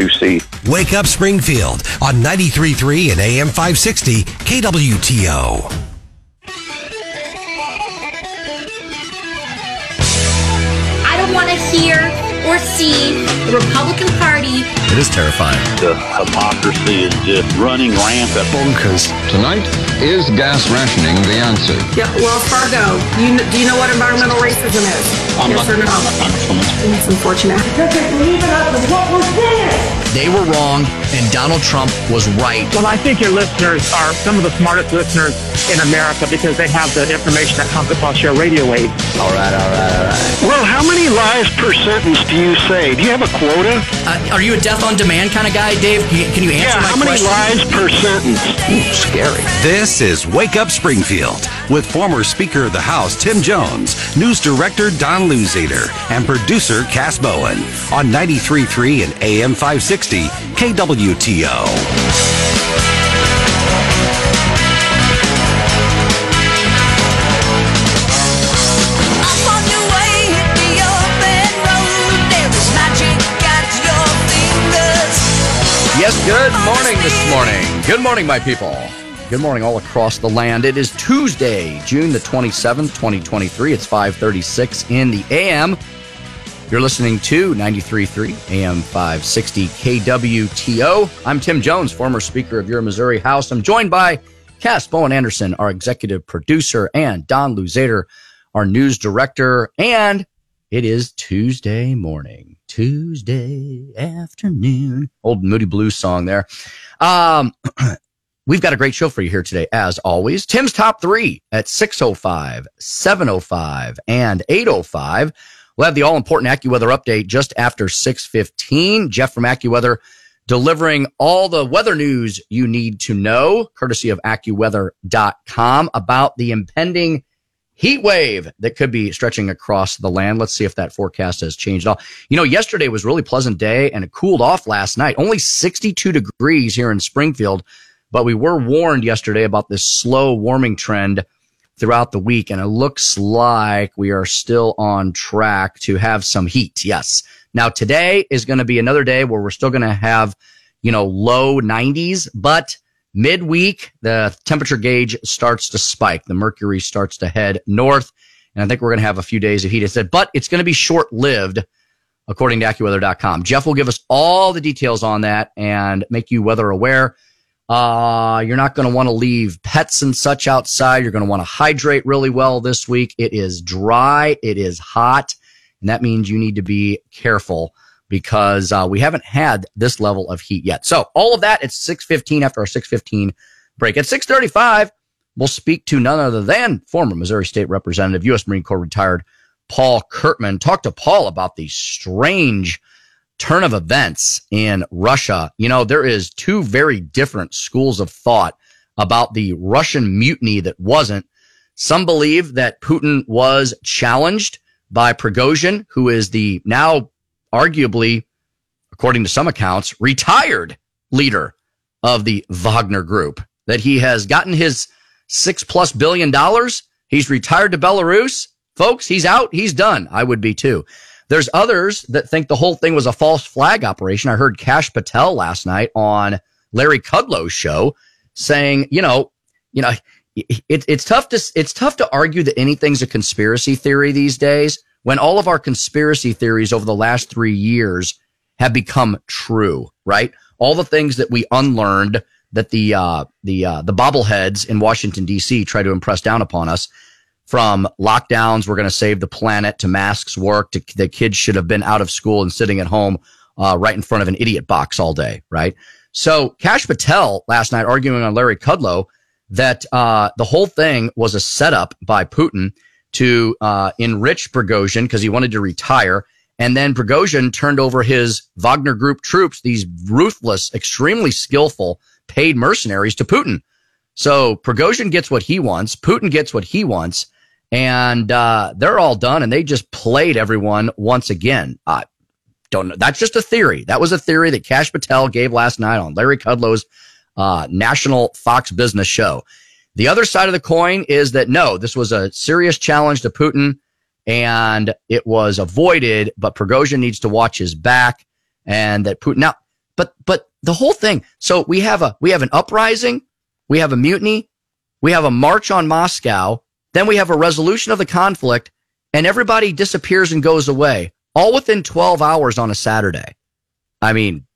2C. Wake up Springfield on 93.3 and AM 560 KWTO. I don't want to hear or see the Republican Party. It is terrifying. The hypocrisy is just running rampant. Bonkers. Tonight, is gas rationing the answer? Yeah, Wells Fargo. You, do you know what environmental racism is? I'm yes not, or no? I'm. It's unfortunate. They were wrong, and Donald Trump was right. Well, I think your listeners are some of the smartest listeners in America because they have the information that comes across your radio waves. All right, all right, all right. Well, how many lies per sentence do you say? Do you have a quota? Uh, are you a death on demand kind of guy, Dave? Can you, can you answer yeah, my how many question? lies per sentence? Ooh, scary. This is Wake Up Springfield with former Speaker of the House Tim Jones, News Director Don Luzader, and producer Cass Bowen on 93.3 and AM 560 KWTO. Yes, good morning this morning. Good morning, my people. Good morning all across the land. It is Tuesday, June the 27th, 2023. It's 536 in the AM. You're listening to 93.3 AM 560 KWTO. I'm Tim Jones, former Speaker of your Missouri House. I'm joined by Cass Bowen Anderson, our executive producer, and Don Luzader, our news director. And it is Tuesday morning, Tuesday afternoon. Old Moody Blues song there. Um, we've got a great show for you here today, as always. Tim's top three at 605, 705, and 805. We'll have the all important AccuWeather update just after 615. Jeff from AccuWeather delivering all the weather news you need to know, courtesy of AccuWeather.com about the impending heat wave that could be stretching across the land. Let's see if that forecast has changed at all. You know, yesterday was a really pleasant day and it cooled off last night. Only 62 degrees here in Springfield, but we were warned yesterday about this slow warming trend throughout the week. And it looks like we are still on track to have some heat. Yes. Now today is going to be another day where we're still going to have, you know, low 90s, but midweek, the temperature gauge starts to spike. The mercury starts to head north. And I think we're going to have a few days of heat. Said, but it's going to be short lived, according to AccuWeather.com. Jeff will give us all the details on that and make you weather aware. Uh, you're not going to want to leave pets and such outside. You're going to want to hydrate really well this week. It is dry. It is hot. And that means you need to be careful because uh, we haven't had this level of heat yet. So all of that at 6:15 after our 6:15 break. At 6:35, we'll speak to none other than former Missouri State Representative, U.S. Marine Corps retired Paul Curtman. Talk to Paul about the strange turn of events in Russia. You know, there is two very different schools of thought about the Russian mutiny that wasn't. Some believe that Putin was challenged by Prigozhin, who is the now arguably, according to some accounts, retired leader of the Wagner group, that he has gotten his six plus billion dollars. He's retired to Belarus. Folks, he's out. He's done. I would be too. There's others that think the whole thing was a false flag operation. I heard Kash Patel last night on Larry Kudlow's show saying, you know, you know, it, it's tough to it's tough to argue that anything's a conspiracy theory these days when all of our conspiracy theories over the last three years have become true, right? All the things that we unlearned that the uh, the uh, the bobbleheads in Washington D.C. try to impress down upon us, from lockdowns, we're going to save the planet, to masks work, to the kids should have been out of school and sitting at home uh, right in front of an idiot box all day, right? So Kash Patel last night arguing on Larry Kudlow that uh, the whole thing was a setup by Putin to uh, enrich Prigozhin because he wanted to retire. And then Prigozhin turned over his Wagner Group troops, these ruthless, extremely skillful paid mercenaries to Putin. So Prigozhin gets what he wants. Putin gets what he wants. And uh, they're all done. And they just played everyone once again. I don't know. That's just a theory. That was a theory that Kash Patel gave last night on Larry Kudlow's uh, national Fox business show. The other side of the coin is that no, this was a serious challenge to Putin and it was avoided, but Prigozhin needs to watch his back and that Putin now, but but the whole thing. So we have a we have an uprising, we have a mutiny, we have a march on Moscow, then we have a resolution of the conflict, and everybody disappears and goes away, all within 12 hours on a Saturday. I mean,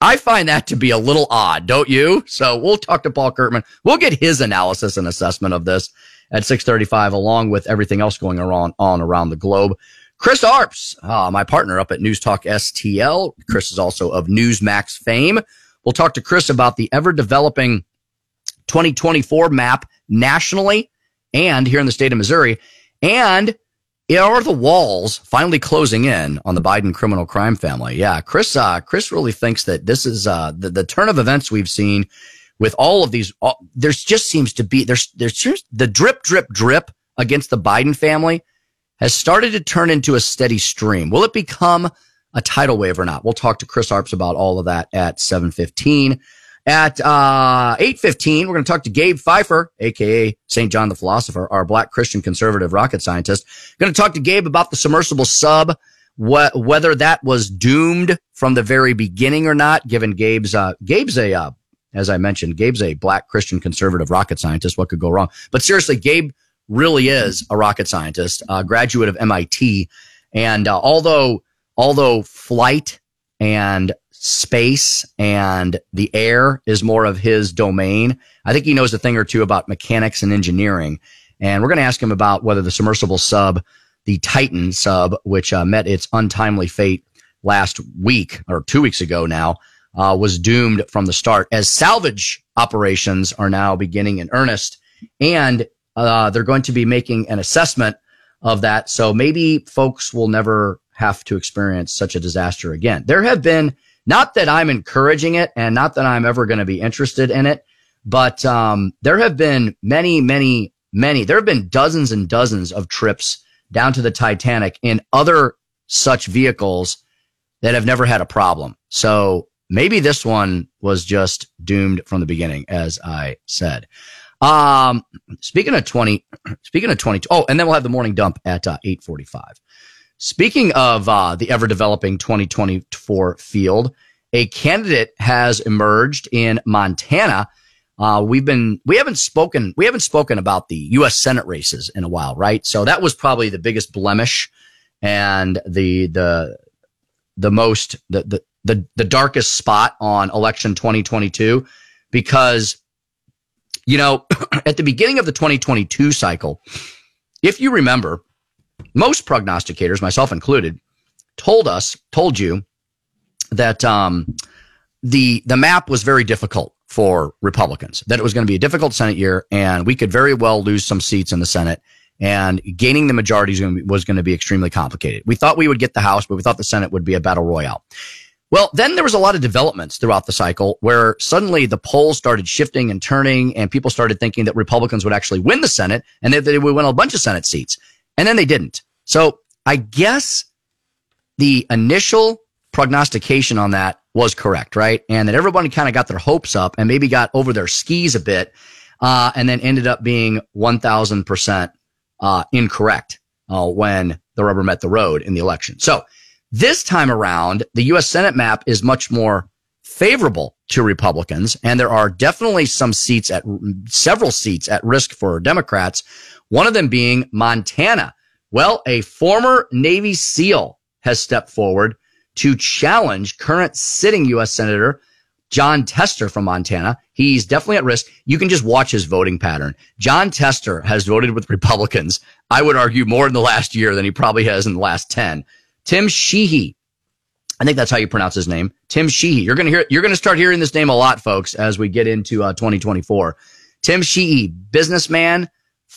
I find that to be a little odd, don't you? So we'll talk to Paul Curtman. We'll get his analysis and assessment of this at 635, along with everything else going on, on around the globe. Chris Arps, uh, my partner up at News Talk STL. Chris is also of Newsmax fame. We'll talk to Chris about the ever developing 2024 map nationally and here in the state of Missouri. And are the walls finally closing in on the Biden criminal crime family? Yeah, Chris. Uh, Chris really thinks that this is uh, the the turn of events we've seen with all of these. All, there's just seems to be there's there's the drip drip drip against the Biden family has started to turn into a steady stream. Will it become a tidal wave or not? We'll talk to Chris Arps about all of that at 715. At uh, 8.15, we're going to talk to Gabe Pfeiffer, aka St. John the Philosopher, our black Christian conservative rocket scientist. Going to talk to Gabe about the submersible sub, wh- whether that was doomed from the very beginning or not, given Gabe's, uh, Gabe's a, uh, as I mentioned, Gabe's a black Christian conservative rocket scientist. What could go wrong? But seriously, Gabe really is a rocket scientist, a graduate of MIT. And uh, although, although flight and space and the air is more of his domain. I think he knows a thing or two about mechanics and engineering. And we're going to ask him about whether the submersible sub, the Titan sub, which uh, met its untimely fate last week or two weeks ago now, uh, was doomed from the start as salvage operations are now beginning in earnest. And uh, they're going to be making an assessment of that. So maybe folks will never have to experience such a disaster again. There have been not that I'm encouraging it and not that I'm ever going to be interested in it, but um, there have been many, many, many, there have been dozens and dozens of trips down to the Titanic in other such vehicles that have never had a problem. So maybe this one was just doomed from the beginning, as I said. Um, speaking of 20, speaking of 20, oh, and then we'll have the morning dump at uh, 845. Speaking of uh, the ever developing 2024 field, a candidate has emerged in Montana. Uh, we've been we haven't spoken we haven't spoken about the U.S. Senate races in a while, right? So that was probably the biggest blemish and the the the most the the the, the darkest spot on election 2022 because you know at the beginning of the 2022 cycle, if you remember most prognosticators, myself included, told us, told you that um, the the map was very difficult for Republicans. That it was going to be a difficult Senate year, and we could very well lose some seats in the Senate. And gaining the majority was going to be extremely complicated. We thought we would get the House, but we thought the Senate would be a battle royale. Well, then there was a lot of developments throughout the cycle where suddenly the polls started shifting and turning, and people started thinking that Republicans would actually win the Senate and that they would win a bunch of Senate seats. And then they didn't. So I guess the initial prognostication on that was correct, right? And that everybody kind of got their hopes up and maybe got over their skis a bit, uh, and then ended up being 1000% uh, incorrect uh, when the rubber met the road in the election. So this time around, the U.S. Senate map is much more favorable to Republicans, and there are definitely some seats at several seats at risk for Democrats one of them being Montana. Well, a former Navy SEAL has stepped forward to challenge current sitting U.S. Senator Jon Tester from Montana. He's definitely at risk. You can just watch his voting pattern. Jon Tester has voted with Republicans, I would argue, more in the last year than he probably has in the last 10. Tim Sheehy. I think that's how you pronounce his name. Tim Sheehy. You're going to hear, you're going to start hearing this name a lot, folks, as we get into uh, 2024. Tim Sheehy, businessman,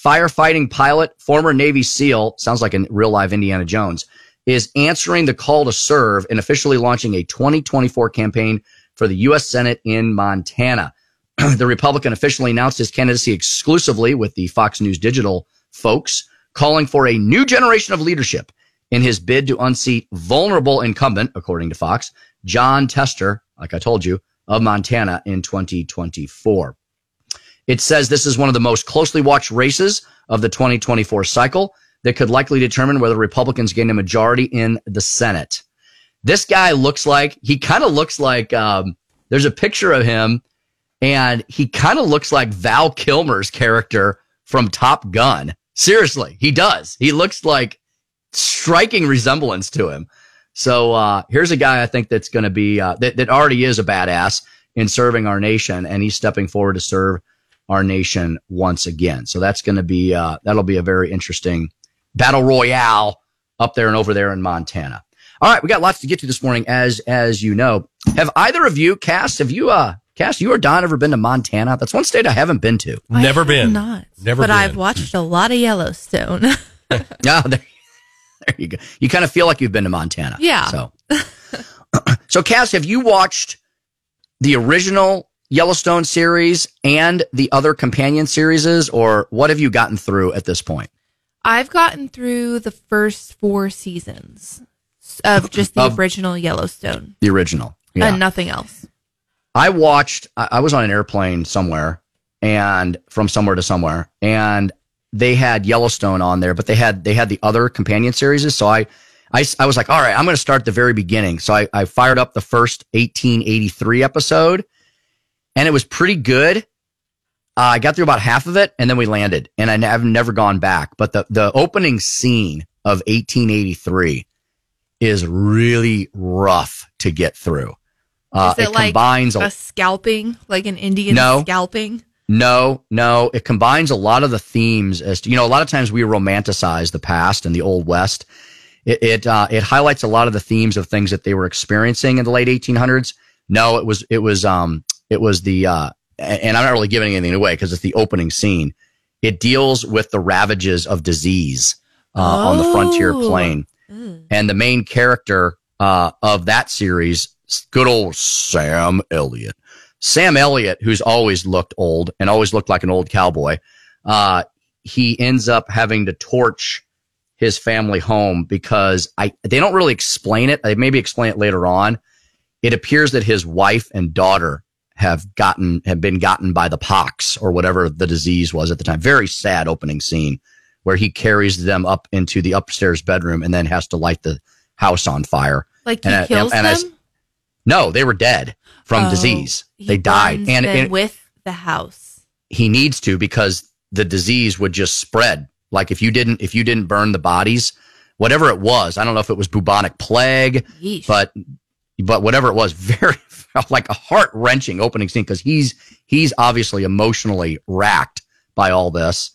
firefighting pilot, former Navy SEAL, sounds like a real live Indiana Jones, is answering the call to serve and officially launching a 2024 campaign for the U.S. Senate in Montana. the Republican officially announced his candidacy exclusively with the Fox News Digital folks, calling for a new generation of leadership in his bid to unseat vulnerable incumbent, according to Fox, Jon Tester, like I told you, of Montana in 2024. It says this is one of the most closely watched races of the 2024 cycle that could likely determine whether Republicans gain a majority in the Senate. This guy looks like he kind of looks like um, there's a picture of him, and he kind of looks like Val Kilmer's character from Top Gun. Seriously, he does. He looks like striking resemblance to him. So uh, here's a guy I think that's going to be uh, that that already is a badass in serving our nation, and he's stepping forward to serve our nation once again. So that's going to be uh, that'll be a very interesting battle royale up there and over there in Montana. All right, we got lots to get to this morning, as as you know. Have either of you, Cass, have you, uh, Cass, you or Don ever been to Montana? That's one state I haven't been to. Never I have been. Not. Never But been. I've watched a lot of Yellowstone. Yeah, there, there you go. You kind of feel like you've been to Montana. Yeah. So, so Cass, have you watched the original Yellowstone series and the other companion series, or what have you gotten through at this point? I've gotten through the first four seasons of just the Of- original Yellowstone The original. Yeah. and nothing else. I watched, I was on an airplane somewhere and from somewhere to somewhere and they had Yellowstone on there, but they had, they had the other companion series. So I, I, I was like, all right, I'm going to start at the very beginning. So I, I fired up the first 1883 episode and it was pretty good. Uh, I got through about half of it and then we landed and I, have never gone back. But the, the opening scene of 1883 is really rough to get through. Uh, Is it, like combines a scalping, like an Indian No. scalping? no, no. It combines a lot of the themes as to, you know, a lot of times we romanticize the past and the old West. It, it, uh, it highlights a lot of the themes of things that they were experiencing in the late 1800s. No, it was, it was, um, it was the, uh, and I'm not really giving anything away because it's the opening scene. It deals with the ravages of disease, uh, on the frontier Oh. plain. And the main character, uh, of that series, good old Sam Elliott. Sam Elliott, who's always looked old and always looked like an old cowboy, uh, he ends up having to torch his family home because I they don't really explain it. They maybe explain it later on. It appears that his wife and daughter have gotten have been gotten by the pox or whatever the disease was at the time. Very sad opening scene where he carries them up into the upstairs bedroom and then has to light the house on fire. Like he And I- kills and I- them? No, they were dead from Oh, disease. They died, and, and with the house. he needs to because the disease would just spread. Like if you didn't, if you didn't burn the bodies, whatever it was, I don't know if it was bubonic plague, Yeesh. but but whatever it was, very like a heart wrenching opening scene because he's he's obviously emotionally racked by all this,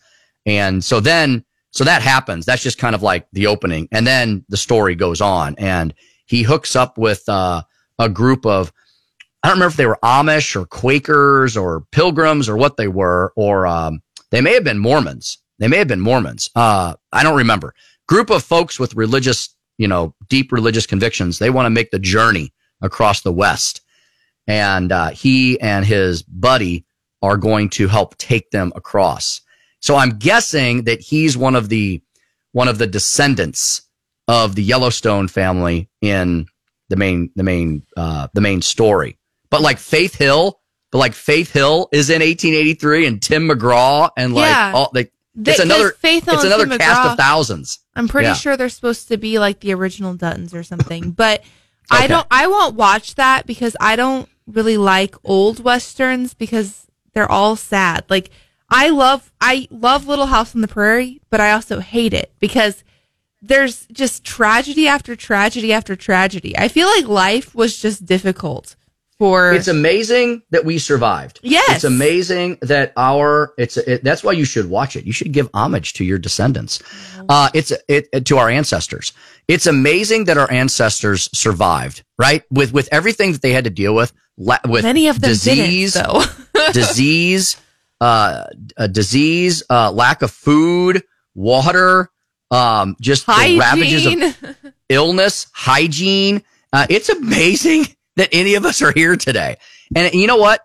and so then so that happens. That's just kind of like the opening, and then the story goes on, and he hooks up with uh, a group of I don't remember if they were Amish or Quakers or Pilgrims or what they were, or um, they may have been Mormons. They may have been Mormons. Uh, I don't remember. Group of folks with religious, you know, deep religious convictions. They want to make the journey across the West, and uh, he and his buddy are going to help take them across. So I'm guessing that he's one of the one of the descendants of the Yellowstone family in the main the main uh, the main story. But like Faith Hill, but like Faith Hill is in 1883 and Tim McGraw and like Yeah. all like They- it's another Faith Hill it's another Tim cast McGraw- of thousands. I'm pretty Yeah. sure they're supposed to be like the original Duttons or something, but I don't. I won't watch that because I don't really like old westerns because they're all sad. Like I love, I love Little House on the Prairie, but I also hate it because there's just tragedy after tragedy after tragedy. I feel like life was just difficult for. It's amazing that we survived. Yes. It's amazing that our it's it, that's why you should watch it. You should give homage to your descendants. Uh it's it, it- to our ancestors. It's amazing that our ancestors survived, right? With with everything that they had to deal with la- with Many of them disease, didn't, though. disease, uh, a disease, uh, lack of food, water, um, just the ravages of illness, hygiene. Uh, it's amazing that any of us are here today. And you know what?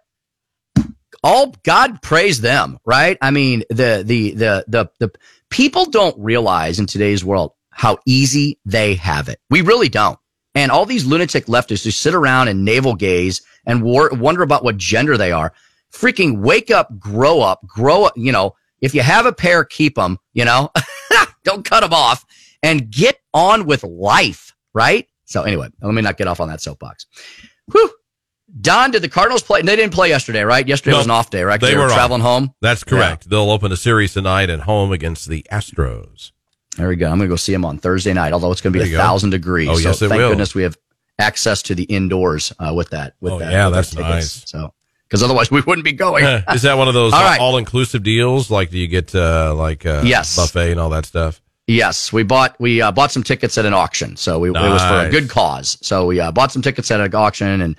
All God praise them, right? I mean, the, the, the, the, the people don't realize in today's world how easy they have it. We really don't. And all these lunatic leftists who sit around and navel gaze and wor- wonder about what gender they are, freaking wake up, grow up, grow up. You know, if you have a pair, keep them, you know, don't cut them off and get on with life, right? So anyway, let me not get off on that soapbox. Whew. Don, did the Cardinals play? They didn't play yesterday, right? Yesterday No, was an off day, right? They, were, were off. traveling home. That's correct. They'll open a series tonight at home against the Astros. There we go. I'm going to go see them on Thursday night, although it's going to be a go. thousand degrees. Oh, so yes, it thank will. goodness we have access to the indoors uh, with that. With Oh, that, yeah, with that's nice. So because otherwise we wouldn't be going. Is that one of those All right. inclusive deals? Like, do you get uh, like uh, Yes. buffet and all that stuff? Yes, we bought we uh, bought some tickets at an auction, so we, it was for a good cause. So we uh, bought some tickets at an auction and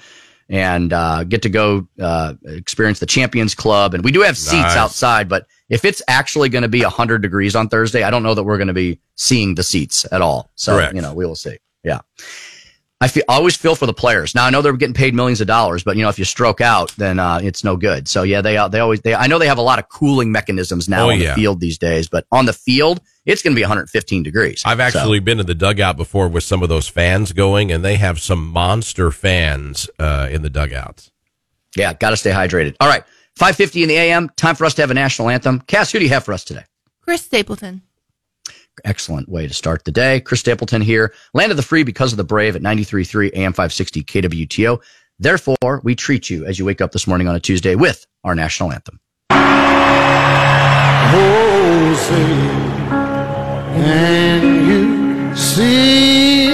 and uh, get to go uh, experience the Champions Club. And we do have seats Nice. outside, but if it's actually going to be hundred degrees on Thursday, I don't know that we're going to be seeing the seats at all. So Correct. you know we will see. Yeah. I feel, always feel for the players. Now I know they're getting paid millions of dollars, but you know if you stroke out, then uh, it's no good. So yeah, they uh, they always they I know they have a lot of cooling mechanisms now Oh, on yeah. the field these days, but on the field it's going to be 115 degrees. I've So- actually been in the dugout before with some of those fans going, and they have some monster fans uh, in the dugouts. Yeah, got to stay hydrated. All right, 5:50 in the AM. Time for us to have a national anthem. Cass, who do you have for us today? Chris Stapleton. Excellent way to start the day. Chris Stapleton here, land of the free because of the brave at 93.3 AM 560 KWTO. Therefore, we treat you as you wake up this morning on a Tuesday with our national anthem. Oh, can you see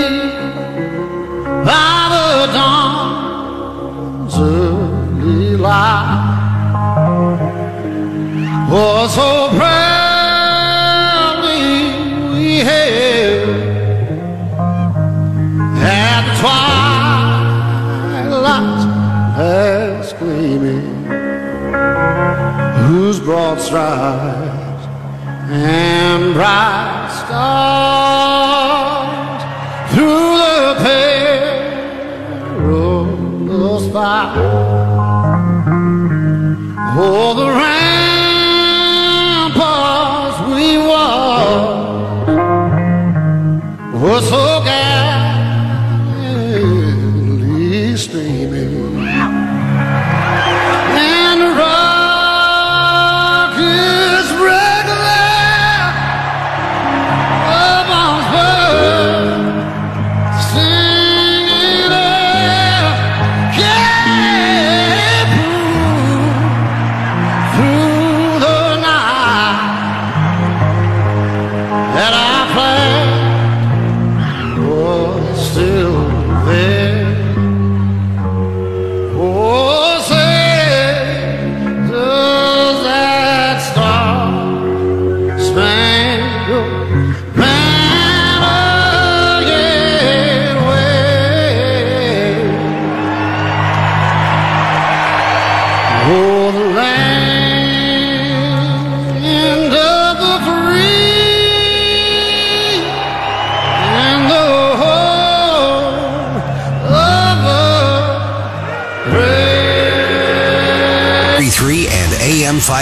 by the dawn's early light? Oh, so proudly we hailed at the twilight's last gleaming whose broad stripes and bright stars through the perilous fight. Oh, the ramparts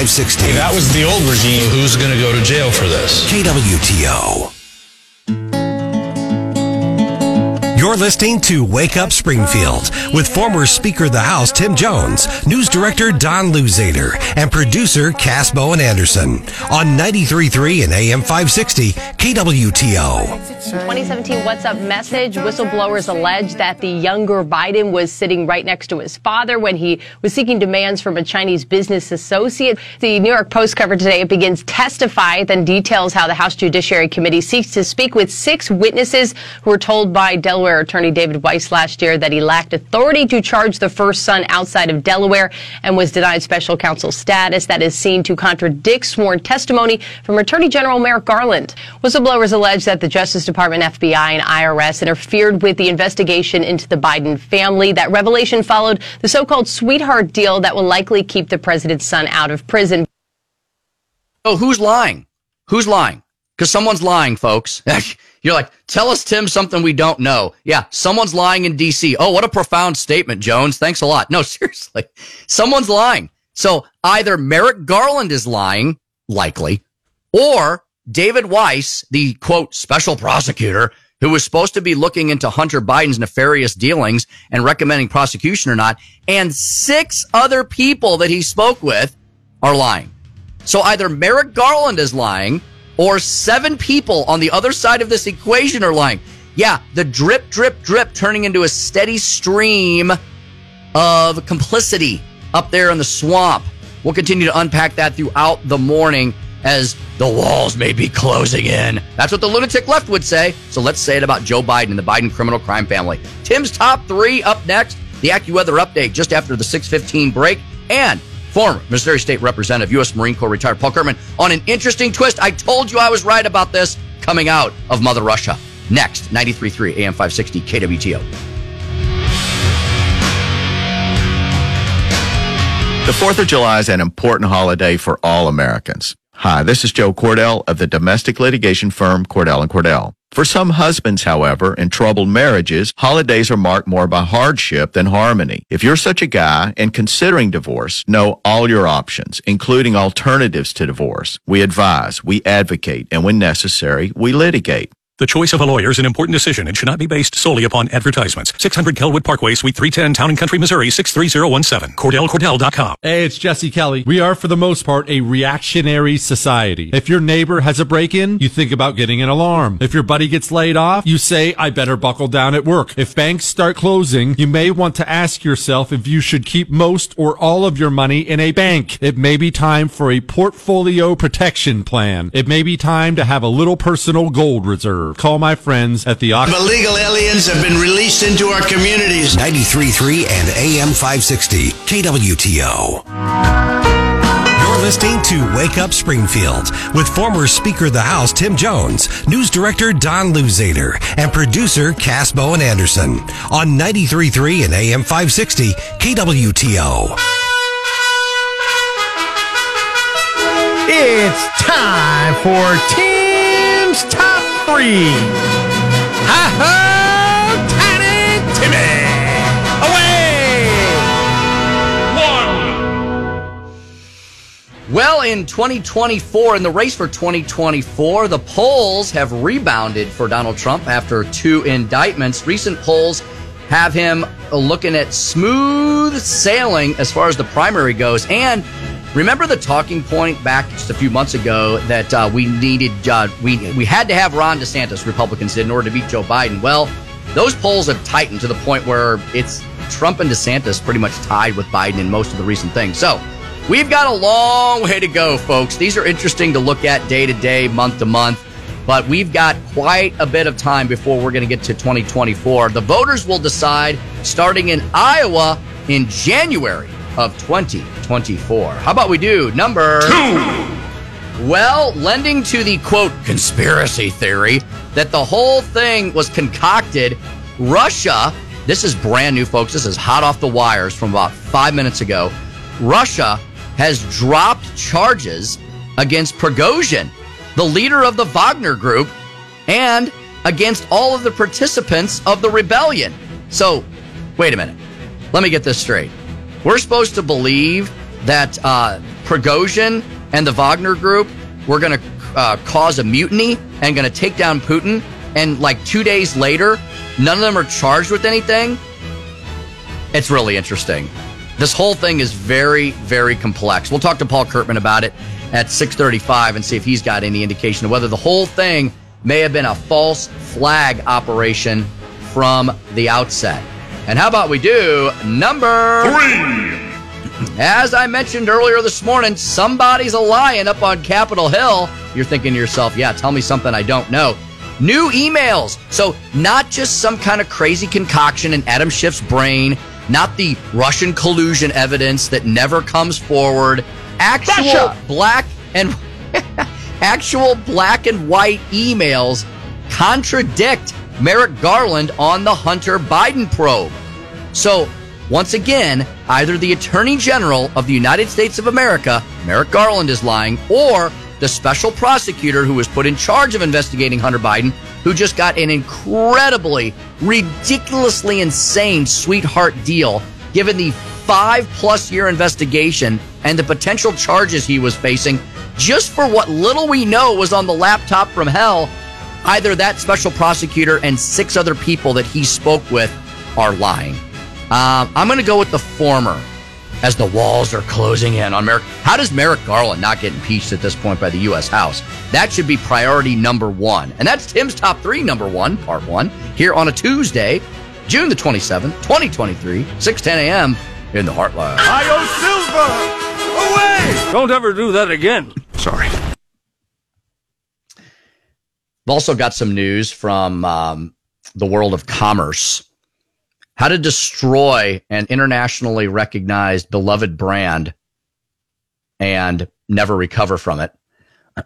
Hey, that was the old regime. Who's going to go to jail for this? KWTO. You're listening to Wake Up Springfield with former Speaker of the House Tim Jones, News Director Don Luzader, and producer Cass Bowen Anderson on 93.3 and AM 560 KWTO. 2017 WhatsApp message. Whistleblowers allege that the younger Biden was sitting right next to his father when he was seeking demands from a Chinese business associate. The New York Post covered today. It begins testify, then details how the House Judiciary Committee seeks to speak with six witnesses who were told by Delaware attorney David Weiss last year that he lacked authority to charge the first son outside of Delaware and was denied special counsel status. That is seen to contradict sworn testimony from Attorney General Merrick Garland. Whistleblowers allege that the Justice Department, FBI, and IRS interfered with the investigation into the Biden family. That revelation followed the so-called sweetheart deal that will likely keep the president's son out of prison. Oh, who's lying? Who's lying? Because someone's lying, folks. You're like, tell us, Tim, something we don't know. Yeah, someone's lying in D.C. Oh, what a profound statement, Jones. Thanks a lot. No, seriously. Someone's lying. So either Merrick Garland is lying, likely, or David Weiss, the quote, special prosecutor, who was supposed to be looking into Hunter Biden's nefarious dealings and recommending prosecution or not, and six other people that he spoke with are lying. So either Merrick Garland is lying or seven people on the other side of this equation are lying. yeah, the drip, drip, drip turning into a steady stream of complicity up there in the swamp. We'll continue to unpack that throughout the morning as the walls may be closing in. That's what the lunatic left would say. So let's say it about Joe Biden and the Biden criminal crime family. Tim's top three up next. The AccuWeather update just after the 615 break. And former Missouri State Representative, U.S. Marine Corps retired Paul Curtman on an interesting twist. I told you I was right about this coming out of Mother Russia. Next, 93.3 AM 560 KWTO. The 4th of July is an important holiday for all Americans. Hi, this is Joe Cordell of the domestic litigation firm Cordell and Cordell. For some husbands, however, in troubled marriages, holidays are marked more by hardship than harmony. If you're such a guy and considering divorce, know all your options, including alternatives to divorce. We advise, we advocate, and when necessary, we litigate. The choice of a lawyer is an important decision and should not be based solely upon advertisements. 600 Kelwood Parkway, Suite 310, Town and Country, Missouri, 63017. CordellCordell.com. Hey, it's Jesse Kelly. We are, for the most part, a reactionary society. If your neighbor has a break-in, you think about getting an alarm. If your buddy gets laid off, you say, I better buckle down at work. If banks start closing, you may want to ask yourself if you should keep most or all of your money in a bank. It may be time for a portfolio protection plan. It may be time to have a little personal gold reserve. Call my friends at the Ox- Illegal aliens have been released into our communities. 93.3 and AM 560 KWTO. You're listening to Wake Up Springfield with former Speaker of the House Tim Jones, News Director Don Luzader, and producer Cass Bowen Anderson on 93.3 and AM 560 KWTO. It's time for Tim's Top 3. Ha ha! Tiny Timmy! Away! One. Well, in 2024, in the race for 2024, the polls have rebounded for Donald Trump after two indictments. Recent polls have him looking at smooth sailing as far as the primary goes. And remember the talking point back just a few months ago that uh, we needed, uh, we, we had to have Ron DeSantis, Republicans did, in order to beat Joe Biden. Well, those polls have tightened to the point where it's Trump and DeSantis pretty much tied with Biden in most of the recent things. So we've got a long way to go, folks. These are interesting to look at day to day, month to month. But we've got quite a bit of time before we're going to get to 2024. The voters will decide starting in Iowa in January of 2024. How about we do number two? Well, lending to the quote conspiracy theory that the whole thing was concocted, Russia, this is brand new, folks. This is hot off the wires from about five minutes ago. Russia has dropped charges against Prigozhin, the leader of the Wagner group, and against all of the participants of the rebellion. So, wait a minute. Let me get this straight. We're supposed to believe that uh, Prigozhin and the Wagner group were going to uh, cause a mutiny and going to take down Putin, and like two days later, none of them are charged with anything. It's really interesting. This whole thing is very, very complex. We'll talk to Paul Curtman about it at 6:35 and see if he's got any indication of whether the whole thing may have been a false flag operation from the outset. And how about we do number three? As I mentioned earlier this morning, somebody's a lion up on Capitol Hill. You're thinking to yourself, yeah, tell me something I don't know. New emails. So, not just some kind of crazy concoction in Adam Schiff's brain, not the Russian collusion evidence that never comes forward. Actual Russia! black and actual black and white emails contradict Merrick Garland on the Hunter Biden probe. So, once again, either the Attorney General of the United States of America, Merrick Garland, is lying, or the special prosecutor who was put in charge of investigating Hunter Biden, who just got an incredibly, ridiculously insane sweetheart deal given the five plus year investigation and the potential charges he was facing just for what little we know was on the laptop from hell. Either that special prosecutor and six other people that he spoke with are lying. Um, I'm going to go with the former. as the walls are closing in on Merrick. How does Merrick Garland not get impeached at this point by the U.S. House? That should be priority number one. And that's Tim's top three, number one, part one, here on a Tuesday, June the 27th, 2023, 6:10 a.m. in the Heartland. Io Silva! Away! Don't ever do that again. Sorry. We've also got some news from um, the world of commerce. How to destroy an internationally recognized, beloved brand and never recover from it.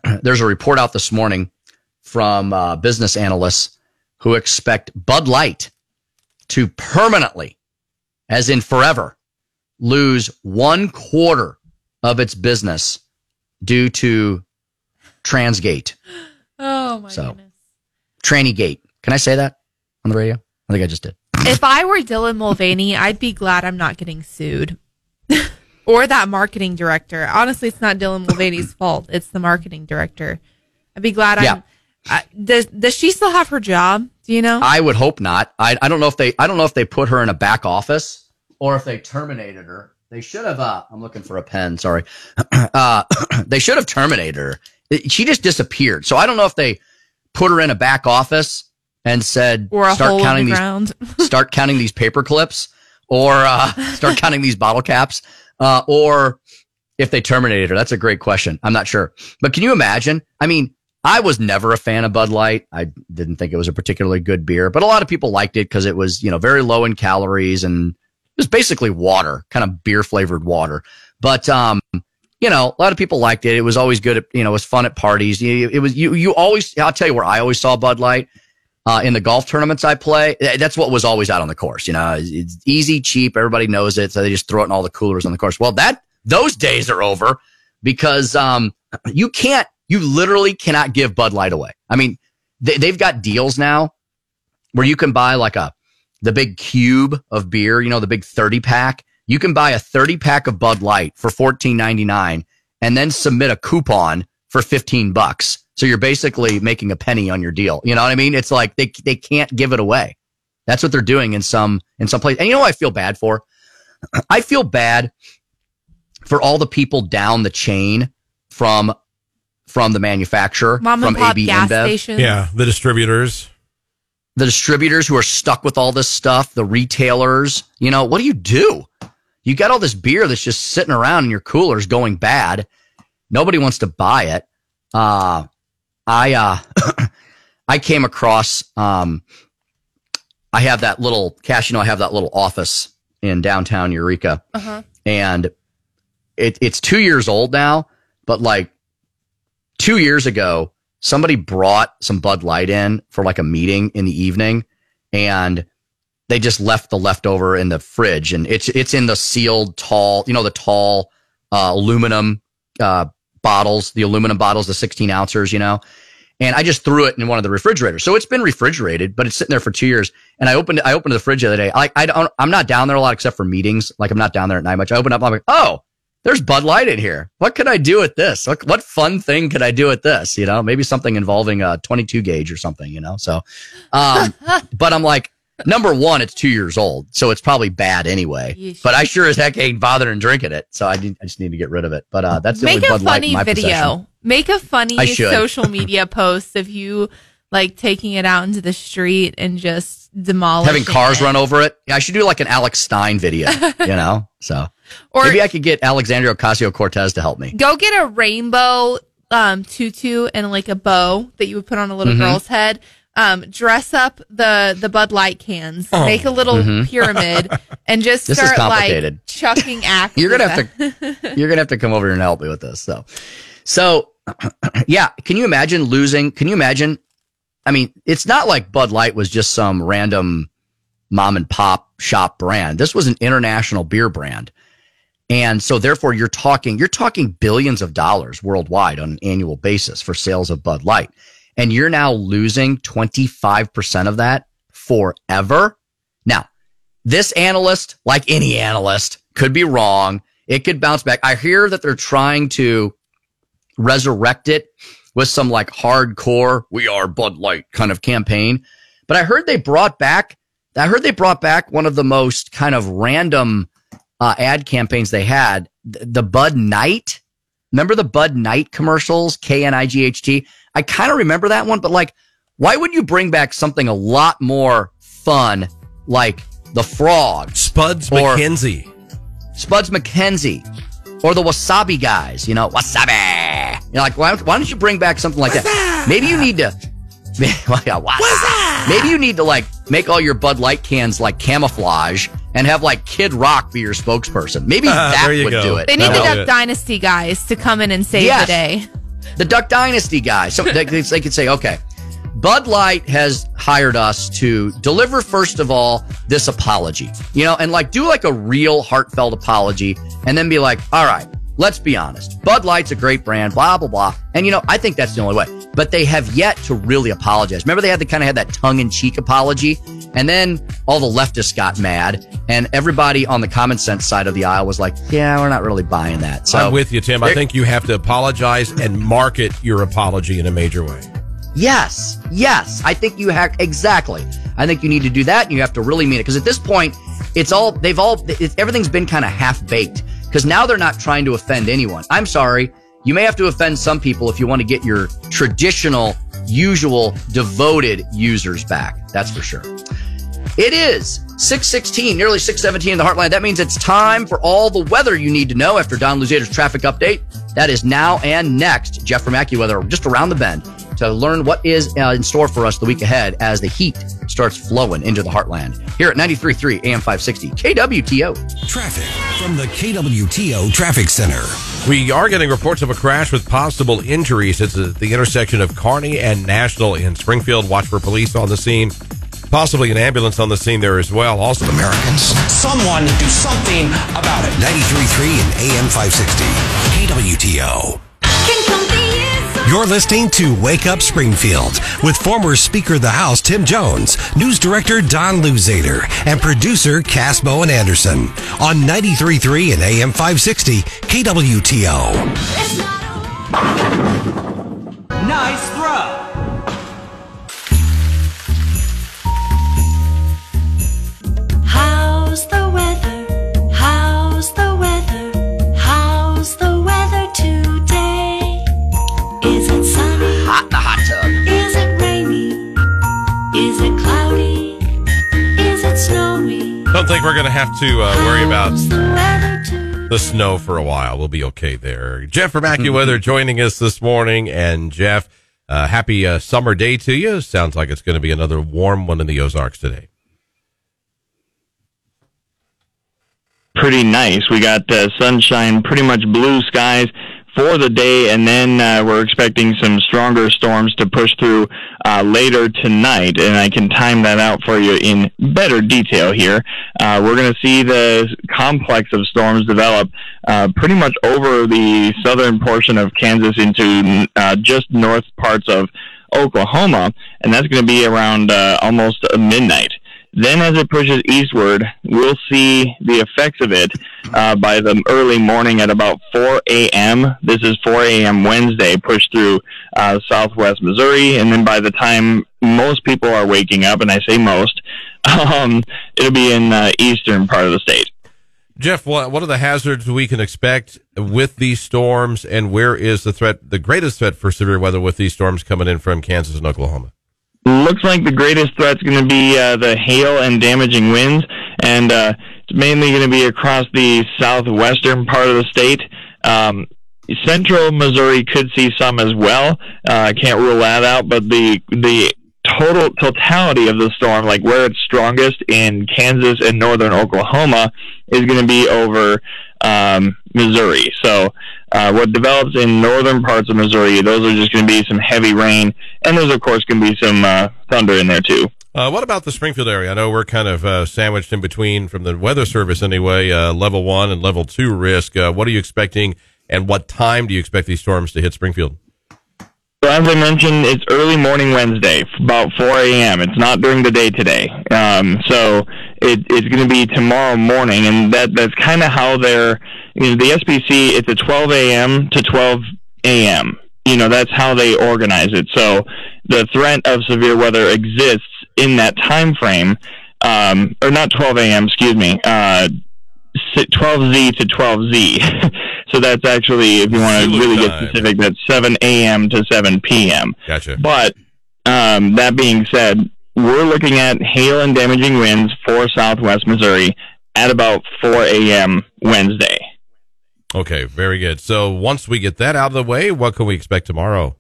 There's a report out this morning from uh, business analysts who expect Bud Light to permanently, as in forever, lose one quarter of its business due to Transgate. Oh my So, goodness. Tranny Can I say that on the radio? I think I just did. If I were Dylan Mulvaney, I'd be glad I'm not getting sued. or that marketing director. Honestly, it's not Dylan Mulvaney's fault. It's the marketing director. I'd be glad Yeah. I'm. I, does does she still have her job? Do you know? I would hope not. I, I don't know if they I don't know if they put her in a back office or if they terminated her. They should have. Uh, I'm looking for a pen. Sorry. Uh, they should have terminated her. She just disappeared. So I don't know if they put her in a back office and said start counting the these start counting these paper clips or uh, start counting these bottle caps uh, or if they terminated her. That's a great question. I'm not sure. But can you imagine? I mean, I was never a fan of Bud Light. I didn't think it was a particularly good beer, but a lot of people liked it because it was, you know, very low in calories and it was basically water, kind of beer flavored water. But, um, you know, a lot of people liked it. It was always good. At, you know, it was fun at parties. It was, you, you always, I'll tell you where I always saw Bud Light. Uh, in the golf tournaments I play, eh, that's what was always out on the course. You know, it's, easy, cheap. Everybody knows it. So they just throw it in all the coolers on the course. Well, that, those days are over because, um, you can't, you literally cannot give Bud Light away. I mean, they, they've got deals now where you can buy like a, the big cube of beer, you know, the big 30 pack. You can buy a 30 pack of Bud Light for $14.99 and then submit a coupon for 15 bucks. So you're basically making a penny on your deal. You know what I mean? It's like they, they can't give it away. That's what they're doing in some, in some place. And you know what I feel bad for? I feel bad for all the people down the chain from, from the manufacturer, Mom from pop AB gas InBev stations. Yeah, the distributors. the distributors who are stuck with all this stuff, the retailers, you know, what do you do? You got all this beer that's just sitting around in your coolers going bad. Nobody wants to buy it. Uh, I, uh, I came across, um, I have that little cash, you know, I have that little office in downtown Eureka Uh-huh. and it, it's two years old now, but like two years ago, somebody brought some Bud Light in for like a meeting in the evening and they just left the leftover in the fridge and it's, it's in the sealed tall, you know, the tall, uh, aluminum, uh, bottles, the aluminum bottles, the 16 ounces, you know, and I just threw it in one of the refrigerators. So it's been refrigerated, but it's sitting there for two years. And I opened, I opened the fridge the other day. I, I don't, I'm not down there a lot except for meetings. Like I'm not down there at night much. I opened up, I'm like, oh, there's Bud Light in here. What could I do with this? What, what fun thing could I do with this? You know, maybe something involving a 22 gauge or something, you know? So, um, but I'm like, number one, it's two years old. So it's probably bad anyway, Yeesh. but I sure as heck ain't bothering drinking it. So I, need, I just need to get rid of it. But, uh, that's the Make only a Bud Light in funny my video. possession. Make a funny social media post of you like taking it out into the street and just demolishing Having cars it. run over it. Yeah, I should do like an Alex Stein video, you know? So Or- maybe I could get Alexandria Ocasio Cortez to help me. Go get a rainbow um, tutu and like a bow that you would put on a little Mhm. girl's head. Um, dress up the the Bud Light cans, Oh. make a little Mhm. pyramid, and just This start like chucking axes. You're gonna have to. You're gonna have to come over here and help me with this. So, so yeah. Can you imagine losing? Can you imagine? I mean, it's not like Bud Light was just some random mom and pop shop brand. This was an international beer brand. And so therefore you're talking, you're talking billions of dollars worldwide on an annual basis for sales of Bud Light. And you're now losing 25% of that forever. Now, this analyst, like any analyst, could be wrong. It could bounce back. I hear that they're trying to resurrect it with some like hardcore, we are Bud Light kind of campaign. But I heard they brought back, I heard they brought back one of the most kind of random, uh, ad campaigns they had. The, Bud Knight, remember the Bud Knight commercials? K N I G H T. I kind of remember that one, but like, why would you bring back something a lot more fun like the Frog, Spuds or MacKenzie, Spuds MacKenzie, or the Wasabi guys? You know, Wasabi. You're like why, why don't you bring back something like that? Maybe you need to. Maybe you need to like make all your Bud Light cans like camouflage and have like Kid Rock be your spokesperson. Maybe ah, that you would go. do it. They need That the will Duck. Dynasty guys to come in and save Yes. the day. The Duck Dynasty guys. So they, they could say, okay, Bud Light has hired us to deliver, first of all, this apology, you know, and like do like a real heartfelt apology and then be like, all right, let's be honest. Bud Light's a great brand, blah, blah, blah. And, you know, I think that's the only way. But they have yet to really apologize. Remember, they had the kind of had that tongue in cheek apology. And then all the leftists got mad and everybody on the common sense side of the aisle was like, yeah, we're not really buying that. So I'm with you, Tim. I think you have to apologize and market your apology in a major way. Yes, yes. I think you have exactly. I think you need to do that, and you have to really mean it because at this point, it's all they've all everything's been kind of half baked because now they're not trying to offend anyone. I'm sorry, you may have to offend some people if you want to get your traditional, usual, devoted users back. That's for sure. It is 616, nearly 617 in the heartland. That means it's time for all the weather you need to know after Don Luzader's traffic update. That is now and next. Jeff from AccuWeather just around the bend to learn what is uh, in store for us the week ahead as the heat starts flowing into the heartland. Here at 93.3 AM 560 KWTO. Traffic from the KWTO Traffic Center. We are getting reports of a crash with possible injuries. It's at the intersection of Kearney and National in Springfield. Watch for police on the scene. Possibly an ambulance on the scene there as well. Also, Americans. Someone do something about it. 93.3 and AM 560. KWTO. You're listening to Wake Up Springfield with former Speaker of the House Tim Jones, News Director Don Luzader, and producer Cass Bowen Anderson on 93.3 and AM 560 KWTO. Nice throw. Don't think we're going to have to uh, worry about the the snow for a while. We'll be okay there. Jeff from AccuWeather joining us this morning. And Jeff, uh, happy uh, summer day to you. Sounds like it's going to be another warm one in the Ozarks today. pretty nice. We got uh, sunshine, pretty much blue skies for the day, and then uh, we're expecting some stronger storms to push through uh, later tonight. And I can time that out for you in better detail here. Uh, we're going to see the complex of storms develop uh, pretty much over the southern portion of Kansas into uh, just north parts of Oklahoma, and that's going to be around uh, almost midnight. Then, as it pushes eastward, we'll see the effects of it uh, by the early morning at about 4 a.m. This is 4 a.m. Wednesday, push through uh, southwest Missouri. And then by the time most people are waking up, and I say most, um, it'll be in uh, eastern part of the state. Jeff, what, what are the hazards we can expect with these storms, and where is the threat, the greatest threat for severe weather with these storms coming in from Kansas and Oklahoma? Looks like the greatest threat's going to be uh, the hail and damaging winds, and uh, it's mainly going to be across the southwestern part of the state. Um, central Missouri could see some as well. Uh, I can't rule that out, but the the total totality of the storm, like where it's strongest in Kansas and northern Oklahoma, is going to be over um, Missouri. So, uh, what develops in northern parts of Missouri, those are just going to be some heavy rain, and there's of course going to be some uh, thunder in there too. Uh, what about the Springfield area? I know we're kind of uh, sandwiched in between, from the Weather Service anyway, uh, level one and level two risk. Uh, what are you expecting, and what time do you expect these storms to hit Springfield? So as I mentioned, it's early morning Wednesday, about 4 a.m. It's not during the day today. Um, so it, it's going to be tomorrow morning, and that that's kind of how they're. You know, the SPC it's a 12 a.m. to 12 a.m. You know, that's how they organize it. So the threat of severe weather exists in that time frame, um, or not 12 a.m. Excuse me. Uh, 12Z to 12Z. so that's actually, if you want to really get specific, that's 7 a.m. to 7 p.m. Gotcha. But um, that being said, we're looking at hail and damaging winds for southwest Missouri at about 4 a.m. Wednesday. Okay, very good. So once we get that out of the way, what can we expect tomorrow?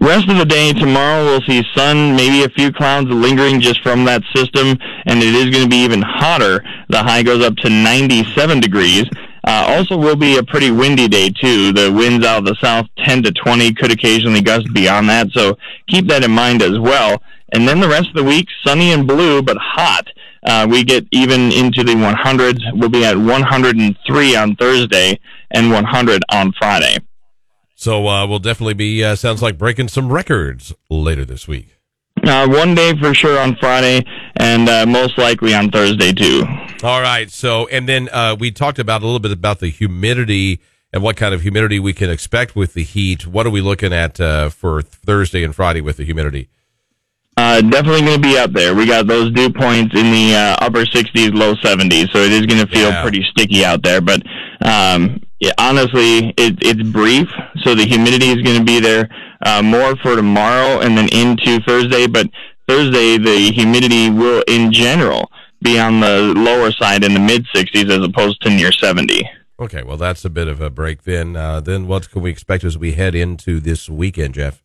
Rest of the day tomorrow, we'll see sun, maybe a few clouds lingering just from that system, and it is going to be even hotter. The high goes up to 97 degrees. Uh, also, will be a pretty windy day too. The winds out of the south 10 to 20 could occasionally gust beyond that, so keep that in mind as well. And then the rest of the week, sunny and blue, but hot. Uh, we get even into the 100s. We'll be at 103 on Thursday and 100 on Friday. So uh, we'll definitely be uh, sounds like breaking some records later this week. Uh, one day for sure on Friday, and uh, most likely on Thursday too. All right. So and then uh, we talked about a little bit about the humidity and what kind of humidity we can expect with the heat. What are we looking at uh, for Thursday and Friday with the humidity? Uh, definitely going to be up there. We got those dew points in the uh, upper 60s, low 70s, so it is going to feel Yeah. pretty sticky out there. But um, yeah, honestly, it, it's brief, so the humidity is going to be there uh, more for tomorrow and then into Thursday. But Thursday, the humidity will, in general, be on the lower side in the mid 60s as opposed to near 70. Okay. Well, that's a bit of a break. Then, uh, then what can we expect as we head into this weekend, Jeff?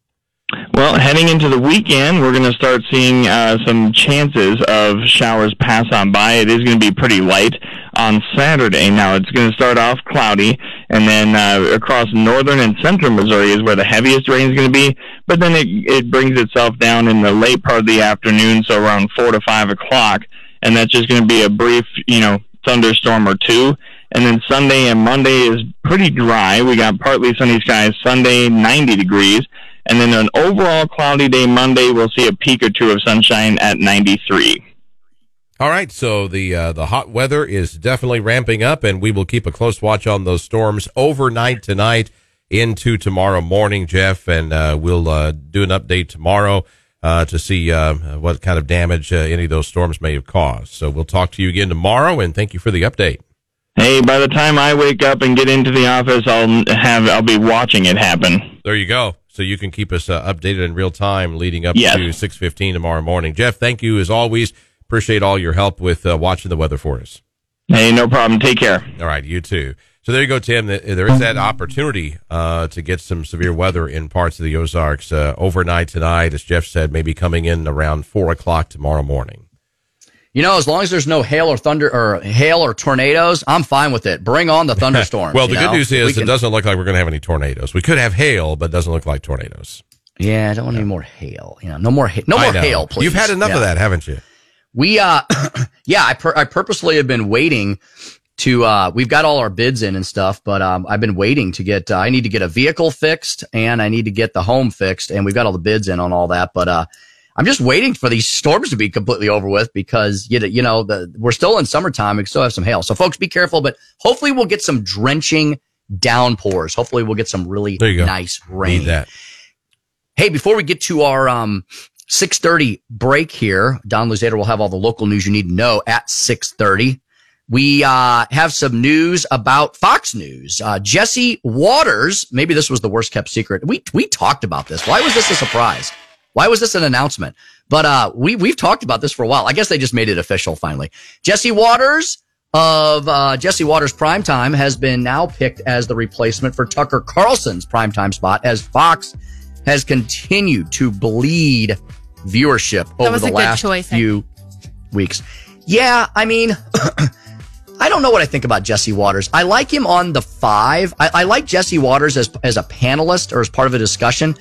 Well, heading into the weekend, we're going to start seeing uh, some chances of showers pass on by. It is going to be pretty light on Saturday. Now, it's going to start off cloudy, and then uh, across northern and central Missouri is where the heaviest rain is going to be. But then it, it brings itself down in the late part of the afternoon, so around 4 to 5 o'clock, and that's just going to be a brief, you know, thunderstorm or two. And then Sunday and Monday is pretty dry. We got partly sunny skies Sunday, 90 degrees. And then an overall cloudy day Monday, we'll see a peak or two of sunshine at 93. All right, so the uh, the hot weather is definitely ramping up, and we will keep a close watch on those storms overnight tonight into tomorrow morning, Jeff, and uh, we'll uh, do an update tomorrow uh, to see uh, what kind of damage uh, any of those storms may have caused. So we'll talk to you again tomorrow, and thank you for the update. Hey, by the time I wake up and get into the office, I'll have I'll be watching it happen. There you go. So you can keep us uh, updated in real time leading up Yes. to six fifteen tomorrow morning. Jeff, thank you as always. Appreciate all your help with uh, watching the weather for us. Hey, no problem. Take care. All right, you too. So there you go, Tim. There is that opportunity uh, to get some severe weather in parts of the Ozarks uh, overnight tonight, as Jeff said, maybe coming in around four o'clock tomorrow morning. You know, as long as there's no hail or thunder or hail or tornadoes, I'm fine with it. Bring on the thunderstorms. well, the good know? news is can- it doesn't look like we're going to have any tornadoes. We could have hail, but it doesn't look like tornadoes. Yeah, I don't want any more hail. You know, no more ha- no more hail, please. You've had enough of that, haven't you? We uh yeah, I pur- I purposely have been waiting to uh we've got all our bids in and stuff, but um I've been waiting to get uh, I need to get a vehicle fixed and I need to get the home fixed and we've got all the bids in on all that, but uh I'm just waiting for these storms to be completely over with because you know, you know the we're still in summertime, we still have some hail. So folks be careful, but hopefully we'll get some drenching downpours. Hopefully we'll get some really There you go. nice rain. Need that. Hey, before we get to our um 6:30 break here, Don Luzader will have all the local news you need to know at 6:30. We uh, have some news about Fox News. Uh, Jesse Watters, maybe this was the worst kept secret. We we talked about this. Why was this a surprise? Why was this an announcement? But uh, we we've talked about this for a while. I guess they just made it official finally. Jesse Watters of uh, Jesse Watters Primetime has been now picked as the replacement for Tucker Carlson's primetime spot as Fox has continued to bleed viewership over the last choice, few weeks. Yeah, I mean, I don't know what I think about Jesse Watters. I like him on the five. I, I like Jesse Watters as as a panelist or as part of a discussion.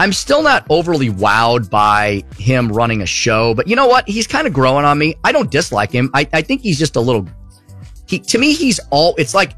I'm still not overly wowed by him running a show, but you know what? He's kind of growing on me. I don't dislike him. I, I think he's just a little. He to me, he's all. It's like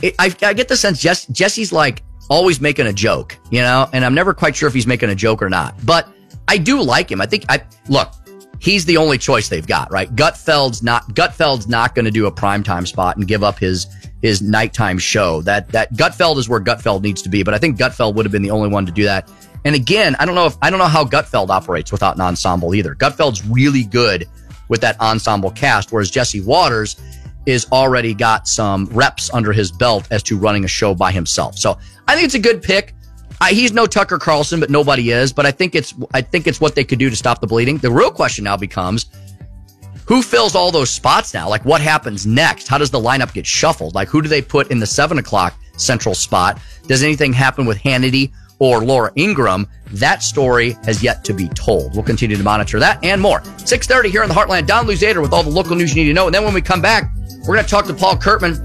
it, I, I get the sense Jess, Jesse's like always making a joke, you know, and I'm never quite sure if he's making a joke or not. But I do like him. I think I look. He's the only choice they've got, right? Gutfeld's not Gutfeld's not going to do a primetime spot and give up his his nighttime show. That that Gutfeld is where Gutfeld needs to be, but I think Gutfeld would have been the only one to do that. And again, I don't know if I don't know how Gutfeld operates without an ensemble either. Gutfeld's really good with that ensemble cast, whereas Jesse Watters, is already got some reps under his belt as to running a show by himself. So I think it's a good pick. I, he's no Tucker Carlson, but nobody is. But I think it's I think it's what they could do to stop the bleeding. The real question now becomes who fills all those spots now? Like what happens next? How does the lineup get shuffled? Like who do they put in the seven o'clock central spot? Does anything happen with Hannity or Laura Ingraham, That story has yet to be told. We'll continue to monitor that and more. 630 here in the Heartland. Don Luzader with all the local news you need to know. And then when we come back, we're going to talk to Paul Curtman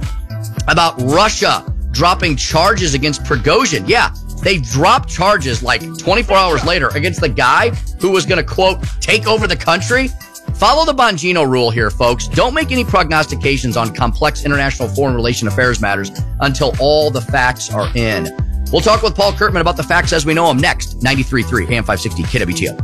about Russia dropping charges against Prigozhin. Yeah, they dropped charges like 24 hours later against the guy who was going to, quote, take over the country. Follow the Bongino rule here, folks. Don't make any prognostications on complex international foreign relation affairs matters until all the facts are in. We'll talk with Paul Curtman about the facts as we know them next. 93.3 AM 560 KWTO.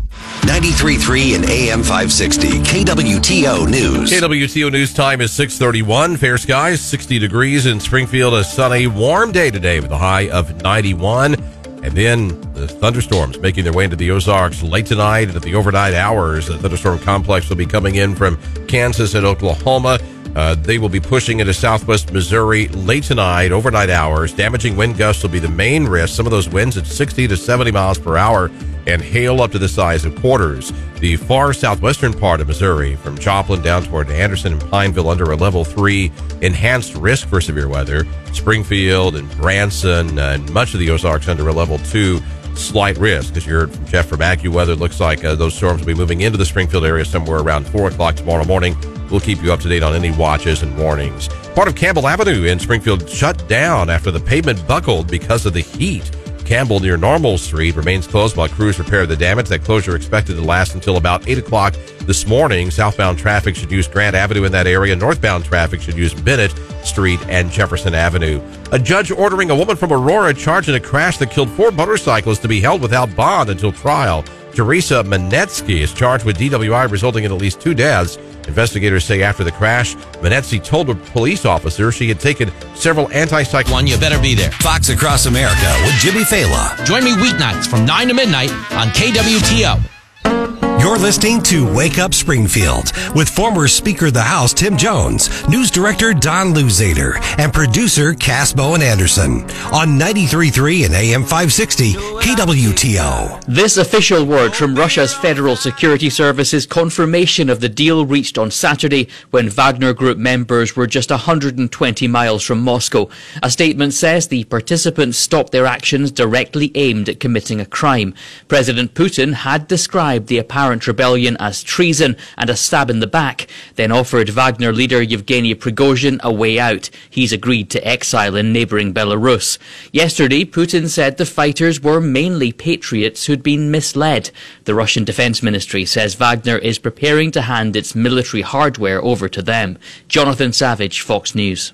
93.3 and AM 560 KWTO News. KWTO News time is 631. Fair skies, 60 degrees in Springfield. A sunny, warm day today with a high of 91. And then the thunderstorms making their way into the Ozarks late tonight and at the overnight hours. The thunderstorm complex will be coming in from Kansas and Oklahoma. Uh, they will be pushing into southwest Missouri late tonight, overnight hours. Damaging wind gusts will be the main risk. Some of those winds at 60 to 70 miles per hour and hail up to the size of quarters. The far southwestern part of Missouri, from Joplin down toward Anderson and Pineville, under a level three enhanced risk for severe weather. Springfield and Branson and much of the Ozarks under a level two slight risk. As you heard from Jeff from AccuWeather, it looks like uh, those storms will be moving into the Springfield area somewhere around 4 o'clock tomorrow morning. We'll keep you up to date on any watches and warnings. Part of Campbell Avenue in Springfield shut down after the pavement buckled because of the heat. Campbell near Normal Street remains closed while crews repair the damage. That closure expected to last until about 8 o'clock this morning. Southbound traffic should use Grant Avenue in that area. Northbound traffic should use Bennett Street and Jefferson Avenue. A judge ordering a woman from Aurora charged in a crash that killed four motorcyclists to be held without bond until trial. Teresa Manetsky is charged with DWI resulting in at least two deaths. Investigators say after the crash, Manetsky told a police officer she had taken several antipsychotic. One, you better be there. Fox Across America with Jimmy Failla. Join me weeknights from 9 to midnight on KWTO. You're listening to Wake Up Springfield with former Speaker of the House Tim Jones, News Director Don Luzader, and producer Cass Bowen Anderson on 93.3 and AM 560 KWTO. This official word from Russia's Federal Security Service is confirmation of the deal reached on Saturday when Wagner Group members were just 120 miles from Moscow. A statement says the participants stopped their actions directly aimed at committing a crime. President Putin had described the apparent rebellion as treason and a stab in the back, then offered Wagner leader Yevgeny Prigozhin a way out. He's agreed to exile in neighboring Belarus. Yesterday, Putin said the fighters were mainly patriots who'd been misled. The Russian Defense Ministry says Wagner is preparing to hand its military hardware over to them. Jonathan Savage, Fox News.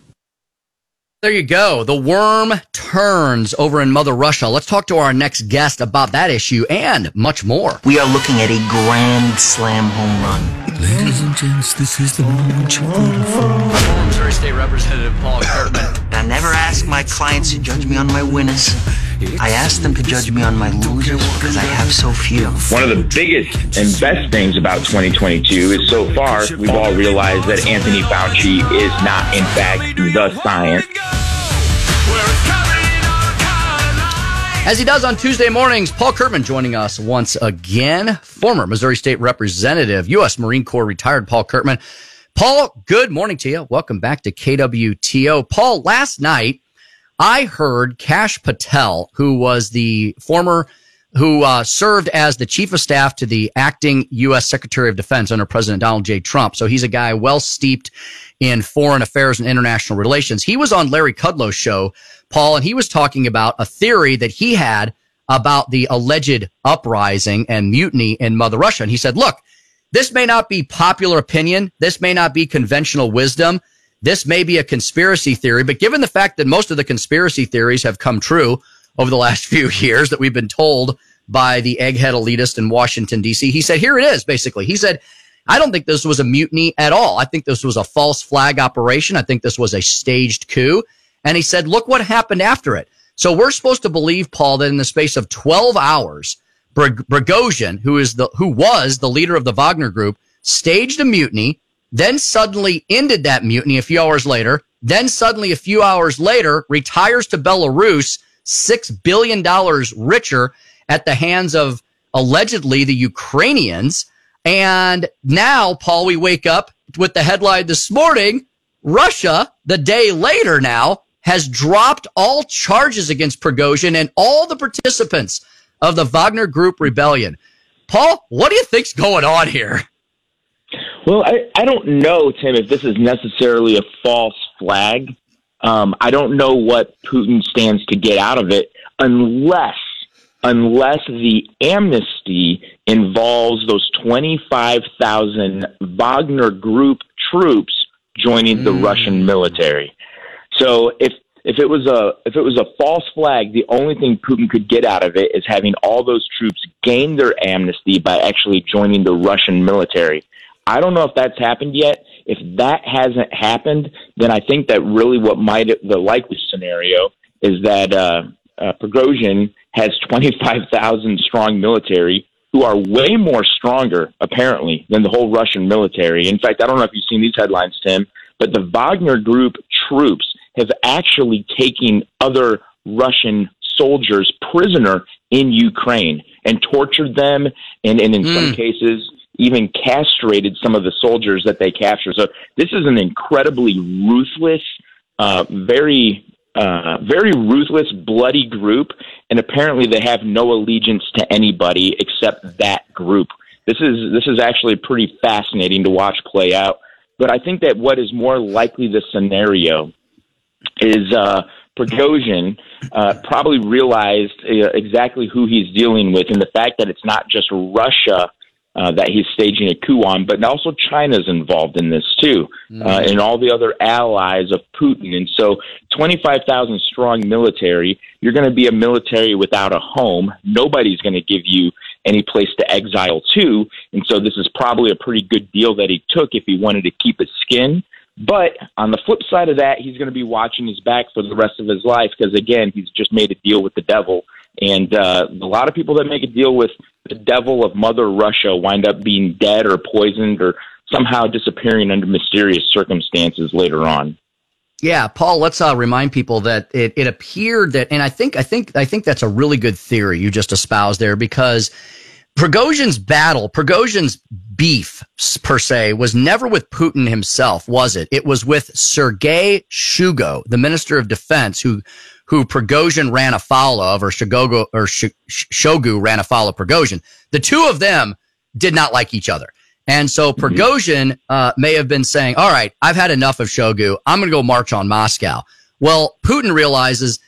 There you go. The worm turns over in Mother Russia. Let's talk to our next guest about that issue and much more. We are looking at a grand slam home run. Ladies and gents, this is the moment you've waited oh. for. Missouri State Representative Paul Curtman. I never ask my clients to judge me on my winners. I ask them to judge me on my losers because I have so few. One of the biggest and best things about 2022 is so far we've all realized that Anthony Fauci is not, in fact, the science. As he does on Tuesday mornings, Paul Curtman joining us once again, former Missouri State Representative, U.S. Marine Corps retired Paul Curtman. Paul, good morning to you. Welcome back to KWTO. Paul, last night I heard Kash Patel, who was the former, who uh, served as the chief of staff to the acting U.S. Secretary of Defense under President Donald J. Trump. So he's a guy well steeped in foreign affairs and international relations. He was on Larry Kudlow's show, Paul, and he was talking about a theory that he had about the alleged uprising and mutiny in Mother Russia. And he said, look, this may not be popular opinion. This may not be conventional wisdom. This may be a conspiracy theory, but given the fact that most of the conspiracy theories have come true over the last few years that we've been told by the egghead elitist in Washington, D.C., he said, here it is, basically. He said, I don't think this was a mutiny at all. I think this was a false flag operation. I think this was a staged coup. And he said, look what happened after it. So we're supposed to believe, Paul, that in the space of 12 hours, Prigozhin, who is the, who was the leader of the Wagner group, staged a mutiny, then suddenly ended that mutiny a few hours later, then suddenly a few hours later retires to Belarus, six billion dollars richer at the hands of allegedly the Ukrainians. And now, Paul, we wake up with the headline this morning. Russia, the day later now, has dropped all charges against Prigozhin and all the participants of the Wagner Group rebellion. Paul, what do you think's going on here? Well, I, I don't know, Tim, if this is necessarily a false flag. Um, I don't know what Putin stands to get out of it unless unless the amnesty involves those 25,000 Wagner group troops joining the Russian military. So if if it was a if it was a false flag, the only thing Putin could get out of it is having all those troops gain their amnesty by actually joining the Russian military. I don't know if that's happened yet. If that hasn't happened, then I think that really what might the likely scenario is that uh, uh, Prigozhin has 25,000 strong military who are way more stronger, apparently, than the whole Russian military. In fact, I don't know if you've seen these headlines, Tim, but the Wagner Group troops have actually taken other Russian soldiers prisoner in Ukraine and tortured them, and, and in Hmm. some cases, even castrated some of the soldiers that they captured. So this is an incredibly ruthless, uh, very, uh, very ruthless, bloody group, and apparently they have no allegiance to anybody except that group. This is this is actually pretty fascinating to watch play out. But I think that what is more likely the scenario is uh, Prigozhin uh, probably realized uh, exactly who he's dealing with, and the fact that it's not just Russia uh, that he's staging a coup on, but also China's involved in this too, uh, and all the other allies of Putin. And so, 25,000 strong military, you're going to be a military without a home. Nobody's going to give you any place to exile to. And so, this is probably a pretty good deal that he took if he wanted to keep his skin. But on the flip side of that, he's going to be watching his back for the rest of his life because, again, he's just made a deal with the devil. And uh, a lot of people that make a deal with the devil of Mother Russia wind up being dead or poisoned or somehow disappearing under mysterious circumstances later on. Yeah, Paul, let's uh, remind people that it, it appeared that, and I think, I think, I think that's a really good theory you just espoused there because Prigozhin's battle, Prigozhin's beef per se was never with Putin himself, was it? It was with Sergei Shoigu, the minister of defense who, who Prigozhin ran afoul of or Shogo, or Sh- Shoigu ran afoul of Prigozhin. The two of them did not like each other. And so Prigozhin uh, may have been saying, all right, I've had enough of Shoigu. I'm going to go march on Moscow. Well, Putin realizes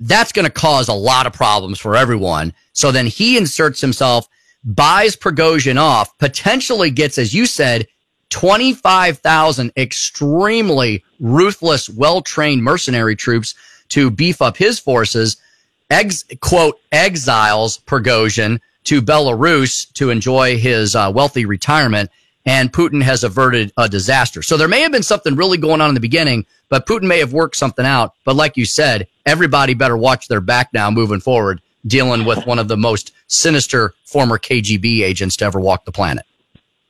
that's going to cause a lot of problems for everyone. So then he inserts himself, buys Prigozhin off, potentially gets, as you said, 25,000 extremely ruthless, well-trained mercenary troops to beef up his forces, ex, quote, exiles Prigozhin to Belarus to enjoy his uh, wealthy retirement. And Putin has averted a disaster. So there may have been something really going on in the beginning, but Putin may have worked something out. But like you said, everybody better watch their back now moving forward, dealing with one of the most sinister former KGB agents to ever walk the planet.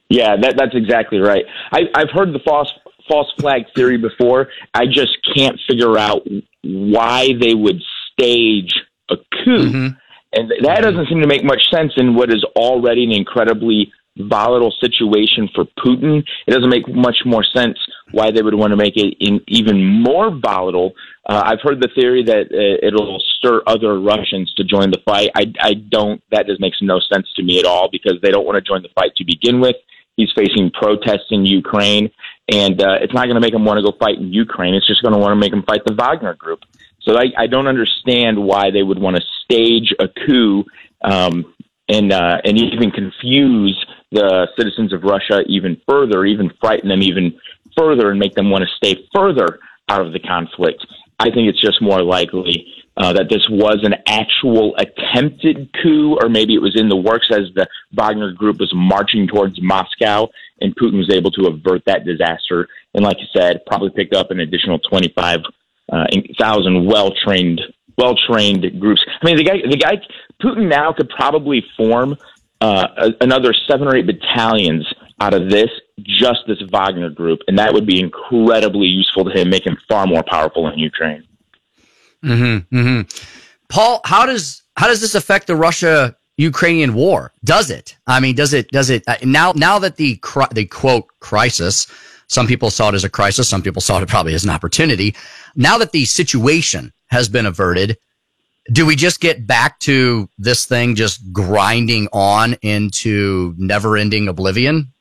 Yeah, that, that's exactly right. I, I've heard the false false flag theory before. I just can't figure out why they would stage a coup, mm-hmm. and that mm-hmm. doesn't seem to make much sense in what is already an incredibly volatile situation for Putin. It doesn't make much more sense why they would want to make it even more volatile. Uh, I've heard the theory that uh, it'll stir other Russians to join the fight. I, I don't. That just makes no sense to me at all because they don't want to join the fight to begin with. He's facing protests in Ukraine, and uh, it's not going to make him want to go fight in Ukraine. It's just going to want to make him fight the Wagner Group. So I, I don't understand why they would want to stage a coup um, and uh, and even confuse the citizens of Russia even further, even frighten them even further, and make them want to stay further out of the conflict. I think it's just more likely uh, that this was an actual attempted coup, or maybe it was in the works as the Wagner group was marching towards Moscow, and Putin was able to avert that disaster. And like you said, probably picked up an additional twenty-five uh, well-trained, well-trained groups. I mean, the guy, the guy, Putin now could probably form uh, another seven or eight battalions out of this just this Wagner group, and that would be incredibly useful to him, make him far more powerful in Ukraine. Mm-hmm, mm-hmm. Paul, how does how does this affect the Russia Ukrainian war? Does it? I mean, does it? Does it uh, now? Now that the the quote crisis, some people saw it as a crisis, some people saw it probably as an opportunity. Now that the situation has been averted, do we just get back to this thing just grinding on into never-ending oblivion?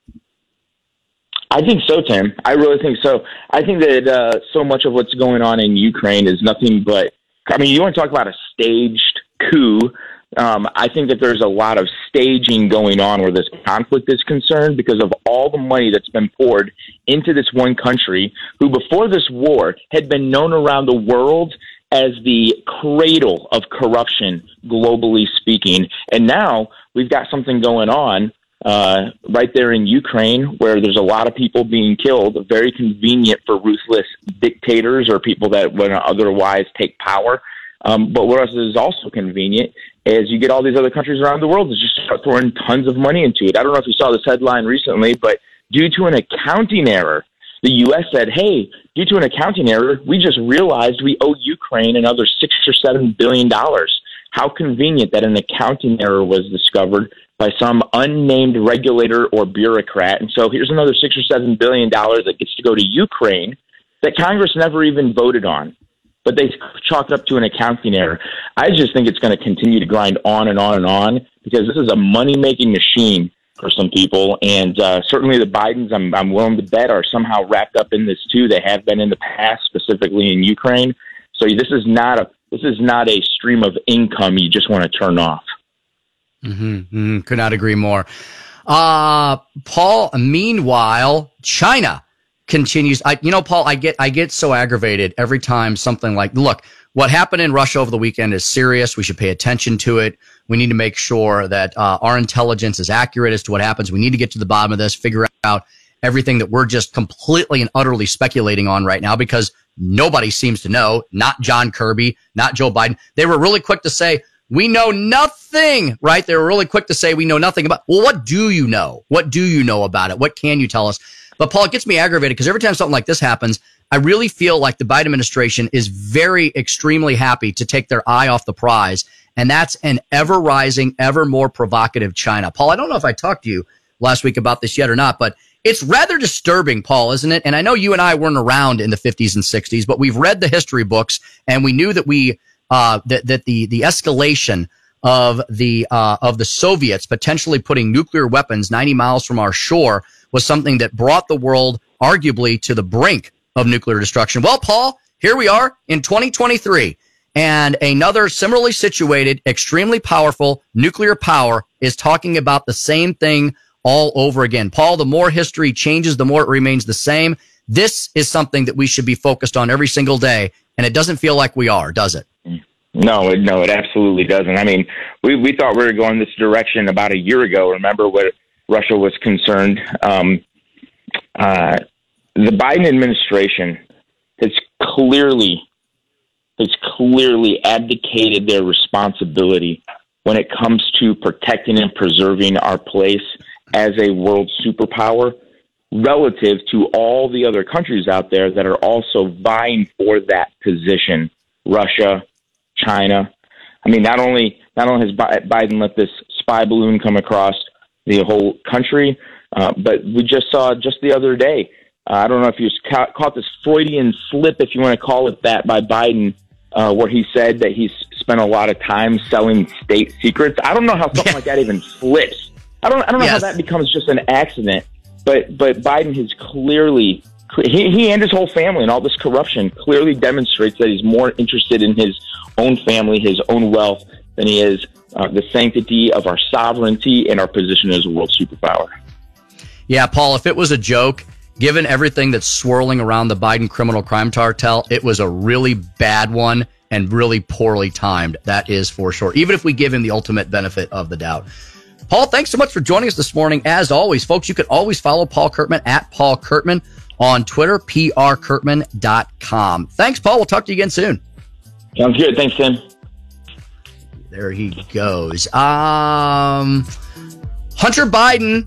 I think so, Tim. I really think so. I think that uh, so much of what's going on in Ukraine is nothing but. I mean, you want to talk about a staged coup? Um, I think that there's a lot of staging going on where this conflict is concerned because of all the money that's been poured into this one country, who before this war had been known around the world as the cradle of corruption, globally speaking. And now we've got something going on uh, right there in Ukraine, where there's a lot of people being killed, very convenient for ruthless dictators or people that would otherwise take power. Um, but what else is also convenient is you get all these other countries around the world that just start throwing tons of money into it. I don't know if you saw this headline recently, but due to an accounting error, the U.S. said, "Hey, due to an accounting error, we just realized we owe Ukraine another six or seven billion dollars." How convenient that an accounting error was discovered by some unnamed regulator or bureaucrat. And so here's another six or seven billion dollars that gets to go to Ukraine that Congress never even voted on. But they chalked up to an accounting error. I just think it's going to continue to grind on and on and on because this is a money making machine for some people. And uh, certainly the Bidens, I'm, I'm willing to bet, are somehow wrapped up in this too. They have been in the past, specifically in Ukraine. So this is not a this is not a stream of income you just want to turn off. Mm-hmm, mm-hmm. Could not agree more. Uh, Paul, meanwhile, China continues. I, you know, Paul, I get, I get so aggravated every time something like, look, what happened in Russia over the weekend is serious. We should pay attention to it. We need to make sure that uh, our intelligence is accurate as to what happens. We need to get to the bottom of this, figure out everything that we're just completely and utterly speculating on right now because nobody seems to know. Not John Kirby, not Joe Biden. They were really quick to say, we know nothing, right? They were really quick to say we know nothing about. Well, what do you know? What do you know about it? What can you tell us? But Paul, it gets me aggravated because every time something like this happens, I really feel like the Biden administration is very extremely happy to take their eye off the prize. And that's an ever rising, ever more provocative China. Paul, I don't know if I talked to you last week about this yet or not, but it's rather disturbing, Paul, isn't it? And I know you and I weren't around in the 50s and 60s, but we've read the history books and we knew that we uh, that that the the escalation of the uh, of the Soviets potentially putting nuclear weapons 90 miles from our shore was something that brought the world arguably to the brink of nuclear destruction. Well, Paul, here we are in 2023 and another similarly situated, extremely powerful nuclear power is talking about the same thing all over again. Paul, the more history changes, the more it remains the same. This is something that we should be focused on every single day. And it doesn't feel like we are, does it? No, it, no, it absolutely doesn't. I mean, we we thought we were going this direction about a year ago. Remember what Russia was concerned? Um, uh, the Biden administration has clearly has clearly abdicated their responsibility when it comes to protecting and preserving our place as a world superpower relative to all the other countries out there that are also vying for that position. Russia, China. I mean, not only not only has Biden let this spy balloon come across the whole country, uh, but we just saw just the other day. Uh, I don't know if you ca- caught this Freudian slip, if you want to call it that, by Biden, uh, where he said that he's spent a lot of time selling state secrets. I don't know how something like that even flips. I don't. I don't know yes. how that becomes just an accident. But but Biden has clearly he, he and his whole family and all this corruption clearly demonstrates that he's more interested in his own family, his own wealth, than he is uh, the sanctity of our sovereignty and our position as a world superpower. Yeah, Paul, if it was a joke, given everything that's swirling around the Biden criminal crime cartel, it was a really bad one and really poorly timed. That is for sure. Even if we give him the ultimate benefit of the doubt. Paul, thanks so much for joining us this morning. As always, folks, you can always follow Paul Curtman at Paul Curtman on Twitter, prcurtman.com. Thanks, Paul. We'll talk to you again soon. Sounds good. Thanks, Tim. There he goes. Um, Hunter Biden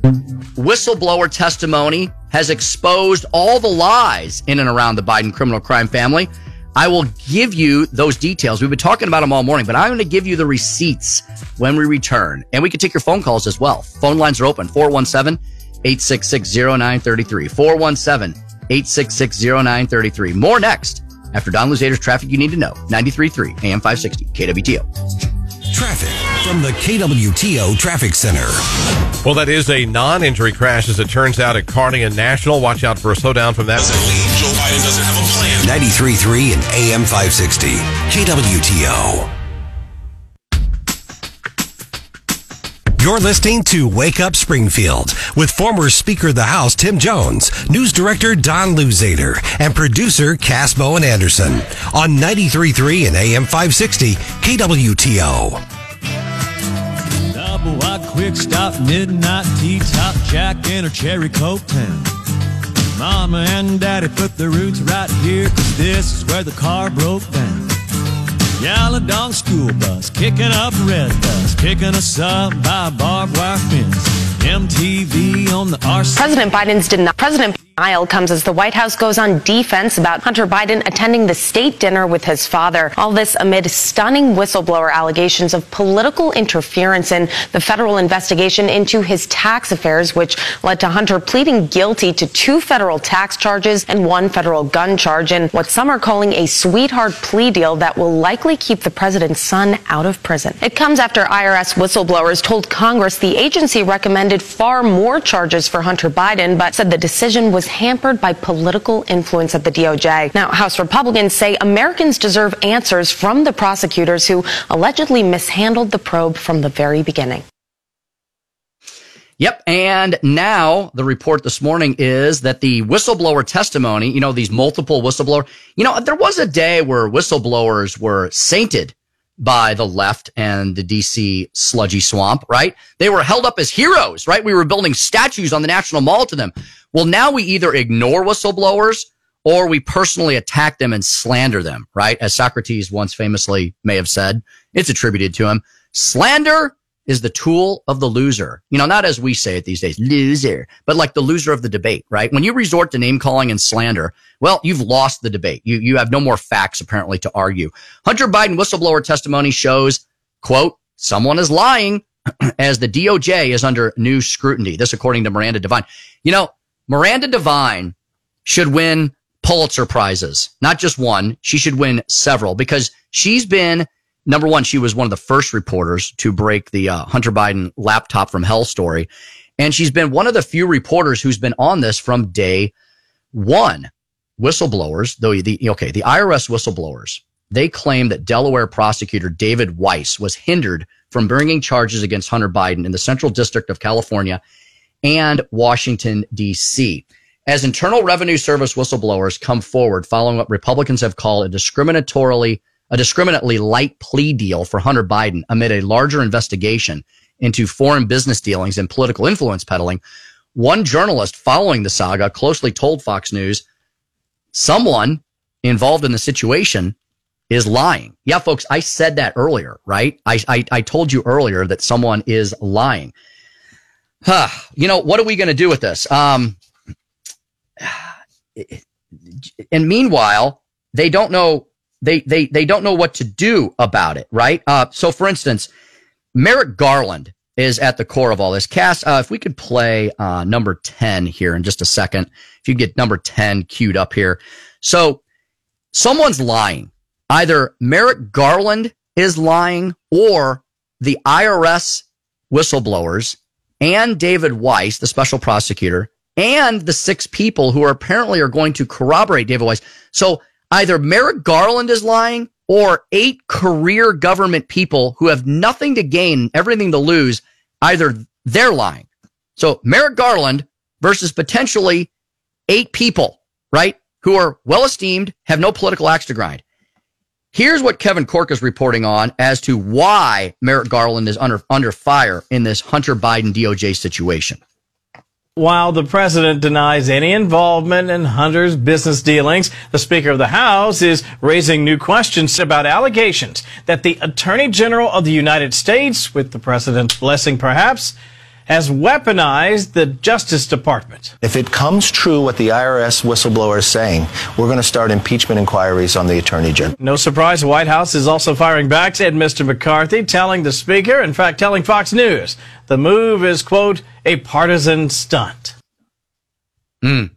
whistleblower testimony has exposed all the lies in and around the Biden criminal crime family. I will give you those details. We've been talking about them all morning, but I'm going to give you the receipts when we return. And we can take your phone calls as well. Phone lines are open 417 866 0933. 417 866 0933. More next after Don Luzader's Traffic You Need to Know. 93.3 AM 560 KWTO. Traffic from the KWTO Traffic Center. Well, that is a non-injury crash, as it turns out, at Cardigan National. Watch out for a slowdown from that. Joe Biden doesn't have a plan. 93.3 and AM 560. KWTO. You're listening to Wake Up Springfield with former Speaker of the House Tim Jones, News Director Don Luzader, and producer Cass Bowen Anderson on 93.3 and AM 560 KWTO. Double wide quick stop, midnight tea top, Jack and a cherry coke town. Mama and daddy put their roots right here, cause this is where the car broke down. Yaladong school bus, kicking up red dust, picking us up by barbed wire fence. MTV on the RC. President Biden's deni- President denial comes as the White House goes on defense about Hunter Biden attending the state dinner with his father. All this amid stunning whistleblower allegations of political interference in the federal investigation into his tax affairs, which led to Hunter pleading guilty to two federal tax charges and one federal gun charge in what some are calling a sweetheart plea deal that will likely keep the president's son out of prison. It comes after IRS whistleblowers told Congress the agency recommended far more charges for Hunter Biden, but said the decision was hampered by political influence at the DOJ. Now, House Republicans say Americans deserve answers from the prosecutors who allegedly mishandled the probe from the very beginning. Yep. And now the report this morning is that the whistleblower testimony, you know, these multiple whistleblower, you know, there was a day where whistleblowers were sainted by the left and the DC sludgy swamp, right? They were held up as heroes, right? We were building statues on the National Mall to them. Well, now we either ignore whistleblowers or we personally attack them and slander them, right? As Socrates once famously may have said, it's attributed to him. Slander is the tool of the loser. You know, not as we say it these days, loser, but like the loser of the debate, right? When you resort to name calling and slander, well, you've lost the debate. You, you have no more facts apparently to argue. Hunter Biden whistleblower testimony shows, quote, someone is lying as the DOJ is under new scrutiny. This according to Miranda Devine. You know, Miranda Devine should win Pulitzer prizes, not just one. She should win several because she's been number one, she was one of the first reporters to break the uh, Hunter Biden laptop from hell story. And she's been one of the few reporters who's been on this from day one. Whistleblowers, though the, okay, the IRS whistleblowers, they claim that Delaware prosecutor David Weiss was hindered from bringing charges against Hunter Biden in the Central District of California and Washington, D.C. As Internal Revenue Service whistleblowers come forward following what Republicans have called a discriminatorily a discriminately light plea deal for Hunter Biden amid a larger investigation into foreign business dealings and political influence peddling. One journalist following the saga closely told Fox News someone involved in the situation is lying. Yeah, folks, I said that earlier, right? I, I, I told you earlier that someone is lying. Huh. You know, what are we going to do with this? Um, and meanwhile, they don't know they they they don't know what to do about it, right? Uh, so, for instance, Merrick Garland is at the core of all this. Cass, uh, if we could play uh, number ten here in just a second, if you get number ten queued up here. So, someone's lying. Either Merrick Garland is lying, or the IRS whistleblowers and David Weiss, the special prosecutor, and the six people who are apparently are going to corroborate David Weiss. So either Merrick Garland is lying or eight career government people who have nothing to gain, everything to lose. Either they're lying. So Merrick Garland versus potentially eight people, right? Who are well esteemed, have no political axe to grind. Here's what Kevin Corke is reporting on as to why Merrick Garland is under, under fire in this Hunter Biden DOJ situation. While the president denies any involvement in Hunter's business dealings, the Speaker of the House is raising new questions about allegations that the Attorney General of the United States, with the president's blessing perhaps, has weaponized the Justice Department. If it comes true what the IRS whistleblower is saying, we're going to start impeachment inquiries on the Attorney General. No surprise, the White House is also firing back, said Mr. McCarthy, telling the Speaker, in fact, telling Fox News, the move is, quote, a partisan stunt. Mm.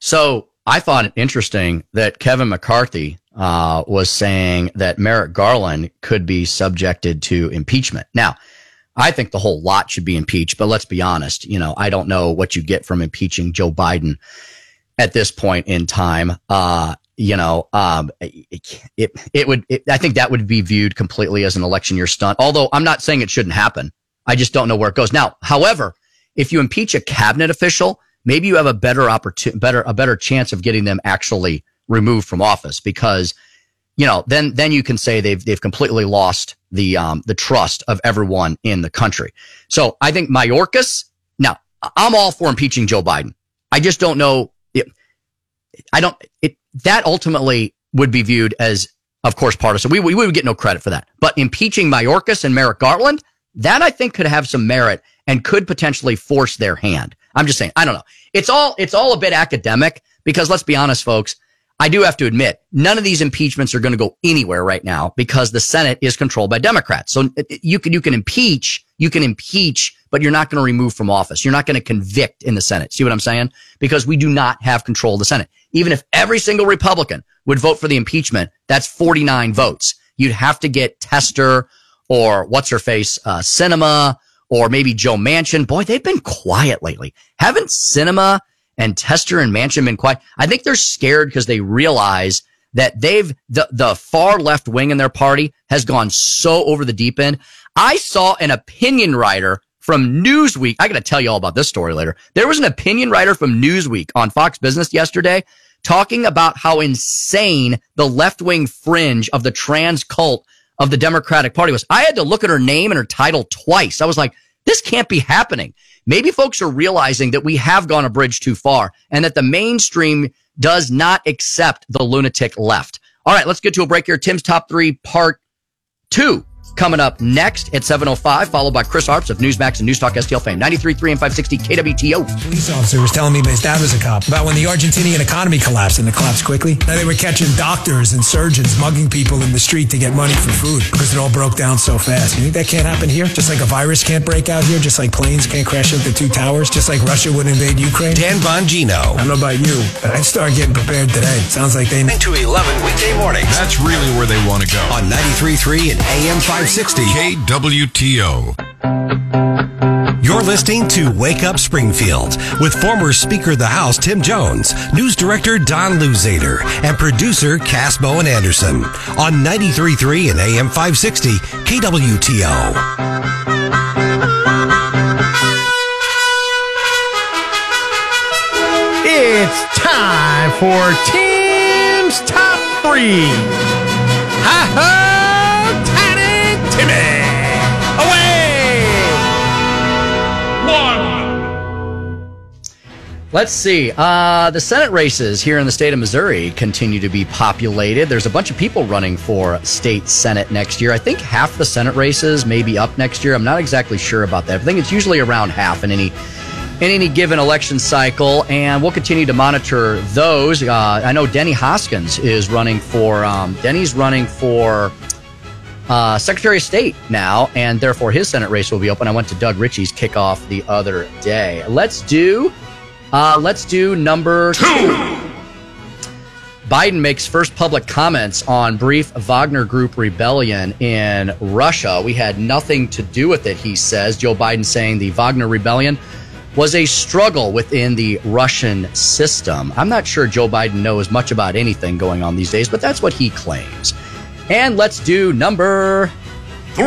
So I thought it interesting that Kevin McCarthy uh, was saying that Merrick Garland could be subjected to impeachment. Now, I think the whole lot should be impeached, but let's be honest. You know, I don't know what you get from impeaching Joe Biden at this point in time. Uh, you know, um, it, it, it would, it, I think that would be viewed completely as an election year stunt. Although I'm not saying it shouldn't happen. I just don't know where it goes. Now, however, if you impeach a cabinet official, maybe you have a better opportunity, better, a better chance of getting them actually removed from office because, you know, then, then you can say they've, they've completely lost the, um, the trust of everyone in the country. So I think Mayorkas, now I'm all for impeaching Joe Biden. I just don't know. I don't, it, that ultimately would be viewed as, of course, partisan. We, we, we would get no credit for that. But impeaching Mayorkas and Merrick Garland, that I think could have some merit and could potentially force their hand. I'm just saying, I don't know. It's all, it's all a bit academic because let's be honest, folks. I do have to admit, none of these impeachments are going to go anywhere right now because the Senate is controlled by Democrats. So you can, you can impeach, you can impeach, but you're not going to remove from office. You're not going to convict in the Senate. See what I'm saying? Because we do not have control of the Senate. Even if every single Republican would vote for the impeachment, that's 49 votes. You'd have to get Tester or what's her face, uh, Sinema or maybe Joe Manchin. Boy, they've been quiet lately. Haven't Sinema and Tester and Manchin been quiet? I think they're scared because they realize that they've, the, the far left wing in their party has gone so over the deep end. I saw an opinion writer from Newsweek. I got to tell you all about this story later. There was an opinion writer from Newsweek on Fox Business yesterday talking about how insane the left wing fringe of the trans cult of the Democratic Party was. I had to look at her name and her title twice. I was like, this can't be happening. Maybe folks are realizing that we have gone a bridge too far and that the mainstream does not accept the lunatic left. All right, let's get to a break here. Tim's top three, part two coming up next at 7.05, followed by Chris Arps of Newsmax and Newstalk STL fame. 93.3 and 560 KWTO. Police officer was telling me, my dad was a cop, about when the Argentinian economy collapsed and it collapsed quickly. Now they were catching doctors and surgeons mugging people in the street to get money for food because it all broke down so fast. You think that can't happen here? Just like a virus can't break out here, just like planes can't crash into two towers, just like Russia would invade Ukraine? Dan Bongino. I don't know about you, but I'd start getting prepared today. Sounds like they... 9 to 11 weekday mornings. That's really where they want to go. On 93.3 and AM 560. KWTO. You're listening to Wake Up Springfield with former Speaker of the House Tim Jones, News Director Don Luzader, and producer Cass Bowen Anderson on 93.3 and AM 560 KWTO. It's time for Tim's Top 3. Ha ha! Timmy! Let's see. Uh, the Senate races here in the state of Missouri continue to be populated. There's a bunch of people running for state Senate next year. I think half the Senate races may be up next year. I'm not exactly sure about that. I think it's usually around half in any in any given election cycle, and we'll continue to monitor those. Uh, I know Denny Hoskins is running for. Um, Denny's running for uh, Secretary of State now, and therefore his Senate race will be open. I went to Doug Richey's kickoff the other day. Let's do. Uh, let's do number two. Biden makes first public comments on brief Wagner Group rebellion in Russia. We had nothing to do with it, he says. Joe Biden saying the Wagner rebellion was a struggle within the Russian system. I'm not sure Joe Biden knows much about anything going on these days, but that's what he claims. And let's do number three.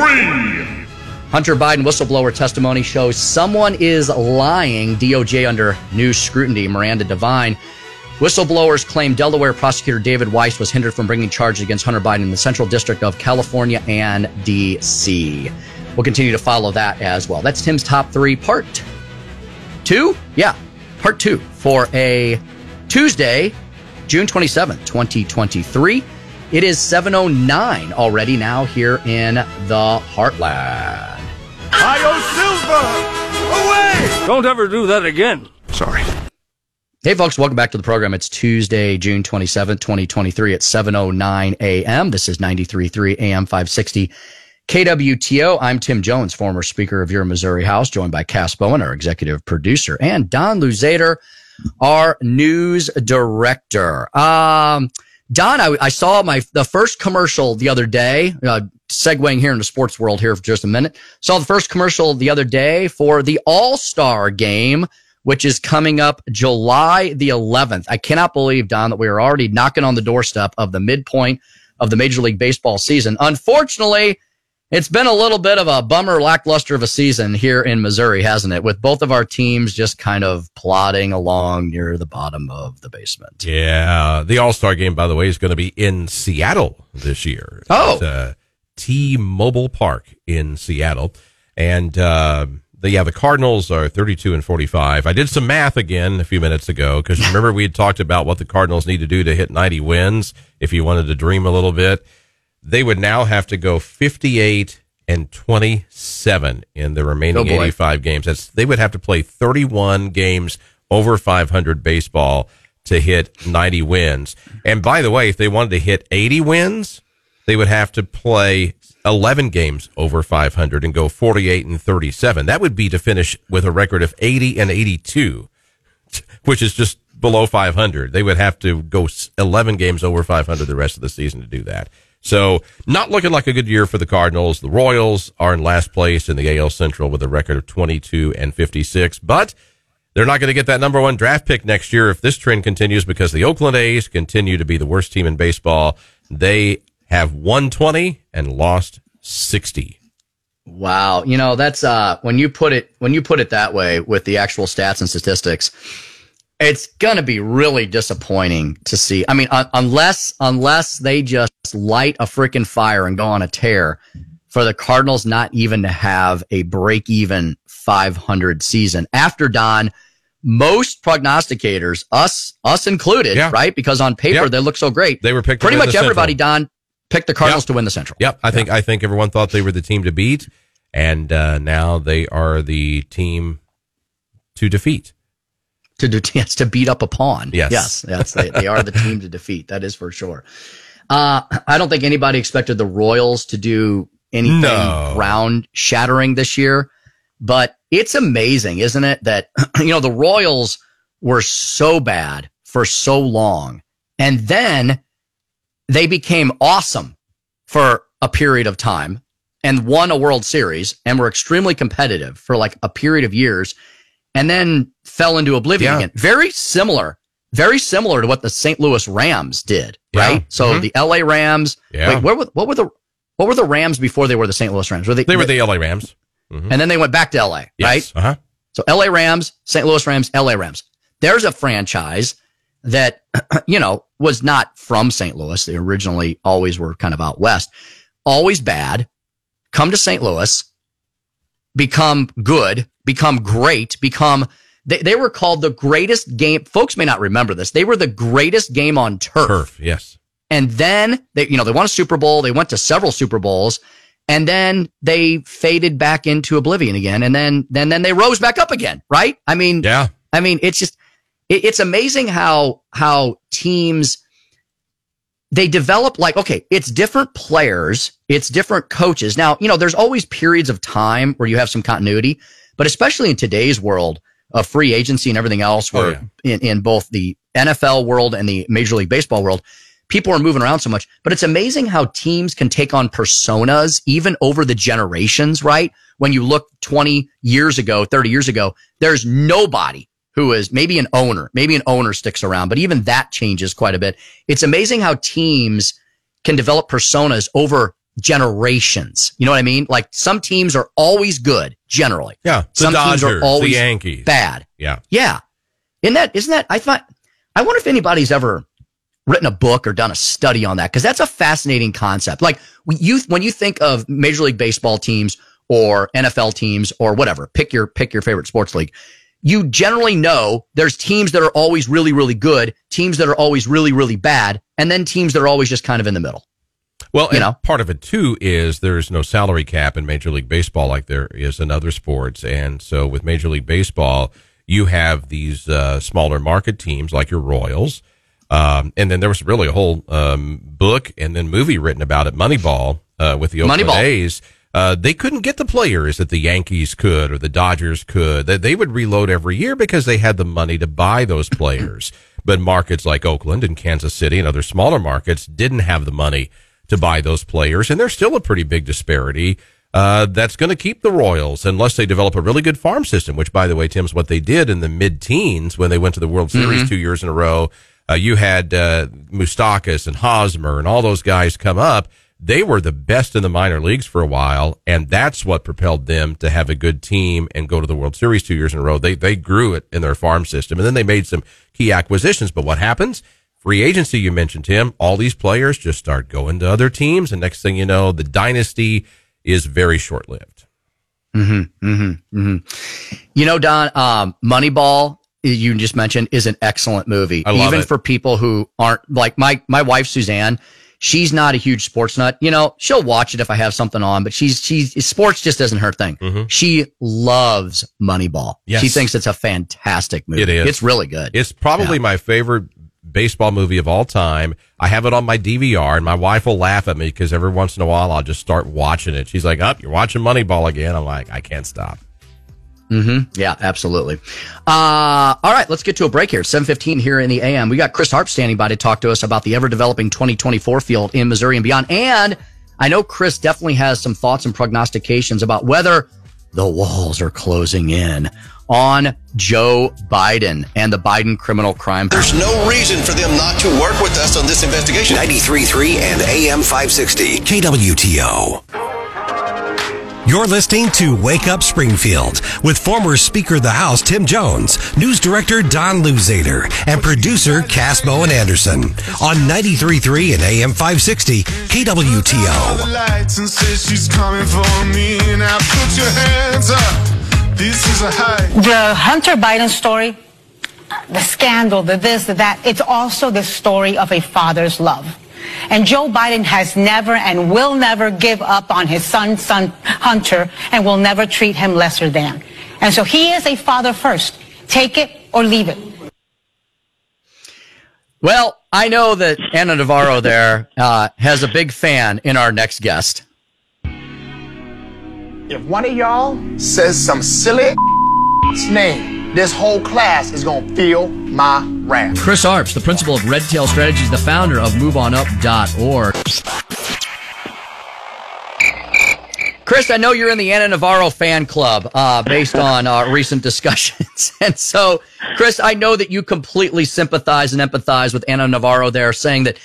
Hunter Biden whistleblower testimony shows someone is lying. DOJ under new scrutiny. Miranda Devine. Whistleblowers claim Delaware prosecutor David Weiss was hindered from bringing charges against Hunter Biden in the Central District of California and D.C. We'll continue to follow that as well. That's Tim's top three, part two? Yeah, part two for a Tuesday, June 27th, 2023. It is 7.09 already now here in the Heartland. Io Silva! Away! Don't ever do that again. Sorry. Hey, folks, welcome back to the program. It's Tuesday, June 27th, 2023 at 7.09 a.m. This is 93.3 AM 560 KWTO. I'm Tim Jones, former Speaker of your Missouri House, joined by Cass Bowen, our executive producer, and Don Luzader, our news director. Um, Don, I, I saw my the first commercial the other day. Uh, segueing here in the sports world here for just a minute. Saw the first commercial the other day for the All Star Game, which is coming up July the 11th. I cannot believe, Don, that we are already knocking on the doorstep of the midpoint of the Major League Baseball season. Unfortunately, it's been a little bit of a bummer, lackluster of a season here in Missouri, hasn't it? With both of our teams just kind of plodding along near the bottom of the basement. Yeah. The All Star game, by the way, is going to be in Seattle this year. Oh. Uh, T Mobile Park in Seattle. And, uh, the, yeah, the Cardinals are 32 and 45. I did some math again a few minutes ago because remember we had talked about what the Cardinals need to do to hit 90 wins if you wanted to dream a little bit. They would now have to go 58 and 27 in the remaining Oh, 85 games. That's, they would have to play 31 games over 500 baseball to hit 90 wins. And by the way, if they wanted to hit 80 wins, they would have to play 11 games over 500 and go 48 and 37. That would be to finish with a record of 80 and 82, which is just below 500. They would have to go 11 games over 500 the rest of the season to do that. So not looking like a good year for the Cardinals. The Royals are in last place in the AL Central with a record of 22 and 56, but they're not going to get that number one draft pick next year if this trend continues because the Oakland A's continue to be the worst team in baseball. They have 120 and lost 60. Wow. You know, that's uh when you put it when you put it that way with the actual stats and statistics, it's going to be really disappointing to see. I mean, un- unless unless they just light a freaking fire and go on a tear for the Cardinals not even to have a break even 500 season. After Don, most prognosticators, us us included, Yeah. right? Because on paper Yep. they look so great. They were picked to Pretty much everybody, Central. Don, picked the Cardinals Yep. to win the Central. Yep. I think, I think everyone thought they were the team to beat and, uh, now they are the team to defeat. To do yes, to beat up a pawn. Yes. yes, yes, they, they are the team to defeat. That is for sure. Uh, I don't think anybody expected the Royals to do anything No. ground shattering this year, but it's amazing, isn't it? That you know the Royals were so bad for so long, and then they became awesome for a period of time and won a World Series and were extremely competitive for like a period of years and then fell into oblivion Yeah. again. Very similar, very similar to what the St. Louis Rams did, Yeah. right? So Mhm. the LA Rams, Yeah. wait, where were, what were the, what were the Rams before they were the St. Louis Rams? Were they, They were the LA Rams. and then they went back to LA, right? Uh-huh. So LA Rams, St. Louis Rams, LA Rams. There's a franchise that, you know, was not from St. Louis. They originally always were kind of out west, always bad, come to St. Louis, become good, become great, become, they, they were called the greatest game. Folks may not remember this. They were the greatest game on turf. Turf. Yes. And then they, you know, they won a Super Bowl. They went to several Super Bowls and then they faded back into oblivion again. And then, then, then they rose back up again. Right. I mean, Yeah. I mean, it's just, it, it's amazing how, how teams, they develop like, okay, it's different players. It's different coaches. Now, you know, there's always periods of time where you have some continuity, but especially in today's world of free agency and everything else, Oh, where in, in both the NFL world and the Major League Baseball world, people are moving around so much. But it's amazing how teams can take on personas even over the generations, right? When you look 20 years ago, 30 years ago, there's nobody who is maybe an owner, maybe an owner sticks around, but even that changes quite a bit. It's amazing how teams can develop personas over generations. You know what I mean? Like some teams are always good generally. Yeah. The Some teams Dodgers, are always the Yankees. bad. Yeah. Yeah. Isn't that, isn't that, I thought, I wonder if anybody's ever written a book or done a study on that because that's a fascinating concept. Like when you, when you think of Major League Baseball teams or NFL teams or whatever, pick your, pick your favorite sports league. You generally know there's teams that are always really, really good, teams that are always really, really bad, and then teams that are always just kind of in the middle. Well, you know, part of it too is there's no salary cap in Major League Baseball like there is in other sports, and so with Major League Baseball, you have these uh, smaller market teams like your Royals, um, and then there was really a whole um, book and then movie written about it, Moneyball, uh, with the Oakland Moneyball. A's. Uh, they couldn't get the players that the Yankees could or the Dodgers could. That they would reload every year because they had the money to buy those players. but markets like Oakland and Kansas City and other smaller markets didn't have the money to buy those players, and there's still a pretty big disparity. Uh, that's going to keep the Royals unless they develop a really good farm system, which, by the way, Tim's what they did in the mid teens when they went to the World Series Mhm. two years in a row. Uh, you had uh, Moustakas and Hosmer and all those guys come up. They were the best in the minor leagues for a while, and that's what propelled them to have a good team and go to the World Series two years in a row. They they grew it in their farm system, and then they made some key acquisitions. But what happens? Free agency, you mentioned Tim. All these players just start going to other teams, and next thing you know, the dynasty is very short lived. Mm-hmm, mm-hmm, mm-hmm. You know, Don, um, Moneyball, you just mentioned, is an excellent movie. I love Even it. for people who aren't like my my wife Suzanne. She's not a huge sports nut. You know, she'll watch it if I have something on, but she's she's sports just isn't her thing. She loves Moneyball. Mm-hmm. Yes. She thinks it's a fantastic movie. It is. It's really good. It's probably my favorite baseball movie of all time. I have it on my DVR, and my wife will laugh at me because every once in a while I'll just start watching it. She's like, "Up, you're watching Moneyball again." I'm like, "I can't stop." Mm-hmm. Yeah, absolutely. Uh, all right, let's get to a break here. 715 here in the AM. We got Chris Arps standing by to talk to us about the ever developing 2024 field in Missouri and beyond. And I know Chris definitely has some thoughts and prognostications about whether the walls are closing in on Joe Biden and the Biden criminal crime. There's no reason for them not to work with us on this investigation. 93.3 and AM 560. KWTO. You're listening to Wake Up Springfield with former Speaker of the House Tim Jones, News Director Don Luzader, and producer Cass Bowen Anderson on 93.3 and AM 560 KWTO. The lights and says she's coming for me. Now put your hands up. This is a high. The Hunter Biden story, the scandal, the this, the that, it's also the story of a father's love. And Joe Biden has never and will never give up on his son, son Hunter, and will never treat him lesser than. And so he is a father first. Take it or leave it. Well, I know that Anna Navarro there uh, has a big fan in our next guest. If one of y'all says some silly name, this whole class is gonna feel my wrath. Chris Arps, the principal of Red Tail Strategies, the founder of MoveOnUp.org. Chris, I know you're in the Anna Navarro fan club uh, based on uh, recent discussions. And so, Chris, I know that you completely sympathize and empathize with Anna Navarro there, saying that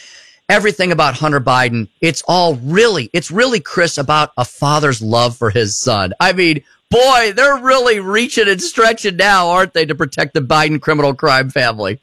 everything about Hunter Biden, it's all really, it's really, Chris, about a father's love for his son. I mean, boy, they're really reaching and stretching now, aren't they, to protect the Biden criminal crime family?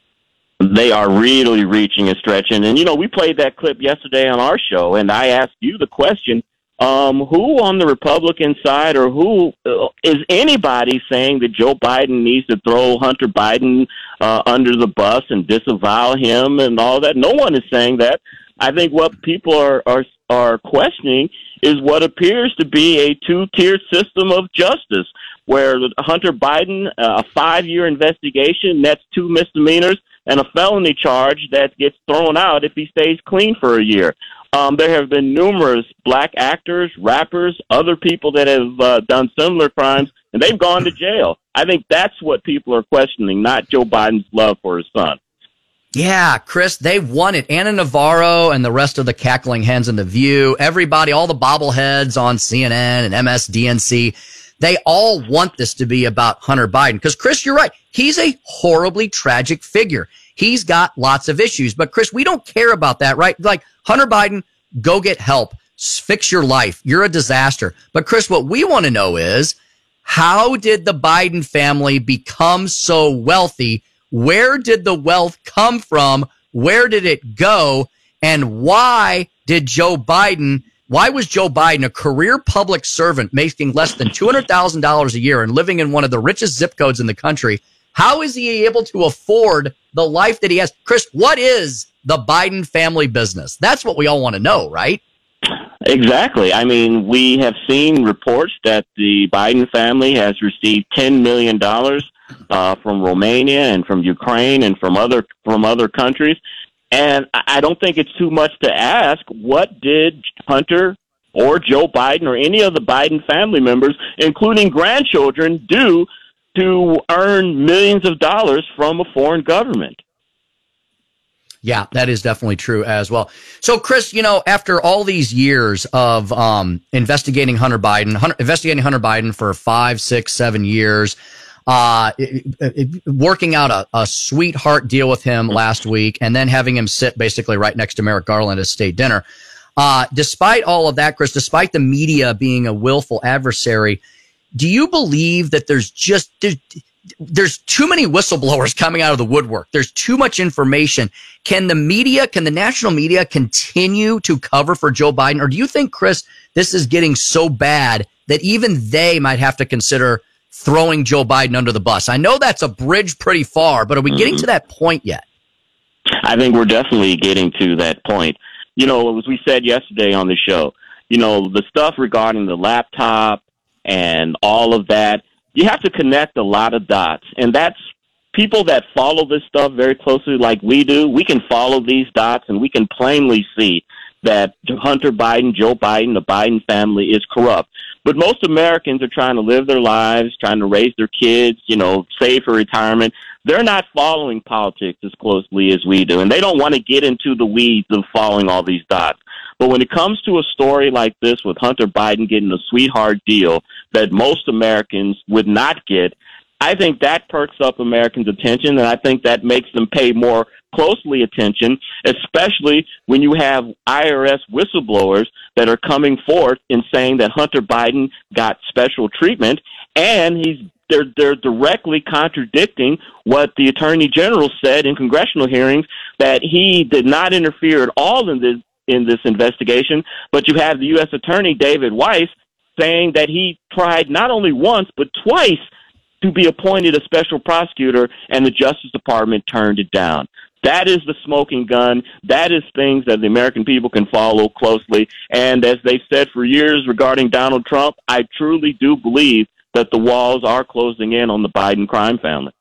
they are really reaching and stretching. And you know, we played that clip yesterday on our show, and I asked you the question: um, Who on the Republican side, or who uh, is anybody saying that Joe Biden needs to throw Hunter Biden uh, under the bus and disavow him and all that? No one is saying that. I think what people are are are questioning is what appears to be a two-tiered system of justice, where Hunter Biden, uh, a five-year investigation, that's two misdemeanors and a felony charge that gets thrown out if he stays clean for a year. Um, there have been numerous black actors, rappers, other people that have uh, done similar crimes, and they've gone to jail. I think that's what people are questioning, not Joe Biden's love for his son. Yeah, Chris, they won it. Anna Navarro and the rest of the cackling hens in the view, everybody, all the bobbleheads on CNN and MSDNC, they all want this to be about Hunter Biden. Because Chris, you're right. He's a horribly tragic figure. He's got lots of issues. But Chris, we don't care about that, right? Like Hunter Biden, go get help. Fix your life. You're a disaster. But Chris, what we want to know is how did the Biden family become so wealthy? Where did the wealth come from? Where did it go? And why did Joe Biden, why was Joe Biden a career public servant making less than $200,000 a year and living in one of the richest zip codes in the country? How is he able to afford the life that he has? Chris, what is the Biden family business? That's what we all want to know, right? Exactly. I mean, we have seen reports that the Biden family has received ten million dollars uh, from Romania and from Ukraine and from other from other countries. And I don't think it's too much to ask. What did Hunter or Joe Biden or any of the Biden family members, including grandchildren, do to earn millions of dollars from a foreign government? Yeah, that is definitely true as well. So, Chris, you know, after all these years of um, investigating Hunter Biden, Hunter, investigating Hunter Biden for five, six, seven years, uh, it- it- working out a, a sweetheart deal with him last week, and then having him sit basically right next to Merrick Garland at state dinner. Uh, despite all of that, Chris, despite the media being a willful adversary, do you believe that there's just there's, there's too many whistleblowers coming out of the woodwork. There's too much information. Can the media, can the national media continue to cover for Joe Biden? Or do you think, Chris, this is getting so bad that even they might have to consider throwing Joe Biden under the bus? I know that's a bridge pretty far, but are we getting mm-hmm. to that point yet? I think we're definitely getting to that point. You know, as we said yesterday on the show, you know, the stuff regarding the laptop and all of that, you have to connect a lot of dots. And that's people that follow this stuff very closely, like we do. We can follow these dots and we can plainly see that Hunter Biden, Joe Biden, the Biden family is corrupt. But most Americans are trying to live their lives, trying to raise their kids, you know, save for retirement. They're not following politics as closely as we do, and they don't want to get into the weeds of following all these dots. But when it comes to a story like this with Hunter Biden getting a sweetheart deal that most Americans would not get, I think that perks up Americans' attention, and I think that makes them pay more closely attention, especially when you have IRS whistleblowers that are coming forth and saying that Hunter Biden got special treatment, and he's they're they're directly contradicting what the attorney general said in congressional hearings that he did not interfere at all in this in this investigation. But you have the U.S. attorney David Weiss saying that he tried not only once but twice to be appointed a special prosecutor, and the Justice Department turned it down. That is the smoking gun. That is things that the American people can follow closely. And as they've said for years regarding Donald Trump, I truly do believe that the walls are closing in on the Biden crime family.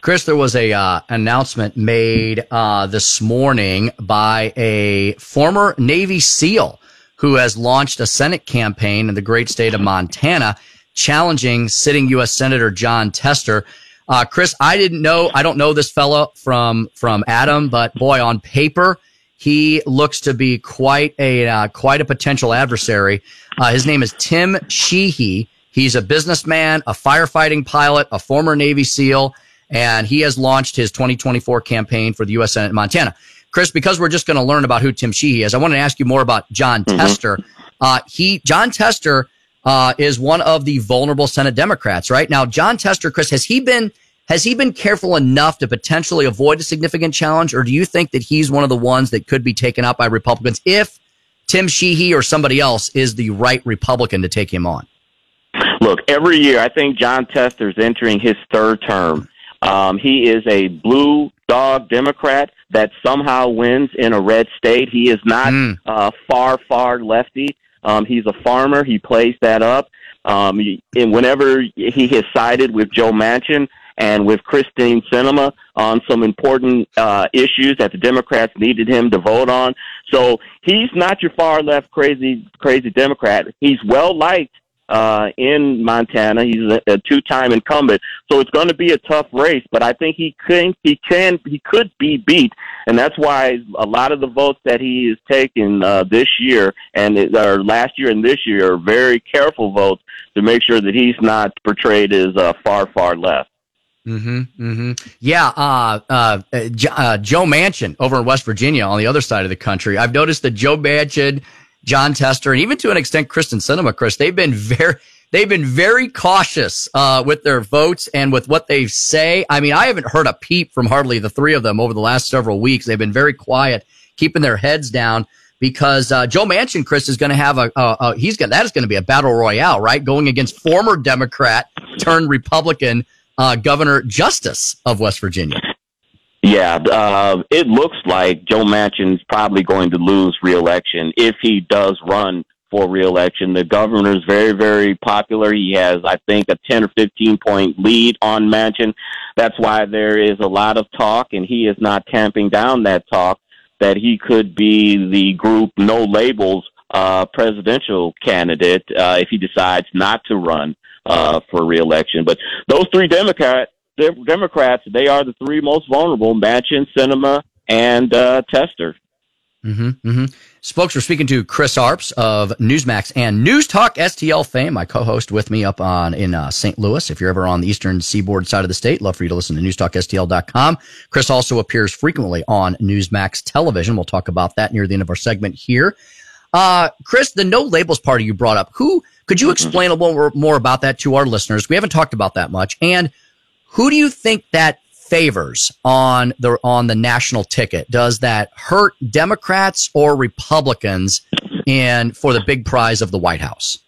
Chris, there was a uh, announcement made uh, this morning by a former Navy SEAL who has launched a Senate campaign in the great state of Montana, challenging sitting U.S. Senator Jon Tester. Uh, Chris, I didn't know, I don't know this fellow from from Adam, but boy, on paper, he looks to be quite a uh, quite a potential adversary. Uh, his name is Tim Sheehy. He's a businessman, a firefighting pilot, a former Navy SEAL, and he has launched his 2024 campaign for the U.S. Senate in Montana. Chris, because we're just going to learn about who Tim Sheehy is, I want to ask you more about Jon Tester. Uh, he, Jon Tester, uh, is one of the vulnerable Senate Democrats, right? Now, Jon Tester, Chris, has he been has he been careful enough to potentially avoid a significant challenge, or do you think that he's one of the ones that could be taken up by Republicans if Tim Sheehy or somebody else is the right Republican to take him on? Look, every year I think Jon Tester's entering his third term. Um, he is a blue dog Democrat that somehow wins in a red state. He is not uh, far, far lefty. Um, he's a farmer. He plays that up. Um, and whenever he has sided with Joe Manchin and with Kyrsten Sinema on some important uh, issues that the Democrats needed him to vote on, so he's not your far left crazy crazy Democrat. He's well liked uh, in Montana. He's a, a two-time incumbent, so it's going to be a tough race. But I think he can, he can, he could be beat, and that's why a lot of the votes that he has taken uh, this year and it- or last year and this year are very careful votes to make sure that he's not portrayed as uh, far, far left. Mm-hmm. Mm-hmm. Yeah. Uh, uh, uh, uh, Joe Manchin over in West Virginia on the other side of the country. I've noticed that Joe Manchin, Jon Tester, and even to an extent, Kyrsten Sinema, Chris, they've been very, they've been very cautious, uh, with their votes and with what they say. I mean, I haven't heard a peep from hardly the three of them over the last several weeks. They've been very quiet, keeping their heads down because, uh, Joe Manchin, Chris, is going to have a, a, a he's going that is going to be a battle royale, right? Going against former Democrat turned Republican, uh, Governor Justice of West Virginia. Yeah, uh, it looks like Joe Manchin's probably going to lose reelection if he does run for reelection. The governor's very, very popular. He has, I think, a 10 or 15 point lead on Manchin. That's why there is a lot of talk, and he is not tamping down that talk, that he could be the group No Labels uh, presidential candidate uh, if he decides not to run uh, for reelection. But those three Democrats, Democrats, they are the three most vulnerable: Manchin, Sinema, and uh, Tester. Mm-hmm, mm-hmm. Spokes, we're speaking to Chris Arps of Newsmax and News Talk STL fame, my co-host with me up on in uh, St. Louis. If you're ever on the eastern seaboard side of the state, love for you to listen to newstalkstl.com. Chris also appears frequently on Newsmax television. We'll talk about that near the end of our segment here. Uh, Chris, the no labels party you brought up, who could you explain a little more about that to our listeners? We haven't talked about that much. And who do you think that favors on the on the national ticket? Does that hurt Democrats or Republicans in for the big prize of the White House?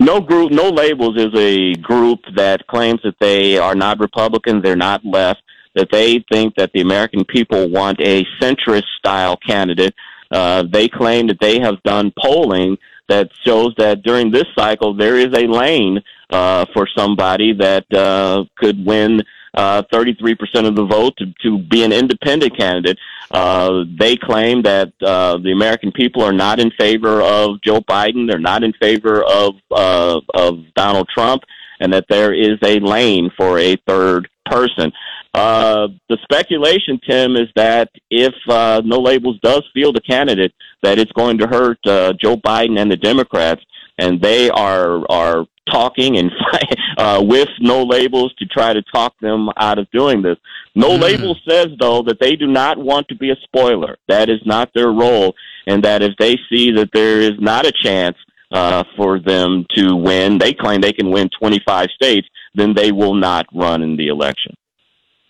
No group, no labels is a group that claims that they are not Republican, they're not left, that they think that the American people want a centrist style candidate. Uh, they claim that they have done polling that shows that during this cycle there is a lane uh, for somebody that uh, could win uh, 33% of the vote to, to be an independent candidate. Uh, they claim that uh, the American people are not in favor of Joe Biden. They're not in favor of uh, of Donald Trump, and that there is a lane for a third person. Uh, the speculation, Tim, is that if uh, No Labels does field a candidate, that it's going to hurt uh, Joe Biden and the Democrats, and they are are talking and uh, with no labels to try to talk them out of doing this. No mm. label says though that they do not want to be a spoiler. That is not their role, and that if they see that there is not a chance uh, for them to win, they claim they can win 25 states, then they will not run in the election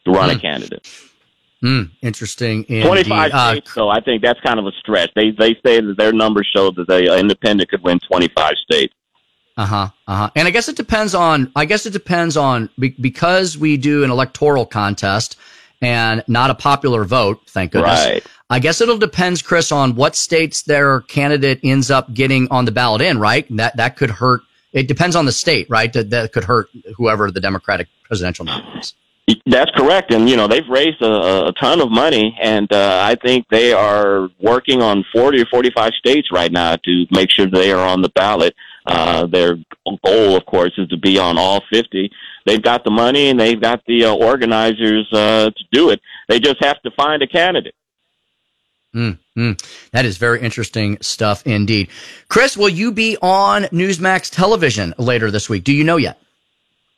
to run mm. a candidate. Hmm, interesting. Indeed. 25 uh, states, so I think that's kind of a stretch. They they say that their numbers show that the independent could win 25 states. Uh huh. Uh huh. And I guess it depends on. I guess it depends on because we do an electoral contest and not a popular vote. Thank goodness. Right. I guess it'll depends, Chris, on what states their candidate ends up getting on the ballot in. Right. That that could hurt. It depends on the state, right? That that could hurt whoever the Democratic presidential nominee is. That's correct, and you know they've raised a, a ton of money, and uh, I think they are working on forty or forty-five states right now to make sure they are on the ballot. Uh, their goal, of course, is to be on all 50. They've got the money and they've got the uh, organizers uh, to do it. They just have to find a candidate. Mm, mm. That is very interesting stuff indeed. Chris, will you be on Newsmax television later this week? Do you know yet?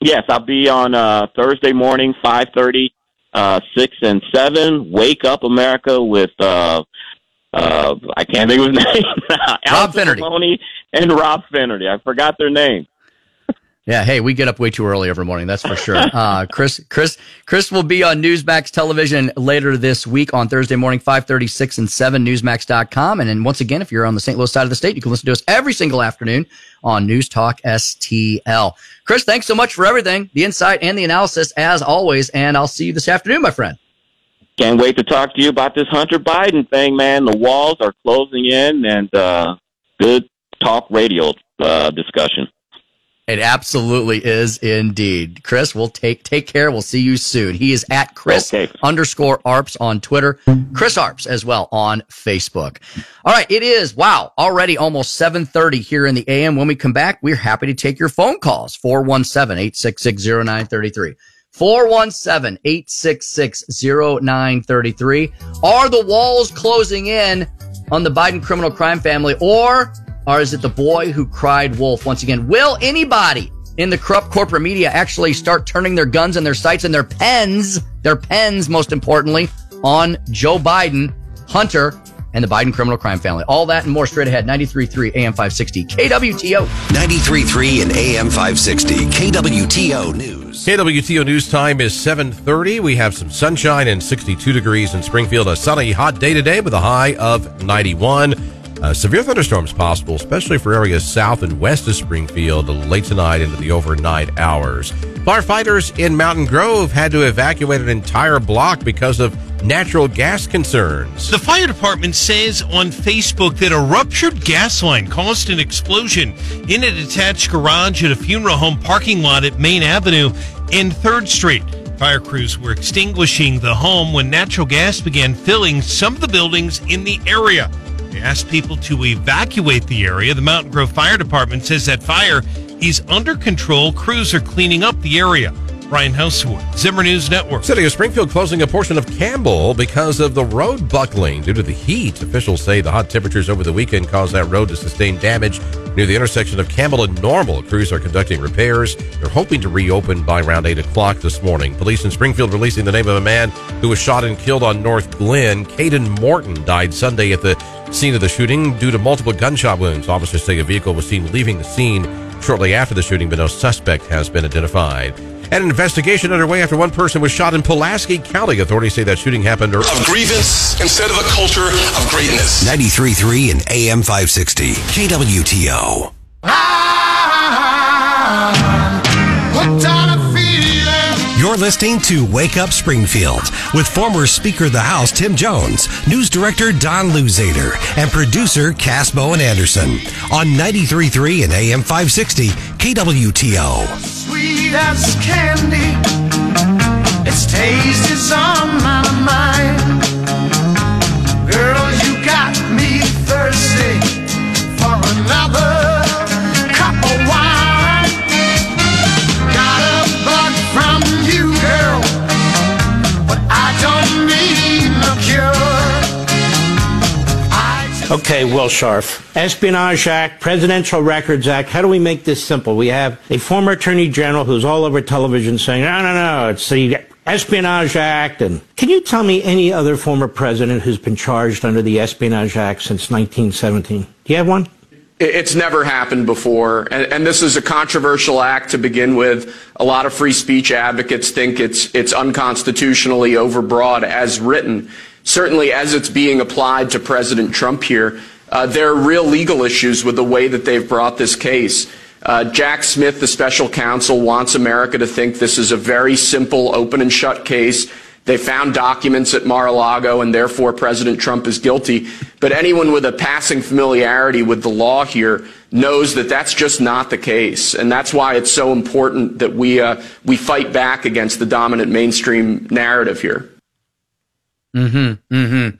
Yes, I'll be on uh, Thursday morning, 5.30, uh, 6 and 7. Wake Up America with uh, uh, I can't think of his name. Rob Finnerty. Maloney and Rob Finnerty. I forgot their name. Yeah, hey, we get up way too early every morning. That's for sure. Uh, Chris, Chris, Chris will be on Newsmax television later this week on Thursday morning, 536 and 7, newsmax.com. And then once again, if you're on the St. Louis side of the state, you can listen to us every single afternoon on News Talk STL. Chris, thanks so much for everything, the insight and the analysis as always. And I'll see you this afternoon, my friend. Can't wait to talk to you about this Hunter Biden thing, man. The walls are closing in and, uh, good talk radio, uh, discussion. It absolutely is indeed. Chris, we'll take take care. We'll see you soon. He is at Chris okay. underscore Arps on Twitter. Chris Arps as well on Facebook. All right. It is, wow, already almost 730 here in the AM. When we come back, we're happy to take your phone calls. 417-866-0933. 417-866-0933. Are the walls closing in on the Biden criminal crime family or or is it the boy who cried wolf? Once again, will anybody in the corrupt corporate media actually start turning their guns and their sights and their pens, their pens, most importantly, on Joe Biden, Hunter, and the Biden criminal crime family. All that and more straight ahead. 93.3 AM 560 KWTO. 93.3 and AM 560 KWTO News. KWTO News time is 7.30. We have some sunshine and 62 degrees in Springfield. A sunny, hot day today with a high of 91. Uh, severe thunderstorms possible, especially for areas south and west of Springfield late tonight into the overnight hours. Firefighters in Mountain Grove had to evacuate an entire block because of natural gas concerns. The fire department says on Facebook that a ruptured gas line caused an explosion in a detached garage at a funeral home parking lot at Main Avenue and 3rd Street. Fire crews were extinguishing the home when natural gas began filling some of the buildings in the area. They asked people to evacuate the area. The Mountain Grove Fire Department says that fire is under control. Crews are cleaning up the area. Brian Housewood, Zimmer News Network. City of Springfield closing a portion of Campbell because of the road buckling due to the heat. Officials say the hot temperatures over the weekend caused that road to sustain damage near the intersection of Campbell and Normal. Crews are conducting repairs. They're hoping to reopen by around 8 o'clock this morning. Police in Springfield releasing the name of a man who was shot and killed on North Glen. Caden Morton died Sunday at the scene of the shooting due to multiple gunshot wounds. Officers say a vehicle was seen leaving the scene shortly after the shooting, but no suspect has been identified. And an investigation underway after one person was shot in Pulaski County. Authorities say that shooting happened early. Of grievance instead of a culture of greatness. 93.3 and AM 560. KWTO. Ah, ah, ah, You're listening to Wake Up Springfield with former Speaker of the House Tim Jones, News Director Don Luzader, and producer Cass Bowen Anderson on 93.3 and AM 560 KWTO. Sweet as candy. Its taste is on my mind. Girl, you got me thirsty for another Okay, Will Scharf. Espionage Act, Presidential Records Act. How do we make this simple? We have a former Attorney General who's all over television saying, no, no, no, it's the Espionage Act. And can you tell me any other former president who's been charged under the Espionage Act since 1917? Do you have one? It's never happened before, and, and, this is a controversial act to begin with. A lot of free speech advocates think it's it's unconstitutionally overbroad as written. Certainly, as it's being applied to President Trump here, uh, there are real legal issues with the way that they've brought this case. Uh, Jack Smith, the special counsel, wants America to think this is a very simple, open and shut case. They found documents at Mar-a-Lago and therefore President Trump is guilty. But anyone with a passing familiarity with the law here knows that that's just not the case. And that's why it's so important that we, uh, we fight back against the dominant mainstream narrative here. Mm-hmm. Mm-hmm.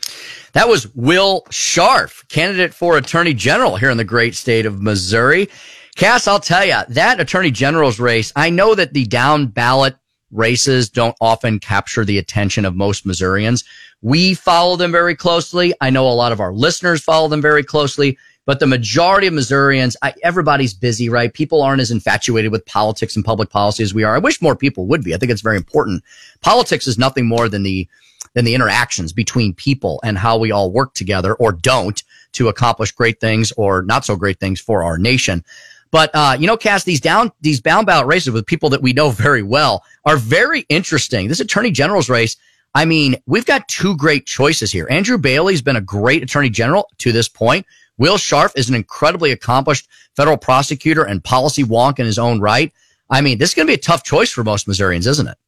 That was Will Scharf, candidate for Attorney General here in the great state of Missouri. Cass, I'll tell you, that Attorney General's race, I know that the down ballot races don't often capture the attention of most Missourians. We follow them very closely. I know a lot of our listeners follow them very closely, but the majority of Missourians, I, everybody's busy, right? People aren't as infatuated with politics and public policy as we are. I wish more people would be. I think it's very important. Politics is nothing more than the than the interactions between people and how we all work together or don't to accomplish great things or not so great things for our nation. But uh, you know, Cass, these down these bound ballot races with people that we know very well are very interesting. This attorney general's race. I mean, we've got two great choices here. Andrew Bailey's been a great attorney general to this point. Will Scharf is an incredibly accomplished federal prosecutor and policy wonk in his own right. I mean, this is going to be a tough choice for most Missourians, isn't it?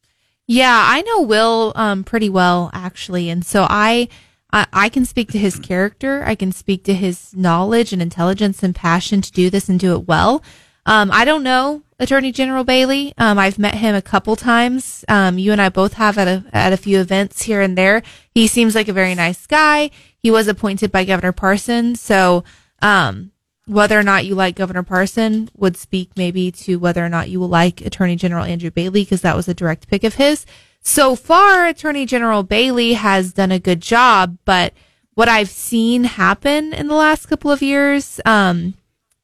Yeah, I know Will um, pretty well actually, and so I, I I can speak to his character. I can speak to his knowledge and intelligence and passion to do this and do it well. Um, I don't know Attorney General Bailey. Um, I've met him a couple times. Um, you and I both have at a at a few events here and there. He seems like a very nice guy. He was appointed by Governor Parson, so um, whether or not you like Governor Parson would speak maybe to whether or not you will like Attorney General Andrew Bailey because that was a direct pick of his. So far, Attorney General Bailey has done a good job, but what I've seen happen in the last couple of years, um,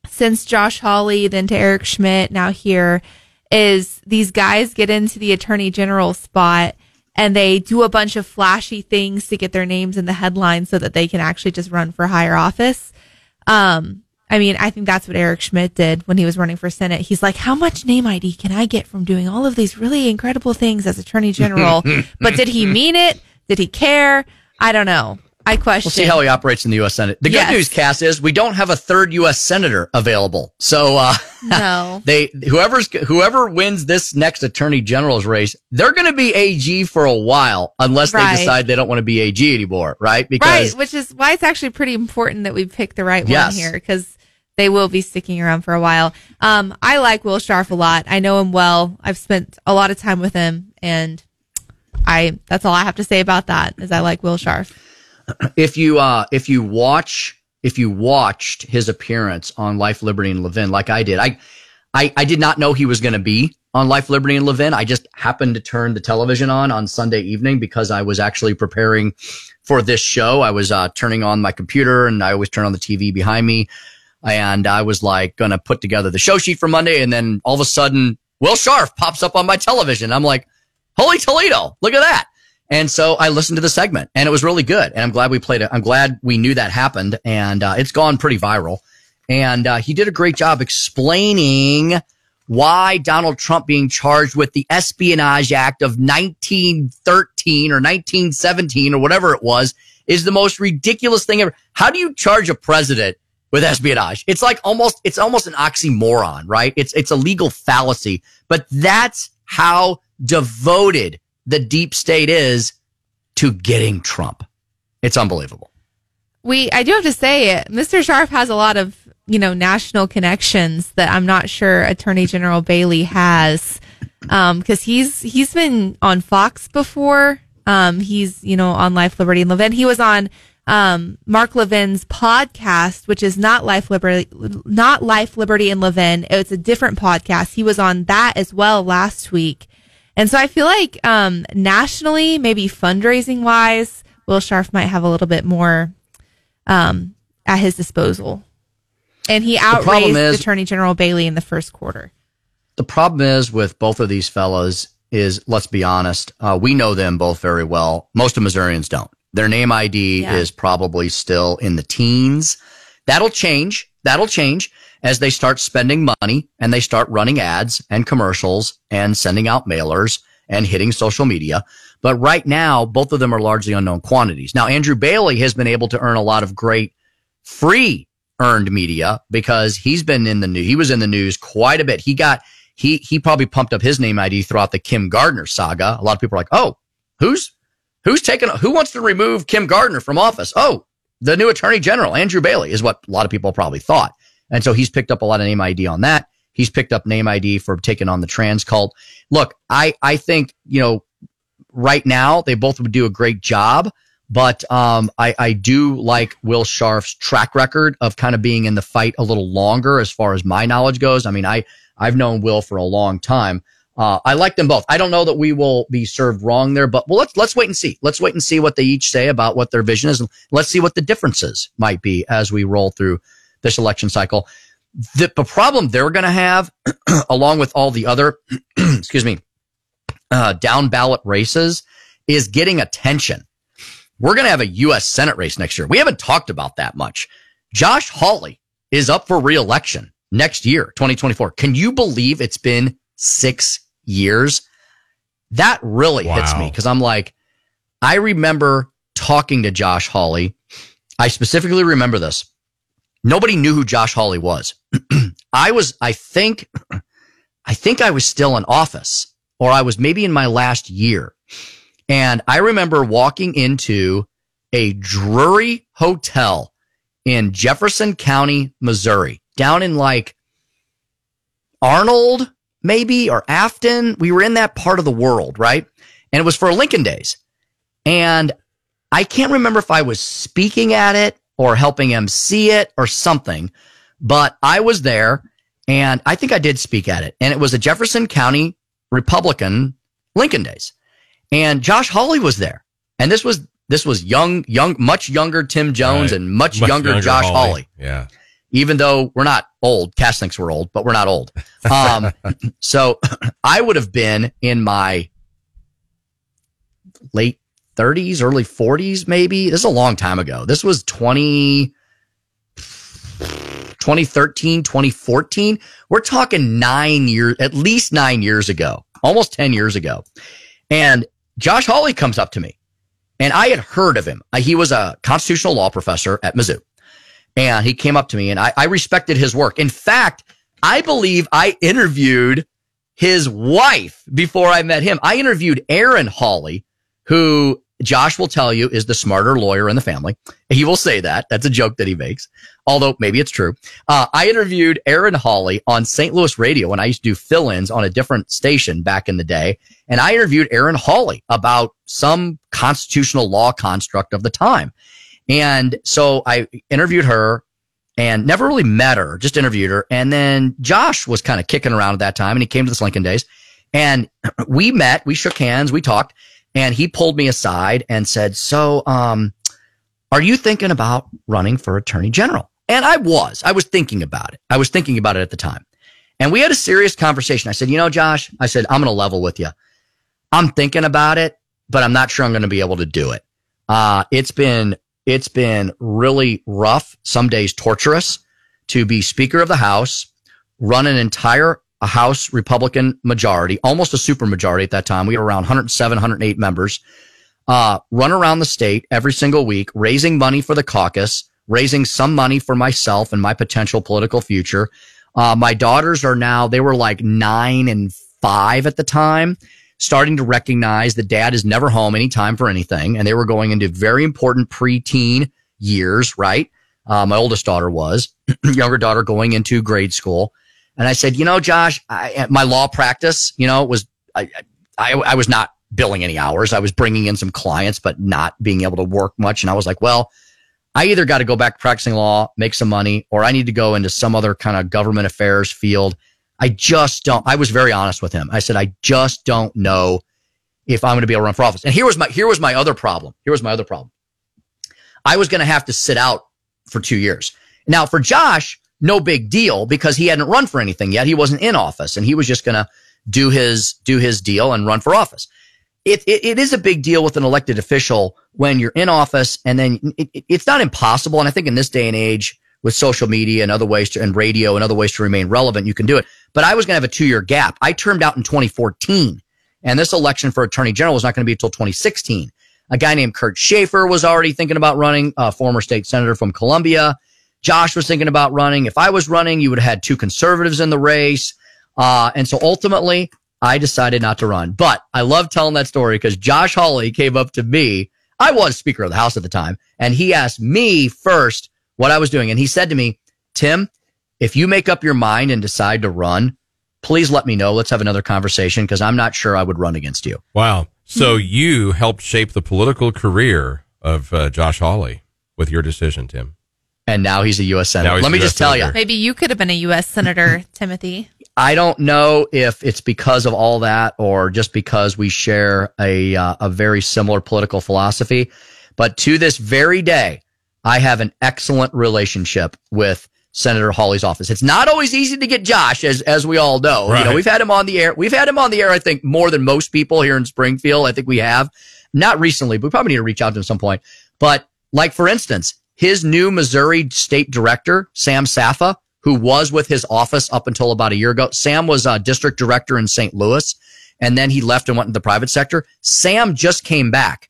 since Josh Hawley, then to Eric Schmitt, now here, is these guys get into the Attorney General spot and they do a bunch of flashy things to get their names in the headlines so that they can actually just run for higher office. Um, I mean, I think that's what Eric Schmitt did when he was running for Senate. He's like, how much name ID can I get from doing all of these really incredible things as Attorney General? but did he mean it? Did he care? I don't know. I question. We'll see how he operates in the U.S. Senate. The Yes. good news, Cass, is we don't have a third U.S. senator available. So uh, No. they whoever's whoever wins this next attorney general's race, they're going to be AG for a while, unless Right. they decide they don't want to be AG anymore, right? Because right, which is why it's actually pretty important that we pick the right Yes. one here because they will be sticking around for a while. Um, I like Will Scharf a lot. I know him well. I've spent a lot of time with him, and I that's all I have to say about that. Is I like Will Scharf. if you uh if you watch if you watched his appearance on Life, Liberty, and Levin, like I did, I I, I did not know he was going to be on Life, Liberty, and Levin. I just happened to turn the television on on Sunday evening because I was actually preparing for this show. I was uh, turning on my computer, and I always turn on the TV behind me, and I was like going to put together the show sheet for Monday, and then all of a sudden, Will Scharf pops up on my television. I'm like, holy Toledo, look at that. And so I listened to the segment and it was really good. And I'm glad we played it. I'm glad we knew that happened and uh, it's gone pretty viral. And uh, he did a great job explaining why Donald Trump being charged with the Espionage Act of 1913 or 1917 or whatever it was is the most ridiculous thing ever. How do you charge a president with espionage? It's like almost, it's almost an oxymoron, right? It's, it's a legal fallacy, but that's how devoted the deep state is to getting Trump. It's unbelievable. We I do have to say it. Mr. Scharf has a lot of you know national connections that I'm not sure Attorney General Bailey has, Um, because he's he's been on Fox before. Um, he's you know on Life, Liberty, and Levin. He was on um, Mark Levin's podcast, which is not Life, Liberty, not Life, Liberty, and Levin. It's a different podcast. He was on that as well last week. And so I feel like um, nationally, maybe fundraising wise, Will Scharf might have a little bit more um, at his disposal. And he outraised is- Attorney General Bailey in the first quarter. The problem is with both of these fellas is, let's be honest, uh, we know them both very well. Most of Missourians don't. Their name ID Yeah. is probably still in the teens. That'll change. That'll change as they start spending money and they start running ads and commercials and sending out mailers and hitting social media. But right now, both of them are largely unknown quantities. Now, Andrew Bailey has been able to earn a lot of great free earned media because he's been in the news. He was in the news quite a bit. He got, he, he probably pumped up his name ID throughout the Kim Gardner saga. A lot of people are like, Oh, who's, who's taking, who wants to remove Kim Gardner from office? Oh, the new attorney general, Andrew Bailey is what a lot of people probably thought. And so he's picked up a lot of name ID on that. He's picked up name ID for taking on the trans cult. Look, I, I think, you know, right now they both would do a great job. But um, I, I do like Will Scharf's track record of kind of being in the fight a little longer as far as my knowledge goes. I mean, I, I've known Will for a long time. Uh, I like them both. I don't know that we will be served wrong there, but well, let's, let's wait and see. Let's wait and see what they each say about what their vision is. And let's see what the differences might be as we roll through this election cycle. The, the problem they're going to have, along with all the other, excuse me, uh, down ballot races, is getting attention. We're going to have a U.S. Senate race next year. We haven't talked about that much. Josh Hawley is up for reelection next year, 2024. Can you believe it's been six years? That really hits me because I'm like, I remember talking to Josh Hawley. I specifically remember this. Nobody knew who Josh Hawley was. I was, I think, I think I was still in office or I was maybe in my last year. And I remember walking into a Drury hotel in Jefferson County, Missouri, down in like Arnold, maybe, or Afton. We were in that part of the world, right? And it was for Lincoln Days. And I can't remember if I was speaking at it or helping MC it or something, but I was there and I think I did speak at it. And it was a Jefferson County Republican Lincoln Days. And Josh Hawley was there. And this was this was young, young, much younger Tim Jones Right. and much, Much younger, younger Josh Hawley. Hawley. Yeah. Even though we're not old, Cass thinks we're old, but we're not old. Um, so I would have been in my late 30s, early 40s, maybe. This is a long time ago. This was 20, 2013, 2014. We're talking nine years, at least nine years ago, almost 10 years ago. And Josh Hawley comes up to me And I had heard of him. He was a constitutional law professor at Mizzou. And he came up to me and I, I respected his work. In fact, I believe I interviewed his wife before I met him. I interviewed Erin Hawley, who Josh will tell you is the smarter lawyer in the family. He will say that. That's a joke that he makes, although maybe it's true. Uh, I interviewed Erin Hawley on St. Louis radio when I used to do fill ins on a different station back in the day. And I interviewed Erin Hawley about some constitutional law construct of the time. And so I interviewed her and never really met her, just interviewed her. And then Josh was kind of kicking around at that time and he came to the Lincoln days and we met, we shook hands, we talked and he pulled me aside and said, so, um, are you thinking about running for attorney general? And I was, I was thinking about it. I was thinking about it at the time. And we had a serious conversation. I said, you know, Josh, I said, I'm going to level with you. I'm thinking about it, but I'm not sure I'm going to be able to do it. Uh, it's been, it's been really rough, some days torturous to be Speaker of the House, run an entire House Republican majority, almost a super majority at that time. We were around 107, 108 members, uh, run around the state every single week, raising money for the caucus, raising some money for myself and my potential political future. Uh, my daughters are now, they were like nine and five at the time, starting to recognize that dad is never home anytime for anything. And they were going into very important preteen years, right? Uh, my oldest daughter was, younger daughter going into grade school. And I said, you know, Josh, I, my law practice, you know, was, I, I, I was not billing any hours. I was bringing in some clients, but not being able to work much. And I was like, well, I either got to go back practicing law, make some money, or I need to go into some other kind of government affairs field. I just don't, I was very honest with him. I said, I just don't know if I'm going to be able to run for office. And here was my, here was my other problem. Here was my other problem. I was going to have to sit out for two years. Now for Josh, no big deal because he hadn't run for anything yet. He wasn't in office and he was just going to do his, do his deal and run for office. It, it, it is a big deal with an elected official when you're in office and then it, it- it's not impossible. And I think in this day and age with social media and other ways to, and radio and other ways to remain relevant, you can do it. But I was going to have a two year gap. I termed out in 2014 and this election for attorney general was not going to be until 2016. A guy named Kurt Schaefer was already thinking about running, a former state senator from Columbia. Josh was thinking about running. If I was running, you would have had two conservatives in the race. Uh, and so ultimately, I decided not to run. But I love telling that story because Josh Hawley came up to me. I was Speaker of the House at the time, and he asked me first what I was doing. And he said to me, Tim, if you make up your mind and decide to run, please let me know. Let's have another conversation because I'm not sure I would run against you. Wow. So you helped shape the political career of uh, Josh Hawley with your decision, Tim. And now he's a U.S. Senator. Let me US just tell you. Maybe you could have been a U.S. Senator, Timothy. I don't know if it's because of all that or just because we share a uh, a very similar political philosophy, but to this very day, I have an excellent relationship with Senator Hawley's office. It's not always easy to get Josh, as as we all know. You know, we've had him on the air. We've had him on the air. I think more than most people here in Springfield. I think we have. Not recently, but we probably need to reach out to him at some point. But like for instance, his new Missouri state director, Sam Safa, who was with his office up until about a year ago. Sam was a district director in St. Louis, and then he left and went into the private sector. Sam just came back.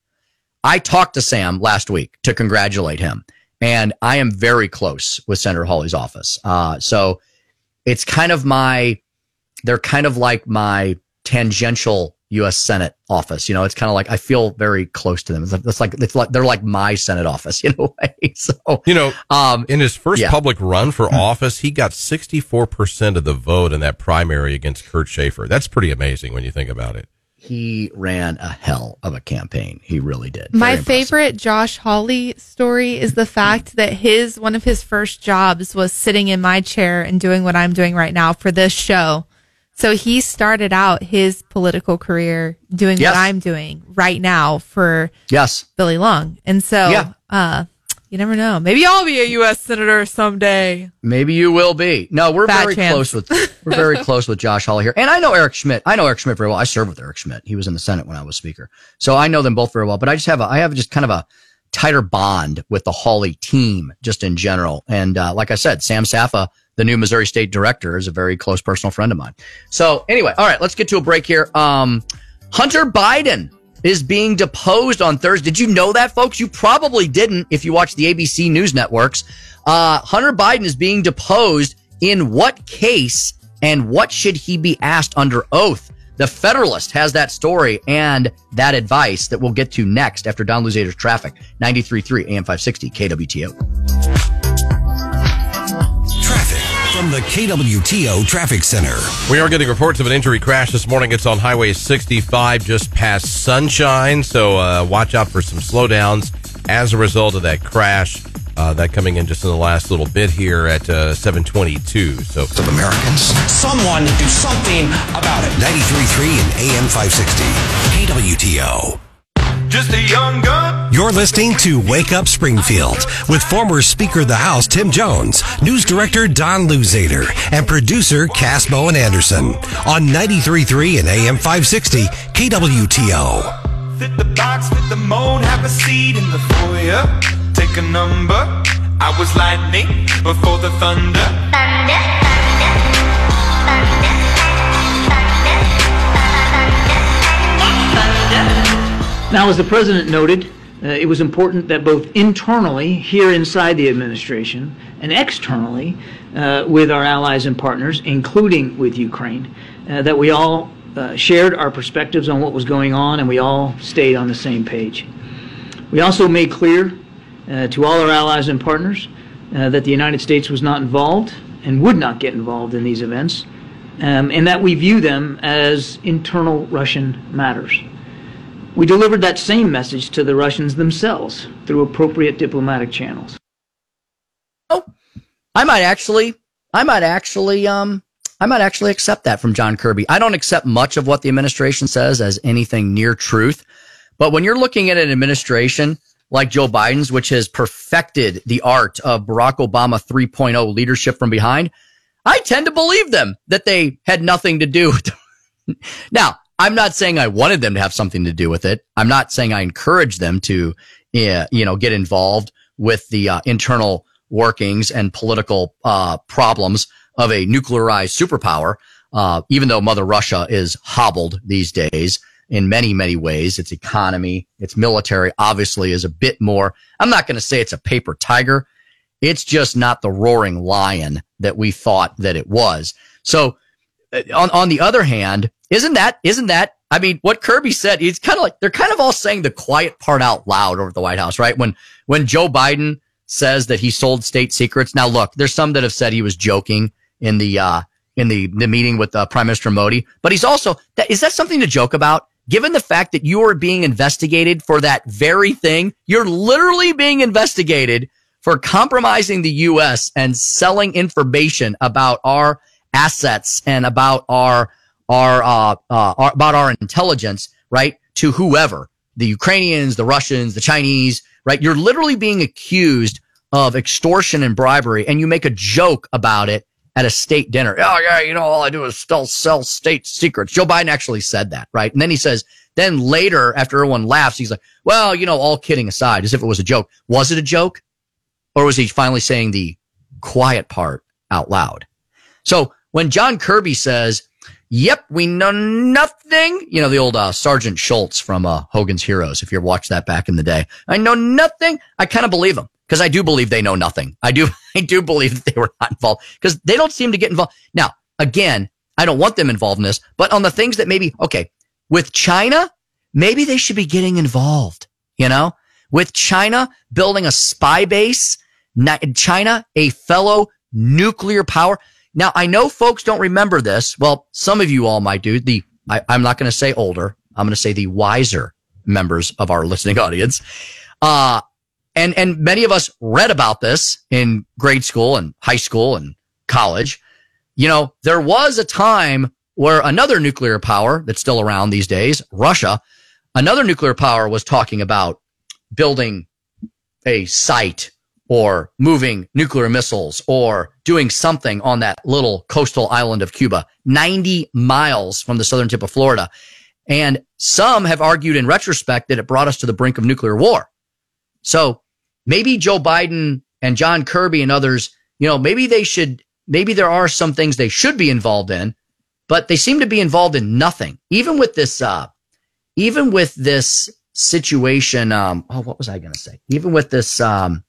I talked to Sam last week to congratulate him, and I am very close with Senator Hawley's office. Uh, so it's kind of my, they're kind of like my tangential U.S. Senate office. You know, it's kind of like I feel very close to them. It's like, it's like, it's like they're like my Senate office in a way. So You know, um, in his first yeah. Hmm. public run for office, he got 64% of the vote in that primary against Kurt Schaefer. That's pretty amazing when you think about it. He ran a hell of a campaign. He really did. My impressive. favorite Josh Hawley story is the fact that his one of his first jobs was sitting in my chair and doing what I'm doing right now for this show. So he started out his political career doing Yes. what I'm doing right now for Yes. Billy Long. And so Yeah. uh you never know. Maybe I'll be a US senator someday. Maybe you will be. No, we're Fat very chance. close with we're very close with Josh Hawley here, and I know Eric Schmitt. I know Eric Schmitt very well. I served with Eric Schmitt. He was in the Senate when I was Speaker, so I know them both very well. But I just have a I have just kind of a tighter bond with the Hawley team just in general. And uh, like I said, Sam Safa, the new Missouri State Director, is a very close personal friend of mine. So anyway, all right, let's get to a break here. Um, Hunter Biden is being deposed on Thursday. Did you know that, folks? You probably didn't if you watch the ABC news networks. Uh, Hunter Biden is being deposed in what case and what should he be asked under oath? The Federalist has that story and that advice that we'll get to next after Don Luzader's traffic. 93.3 AM 560 KWTO. Traffic from the KWTO Traffic Center. We are getting reports of an injury crash this morning. It's on Highway 65 just past Sunshine. So uh, watch out for some slowdowns as a result of that crash. Uh, that coming in just in the last little bit here at uh, 722. So Of Americans. Someone do something about it. 93.3 and AM 560. KWTO. Just a young gun. You're listening to Wake Up Springfield with former Speaker of the House Tim Jones, News Director Don Luzader, and producer Cass Bowen Anderson on 93.3 and AM 560 KWTO. Fit the box, fit the mold, have a seat in the foyer. Take a number. I was lightning before the thunder. Now, as the president noted, uh, it was important that both internally, here inside the administration, and externally, uh, with our allies and partners, including with Ukraine, uh, that we all uh, shared our perspectives on what was going on and we all stayed on the same page. We also made clear uh, to all our allies and partners uh, that the United States was not involved and would not get involved in these events, um, and that we view them as internal Russian matters. We delivered that same message to the Russians themselves through appropriate diplomatic channels. Oh, I might actually, I might actually, um, I might actually accept that from John Kirby. I don't accept much of what the administration says as anything near truth. But when you're looking at an administration like Joe Biden's, which has perfected the art of Barack Obama 3.0 leadership from behind, I tend to believe them that they had nothing to do with now, I'm not saying I wanted them to have something to do with it. I'm not saying I encouraged them to, uh, you know, get involved with the uh, internal workings and political uh, problems of a nuclearized superpower. Uh, even though Mother Russia is hobbled these days in many, many ways, its economy, its military obviously is a bit more. I'm not going to say it's a paper tiger. It's just not the roaring lion that we thought that it was. So, uh, on on the other hand, isn't that isn't that? I mean, what Kirby said, he's kind of like they're kind of all saying the quiet part out loud over the White House, right? When when Joe Biden says that he sold state secrets. Now, look, there's some that have said he was joking in the uh, in the the meeting with uh, Prime Minister Modi, but he's also that is that something to joke about? Given the fact that you are being investigated for that very thing, you're literally being investigated for compromising the U.S. and selling information about our assets and about our our, uh, uh, about our intelligence, right? To whoever the Ukrainians, the Russians, the Chinese, right? You're literally being accused of extortion and bribery, and you make a joke about it at a state dinner. Oh yeah, you know, all I do is still sell state secrets. Joe Biden actually said that, right? And then he says, then later, after everyone laughs, he's like, well, you know, all kidding aside, as if it was a joke. Was it a joke? Or was he finally saying the quiet part out loud? So when John Kirby says, Yep, we know nothing. You know, the old uh, Sergeant Schultz from uh, Hogan's Heroes, if you watched that back in the day. I know nothing. I kind of believe him because I do believe they know nothing. I do, I do believe that they were not involved because they don't seem to get involved. Now, again, I don't want them involved in this, but on the things that maybe, okay, with China, maybe they should be getting involved, you know, with China building a spy base, China, a fellow nuclear power. Now, I know folks don't remember this. Well, some of you all might do. The I, I'm not going to say older. I'm going to say the wiser members of our listening audience. Uh, and, and many of us read about this in grade school and high school and college. You know, there was a time where another nuclear power that's still around these days, Russia, another nuclear power was talking about building a site or moving nuclear missiles or doing something on that little coastal island of Cuba, 90 miles from the southern tip of Florida. And some have argued in retrospect that it brought us to the brink of nuclear war. So maybe Joe Biden and John Kirby and others, you know, maybe they should, maybe there are some things they should be involved in, but they seem to be involved in nothing. Even with this, uh, even with this situation, um, oh, what was I going to say? Even with this, um,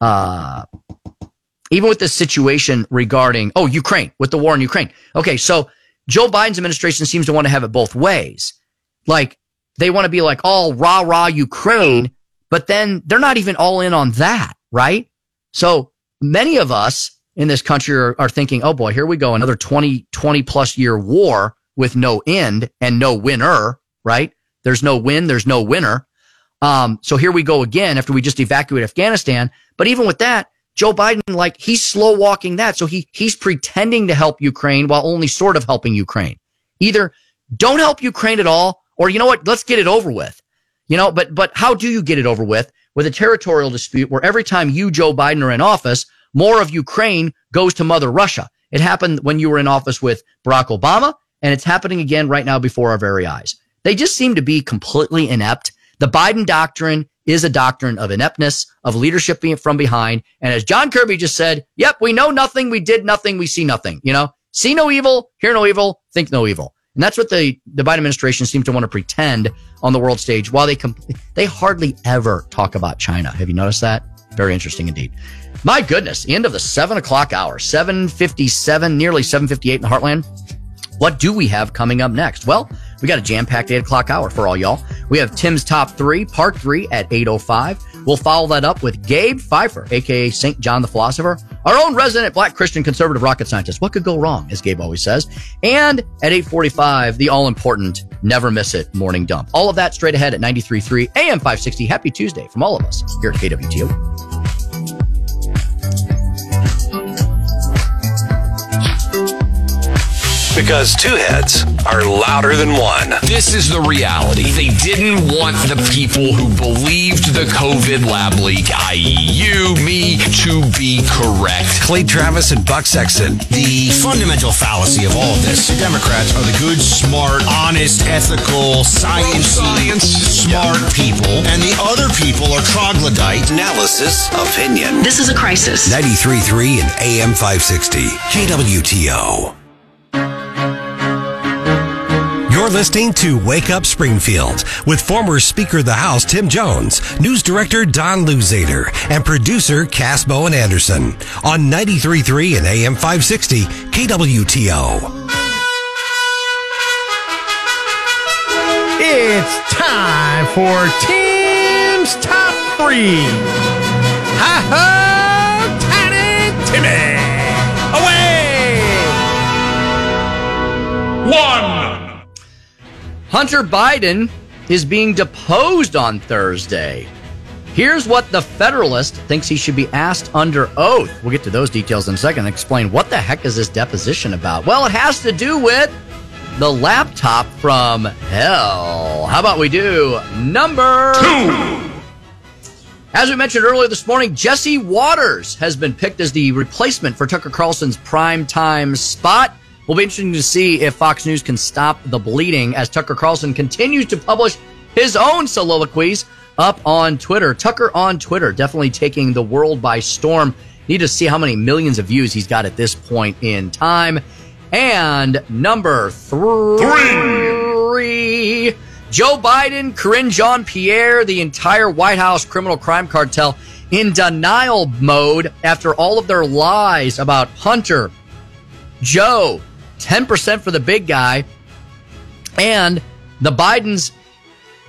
uh, even with this situation regarding, oh, Ukraine, with the war in Ukraine. Okay, so Joe Biden's administration seems to want to have it both ways. Like, they want to be like all rah rah Ukraine, but then they're not even all in on that, right? So many of us in this country are, are thinking, oh boy, here we go, another 20, 20 plus year war with no end and no winner, right? There's no win, there's no winner. Um, so here we go again after we just evacuate Afghanistan. But even with that, Joe Biden, like he's slow walking that. So he, he's pretending to help Ukraine while only sort of helping Ukraine. Either don't help Ukraine at all, or you know what? Let's get it over with. You know, but, but how do you get it over with? With a territorial dispute where every time you, Joe Biden, are in office, more of Ukraine goes to Mother Russia. It happened when you were in office with Barack Obama, and it's happening again right now before our very eyes. They just seem to be completely inept. The Biden doctrine is a doctrine of ineptness, of leadership being from behind. And as John Kirby just said, yep, we know nothing, we did nothing, we see nothing. You know, see no evil, hear no evil, think no evil. And that's what the, the Biden administration seems to want to pretend on the world stage while they com- they hardly ever talk about China. Have you noticed that? Very interesting indeed. My goodness, end of the seven o'clock hour, 757, nearly 758 in the heartland. What do we have coming up next? Well, we got a jam-packed eight o'clock hour for all y'all. We have Tim's top three, part three at 8.05. We'll follow that up with Gabe Pfeiffer, aka St. John the Philosopher, our own resident black Christian conservative rocket scientist. What could go wrong, as Gabe always says. And at 845, the all important never miss it morning dump. All of that straight ahead at 93.3 AM 560. Happy Tuesday from all of us here at KWTO. Because two heads are louder than one. This is the reality. They didn't want the people who believed the COVID lab leak, i.e., you, me, to be correct. Clay Travis and Buck Sexton. The fundamental fallacy of all of this Democrats are the good, smart, honest, ethical, science, science. smart people, and the other people are troglodyte. Analysis, opinion. This is a crisis. 93.3 and AM 560. KWTO. You're listening to Wake Up Springfield with former Speaker of the House Tim Jones, News Director Don Luzader, and producer Cass Bowen Anderson on 93.3 and AM 560 KWTO. It's time for Tim's Top 3. One! Hunter Biden is being deposed on Thursday. Here's what the Federalist thinks he should be asked under oath. We'll get to those details in a second and explain what the heck is this deposition about. Well, it has to do with the laptop from hell. How about we do number two? As we mentioned earlier this morning, Jesse Watters has been picked as the replacement for Tucker Carlson's prime time spot. Will be interesting to see if Fox News can stop the bleeding as Tucker Carlson continues to publish his own soliloquies up on Twitter. Tucker on Twitter, definitely taking the world by storm. Need to see how many millions of views he's got at this point in time. And number three, three. Joe Biden, Karine Jean Pierre, the entire White House criminal crime cartel in denial mode after all of their lies about Hunter, Joe, 10% for the big guy, and the Biden's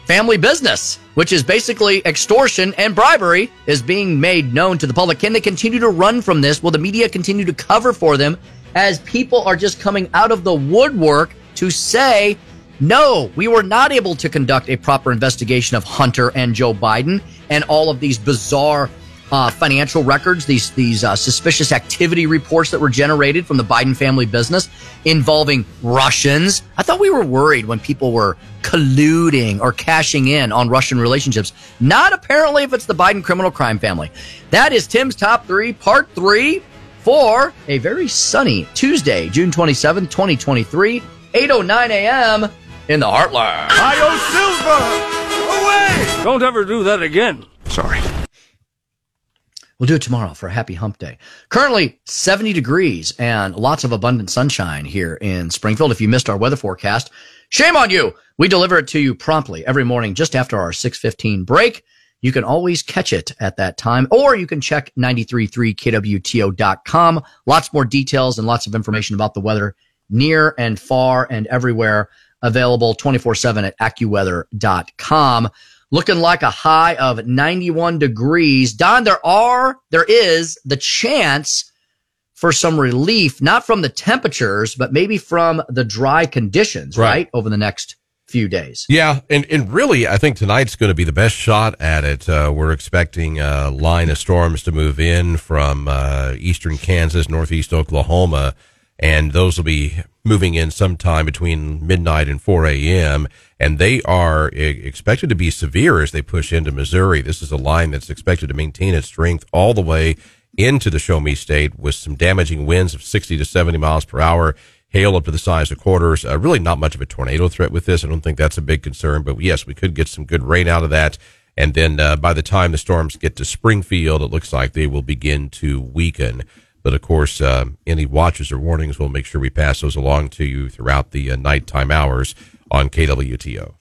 family business, which is basically extortion and bribery, is being made known to the public. Can they continue to run from this? Will the media continue to cover for them as people are just coming out of the woodwork to say, no, we were not able to conduct a proper investigation of Hunter and Joe Biden and all of these bizarre uh, financial records, these these uh, suspicious activity reports that were generated from the Biden family business involving Russians. I thought we were worried when people were colluding or cashing in on Russian relationships. Not apparently if it's the Biden criminal crime family. That is Tim's top three, part three for a very sunny Tuesday, June 27th, 2023, 8.09 a.m. in the Heartland. Io Silva! Away! Don't ever do that again. Sorry. We'll do it tomorrow for a happy hump day. Currently 70 degrees and lots of abundant sunshine here in Springfield. If you missed our weather forecast, Shame on you. We deliver it to you promptly every morning just after our 615 break. You can always catch it at that time, or you can check 933kwto.com. Lots more details and lots of information about the weather near and far and everywhere available 24 7 at AccuWeather.com. Looking like a high of 91 degrees. Don, there are, there is the chance for some relief, not from the temperatures, but maybe from the dry conditions, right? Right. Over the next few days. Yeah, and, and really, I think tonight's going to be the best shot at it. Uh, we're expecting a line of storms to move in from uh, eastern Kansas, northeast Oklahoma, and those will be moving in sometime between midnight and 4 a.m. And they are expected to be severe as they push into Missouri. This is a line that's expected to maintain its strength all the way into the Show Me State with some damaging winds of 60 to 70 miles per hour hail up to the size of quarters. Uh, really not much of a tornado threat with this. I don't think that's a big concern, but yes, we could get some good rain out of that. And then uh, by the time the storms get to Springfield, it looks like they will begin to weaken. But of course, uh, any watches or warnings, we'll make sure we pass those along to you throughout the uh, nighttime hours on KWTO.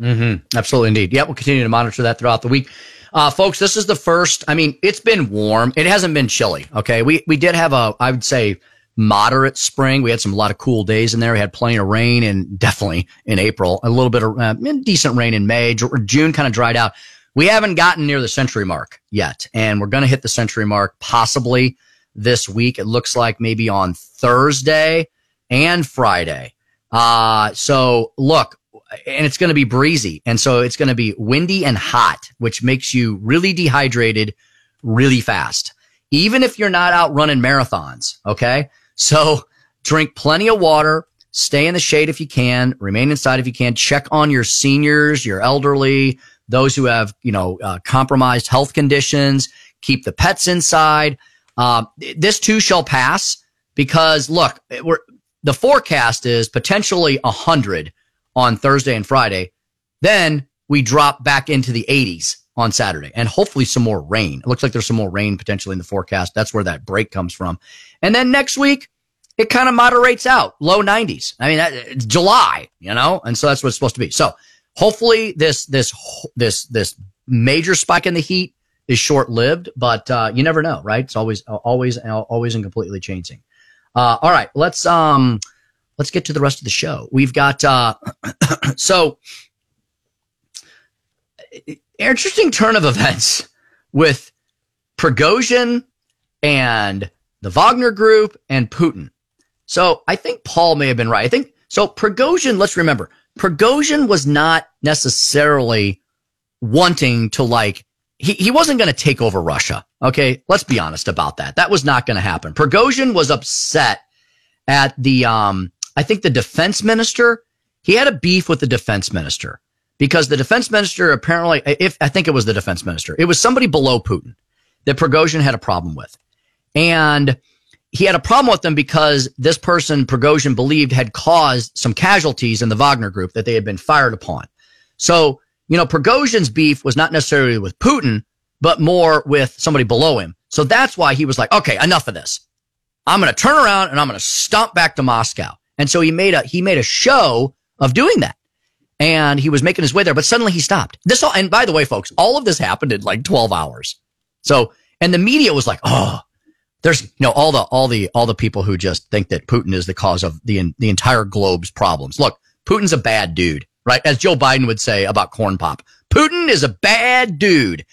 Mm-hmm. Absolutely, indeed. Yeah, we'll continue to monitor that throughout the week. Uh, folks, this is the first. I mean, it's been warm. It hasn't been chilly. Okay, we we did have a, I would say, moderate spring. We had some a lot of cool days in there. We had plenty of rain and definitely in April, a little bit of uh, decent rain in May. June kind of dried out. We haven't gotten near the century mark yet, and we're going to hit the century mark possibly this week. It looks like maybe on Thursday and Friday. Uh, so look, and it's going to be breezy. And so it's going to be windy and hot, which makes you really dehydrated really fast. Even if you're not out running marathons. Okay. So drink plenty of water, stay in the shade if you can, remain inside if you can, check on your seniors, your elderly, those who have, you know, uh, compromised health conditions, keep the pets inside. Uh, this too shall pass because look, we're, the forecast is potentially a hundred on Thursday and Friday. Then we drop back into the 80s on Saturday and hopefully some more rain. It looks like there's some more rain potentially in the forecast. That's where that break comes from. And then next week, it kind of moderates out, low 90s. I mean, that, it's July, you know, and so that's what it's supposed to be. So hopefully this, this, this, this major spike in the heat is short lived, but, uh, you never know, right? It's always, always, always and completely changing. Uh, all right, let's, um, let's get to the rest of the show. We've got, uh, so interesting turn of events with Prigozhin and the Wagner Group and Putin. So I think Paul may have been right. I think so. Prigozhin, let's remember, Prigozhin was not necessarily wanting to like, he, he wasn't going to take over Russia. Okay. Let's be honest about that. That was not going to happen. Prigozhin was upset at the, um, I think the defense minister, he had a beef with the defense minister because the defense minister apparently, if I think it was the defense minister, it was somebody below Putin that Prigozhin had a problem with. And he had a problem with them because this person, Prigozhin, believed had caused some casualties in the Wagner group that they had been fired upon. So, you know, Prigozhin's beef was not necessarily with Putin, but more with somebody below him. So that's why he was like, okay, enough of this. I'm going to turn around and I'm going to stomp back to Moscow. And so he made a, he made a show of doing that. And he was making his way there, but suddenly he stopped. This all, and by the way, folks, all of this happened in like 12 hours. So, and the media was like, oh, there's, you know, all the, all the, all the people who just think that Putin is the cause of the, the entire globe's problems. Look, Putin's a bad dude, right? As Joe Biden would say about corn pop. Putin is a bad dude.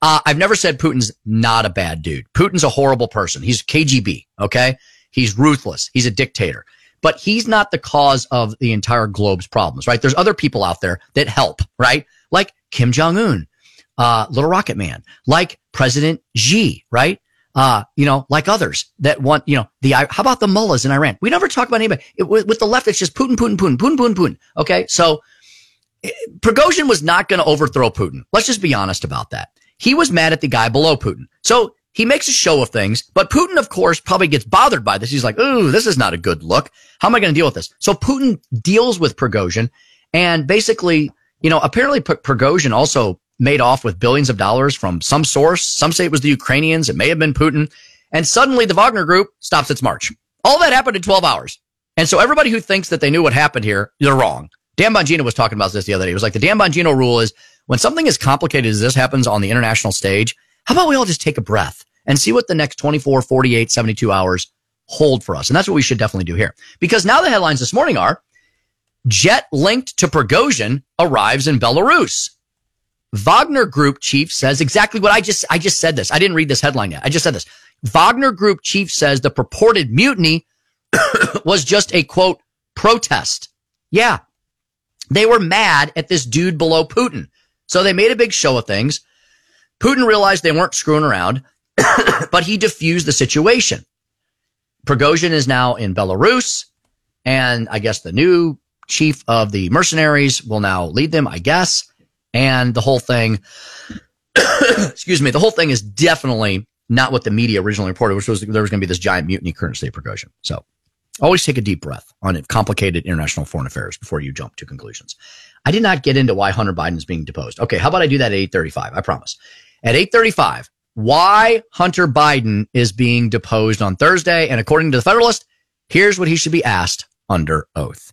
Uh, I've never said Putin's not a bad dude. Putin's a horrible person. He's KGB. Okay. He's ruthless. He's a dictator, but he's not the cause of the entire globe's problems, right? There's other people out there that help, right? Like Kim Jong Un, uh, Little Rocket Man, like President Xi, right? Uh, you know, like others that want, you know, the, how about the mullahs in Iran? We never talk about anybody. It, with, with the left, it's just Putin, Putin, Putin, Putin, Putin, Putin. Okay. So Prigozhin was not going to overthrow Putin. Let's just be honest about that. He was mad at the guy below Putin. So he makes a show of things, but Putin, of course, probably gets bothered by this. He's like, ooh, this is not a good look. How am I going to deal with this? So Putin deals with Prigozhin and basically, you know, apparently P- Prigozhin also made off with billions of dollars from some source. Some say it was the Ukrainians. It may have been Putin. And suddenly the Wagner group stops its march. All that happened in 12 hours. And so everybody who thinks that they knew what happened here, they're wrong. Dan Bongino was talking about this the other day. It was like the Dan Bongino rule is when something as complicated as this happens on the international stage, how about we all just take a breath and see what the next 24, 48, 72 hours hold for us? And that's what we should definitely do here. Because now the headlines this morning are jet linked to Prigozhin arrives in Belarus. Wagner Group chief says exactly what I just, I just said this. I didn't read this headline yet. I just said this. Wagner Group chief says the purported mutiny was just a quote protest. Yeah. They were mad at this dude below Putin. So they made a big show of things. Putin realized they weren't screwing around, but he diffused the situation. Prigozhin is now in Belarus, and I guess the new chief of the mercenaries will now lead them, I guess. And the whole thing, excuse me, the whole thing is definitely not what the media originally reported, which was there was going to be this giant mutiny current state. So always take a deep breath on complicated international foreign affairs before you jump to conclusions. I did not get into why Hunter Biden is being deposed. Okay, how about I do that at 8:35? I promise. At 8:35, why Hunter Biden is being deposed on Thursday and according to the Federalist, here's what he should be asked under oath.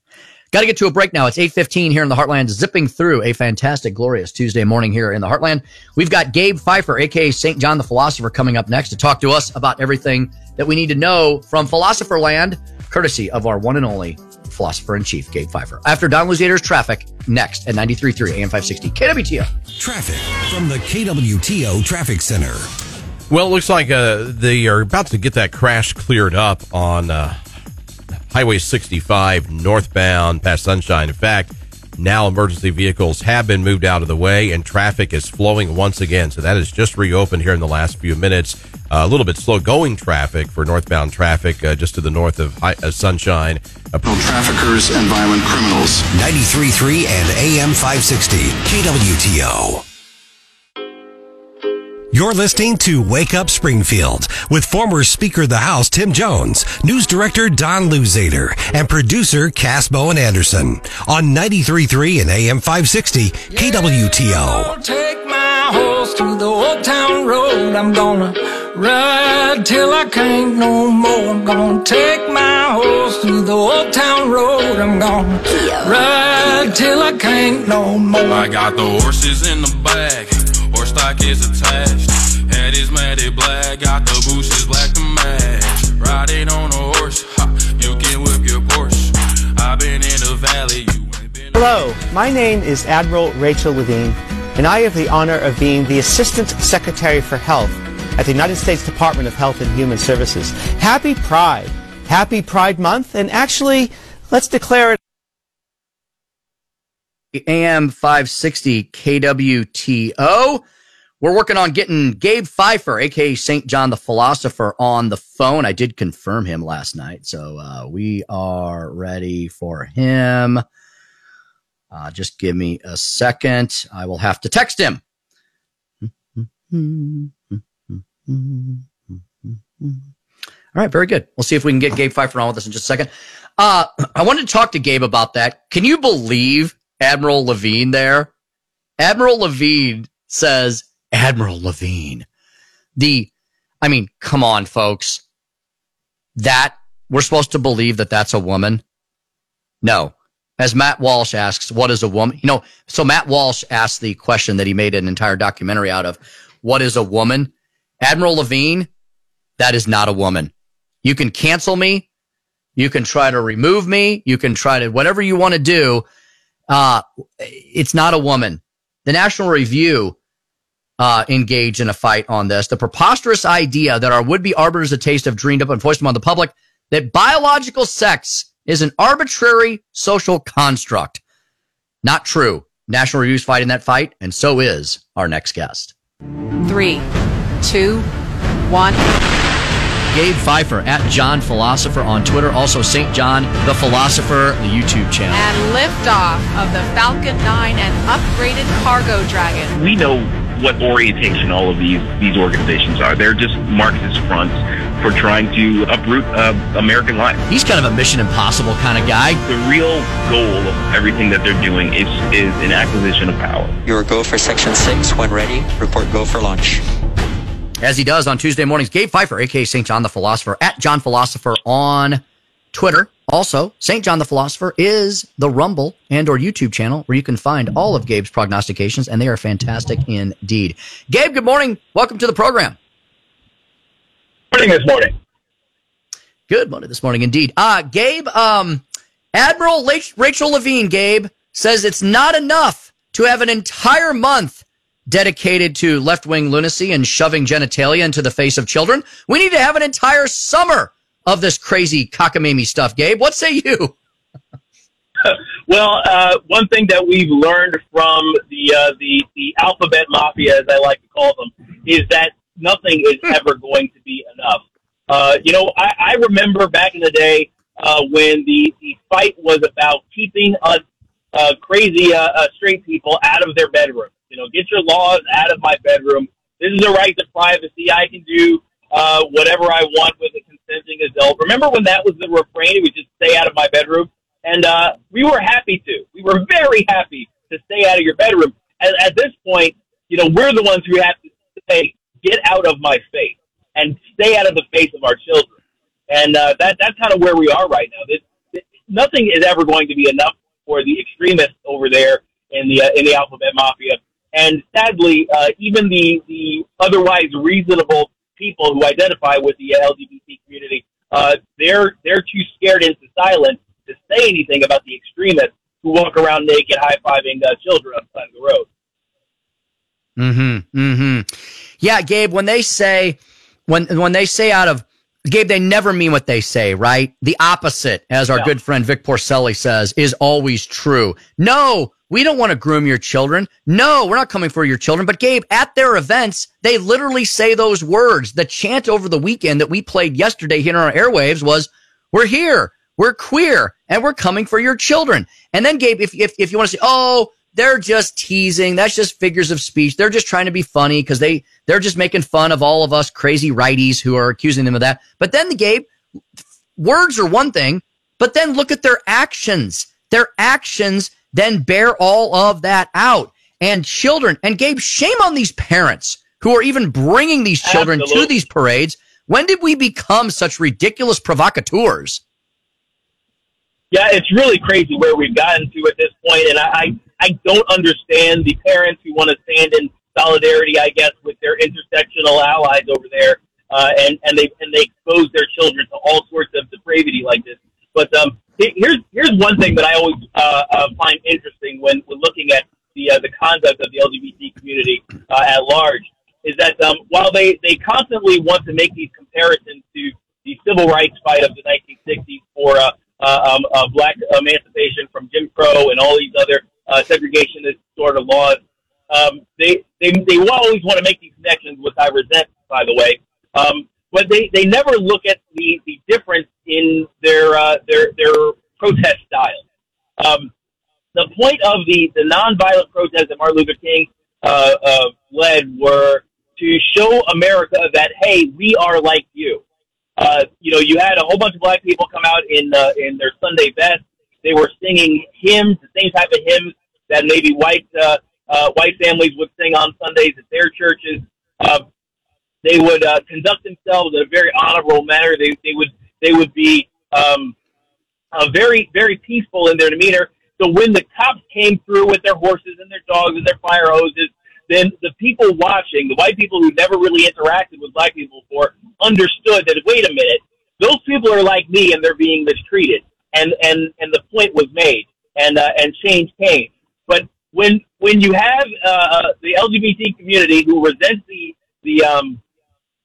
Got to get to a break now. It's 8:15 here in the Heartland, zipping through a fantastic, glorious Tuesday morning here in the Heartland. We've got Gabe Pfeiffer, aka St. John the Philosopher, coming up next to talk to us about everything that we need to know from Philosopher Land, courtesy of our one and only philosopher in chief, Gabe Pfeiffer. After Don Luzader's traffic, next at 93.3 AM 560 KWTO. Traffic from the KWTO Traffic Center. Well, it looks like uh, they are about to get that crash cleared up on uh, Highway 65 northbound past Sunshine. In fact, now emergency vehicles have been moved out of the way and traffic is flowing once again. So that has just reopened here in the last few minutes. Uh, a little bit slow going traffic for northbound traffic uh, just to the north of High, uh, Sunshine. Traffickers and violent criminals. 93.3 and AM 560 KWTO. You're listening to Wake Up Springfield with former Speaker of the House Tim Jones, News Director Don Luzader, and producer Cass Bowen Anderson on 93.3 and AM 560 KWTO. Take my horse to the old town road. I'm gonna ride till I can't no more. I'm gonna take my horse to the old town road. I'm gonna ride till I can't no more. I got the horses in the bag, attached. Head is matted black, got the black to match. Riding on a horse, ha, you can whip your Porsche. I've been in the valley, Hello, my name is Admiral Rachel Levine, and I have the honor of being the Assistant Secretary for Health at the United States Department of Health and Human Services. Happy Pride. Happy Pride Month, and actually, let's declare it. AM 560 KWTO. We're working on getting Gabe Pfeiffer, aka St. John the Philosopher, on the phone. I did confirm him last night, so uh, we are ready for him. Uh, just give me a second. I will have to text him. All right, very good. We'll see if we can get Gabe Pfeiffer on with us in just a second. Uh, I wanted to talk to Gabe about that. Can you believe Admiral Levine there? Admiral Levine says, Admiral Levine. The, I mean, come on, folks. That, we're supposed to believe that that's a woman? No. As Matt Walsh asks, what is a woman? You know, so Matt Walsh asked the question that he made an entire documentary out of. What is a woman? Admiral Levine, that is not a woman. You can cancel me. You can try to remove me. You can try to, whatever you want to do. Uh, it's not a woman. The National Review uh, engaged in a fight on this. The preposterous idea that our would-be arbiters of taste have dreamed up and foisted upon the public that biological sex is an arbitrary social construct. Not true. National Review's fighting that fight, and so is our next guest. Three, two, one. Gabe Pfeiffer at John Philosopher on Twitter. Also, St. John the Philosopher, the YouTube channel. And liftoff of the Falcon 9 and upgraded Cargo Dragon. we know what orientation all of these these organizations are. They're just Marxist fronts for trying to uproot uh, American life. He's kind of a Mission Impossible kind of guy. The real goal of everything that they're doing is is an acquisition of power. Your go for Section 6 when ready. Report go for launch. As he does on Tuesday mornings, Gabe Pfeiffer, aka St. John the Philosopher, at John Philosopher on Twitter. Also, St. John the Philosopher is the Rumble and or YouTube channel where you can find all of Gabe's prognostications, and they are fantastic indeed. Gabe, good morning. Welcome to the program. Good Morning this morning. Good morning this morning indeed. Uh, Gabe, um, Admiral Rachel Levine, Gabe, says it's not enough to have an entire month dedicated to left wing lunacy and shoving genitalia into the face of children. We need to have an entire summer of this crazy cockamamie stuff. Gabe, what say you? well, uh, one thing that we've learned from the uh, the the alphabet mafia, as I like to call them, is that nothing is ever going to be enough. Uh, you know, I, I remember back in the day uh, when the the fight was about keeping us uh, crazy uh, uh, straight people out of their bedroom. You know, get your laws out of my bedroom. This is a right to privacy. I can do uh, whatever I want with a consenting adult. Remember when that was the refrain? It was just stay out of my bedroom. And uh, we were happy to. We were very happy to stay out of your bedroom. At, at this point, you know, we're the ones who have to say, get out of my face and stay out of the face of our children. And uh, that that's kind of where we are right now. This, this, nothing is ever going to be enough for the extremists over there in the uh, in the alphabet mafia. And sadly, uh, even the the otherwise reasonable people who identify with the LGBT community, uh, they're they're too scared into silence to say anything about the extremists who walk around naked, high fiving uh, children on the road. Hmm. Hmm. Yeah, Gabe. When they say when when they say out of Gabe, they never mean what they say, right? The opposite, as our good friend Vic Porcelli says, is always true. No, we don't want to groom your children. No, we're not coming for your children. But Gabe, at their events, they literally say those words. The chant over the weekend that we played yesterday here on our airwaves was, we're here, we're queer, and we're coming for your children. And then Gabe, if, if, if you want to say, oh, they're just teasing. That's just figures of speech. They're just trying to be funny because they, they're just making fun of all of us crazy righties who are accusing them of that. But then the Gabe, words are one thing, but then look at their actions. Their actions then bear all of that out. And children, and Gabe, shame on these parents who are even bringing these children Absolutely. to these parades. When did we become such ridiculous provocateurs? Yeah, it's really crazy where we've gotten to at this point, and I, I, don't understand the parents who want to stand in solidarity, I guess, with their intersectional allies over there, uh, and and they and they expose their children to all sorts of depravity like this. But um, here's here's one thing that I always uh, uh, find interesting when when looking at the uh, the conduct of the LGBT community uh, at large is that um, while they they constantly want to make these comparisons to the civil rights fight of the 1960s for uh, uh, um, uh, black emancipation from Jim Crow and all these other uh, segregationist sort of laws, um, they they they always want to make these connections, which I resent, by the way. Um, but they, they never look at the, the difference in their uh, their their protest style. Um, the point of the, the nonviolent protests that Martin Luther King uh, uh, led were to show America that hey, we are like you. Uh, you know, you had a whole bunch of black people come out in uh, in their Sunday best. They were singing hymns, the same type of hymns that maybe white uh, uh, white families would sing on Sundays at their churches. Uh, they would uh, conduct themselves in a very honorable manner. They they would they would be um, uh, very very peaceful in their demeanor. So when the cops came through with their horses and their dogs and their fire hoses, then the people watching, the white people who never really interacted with black people before, understood that wait a minute, those people are like me and they're being mistreated, and and and the point was made, and uh, and change came. When when you have uh, the LGBT community who resents the the um,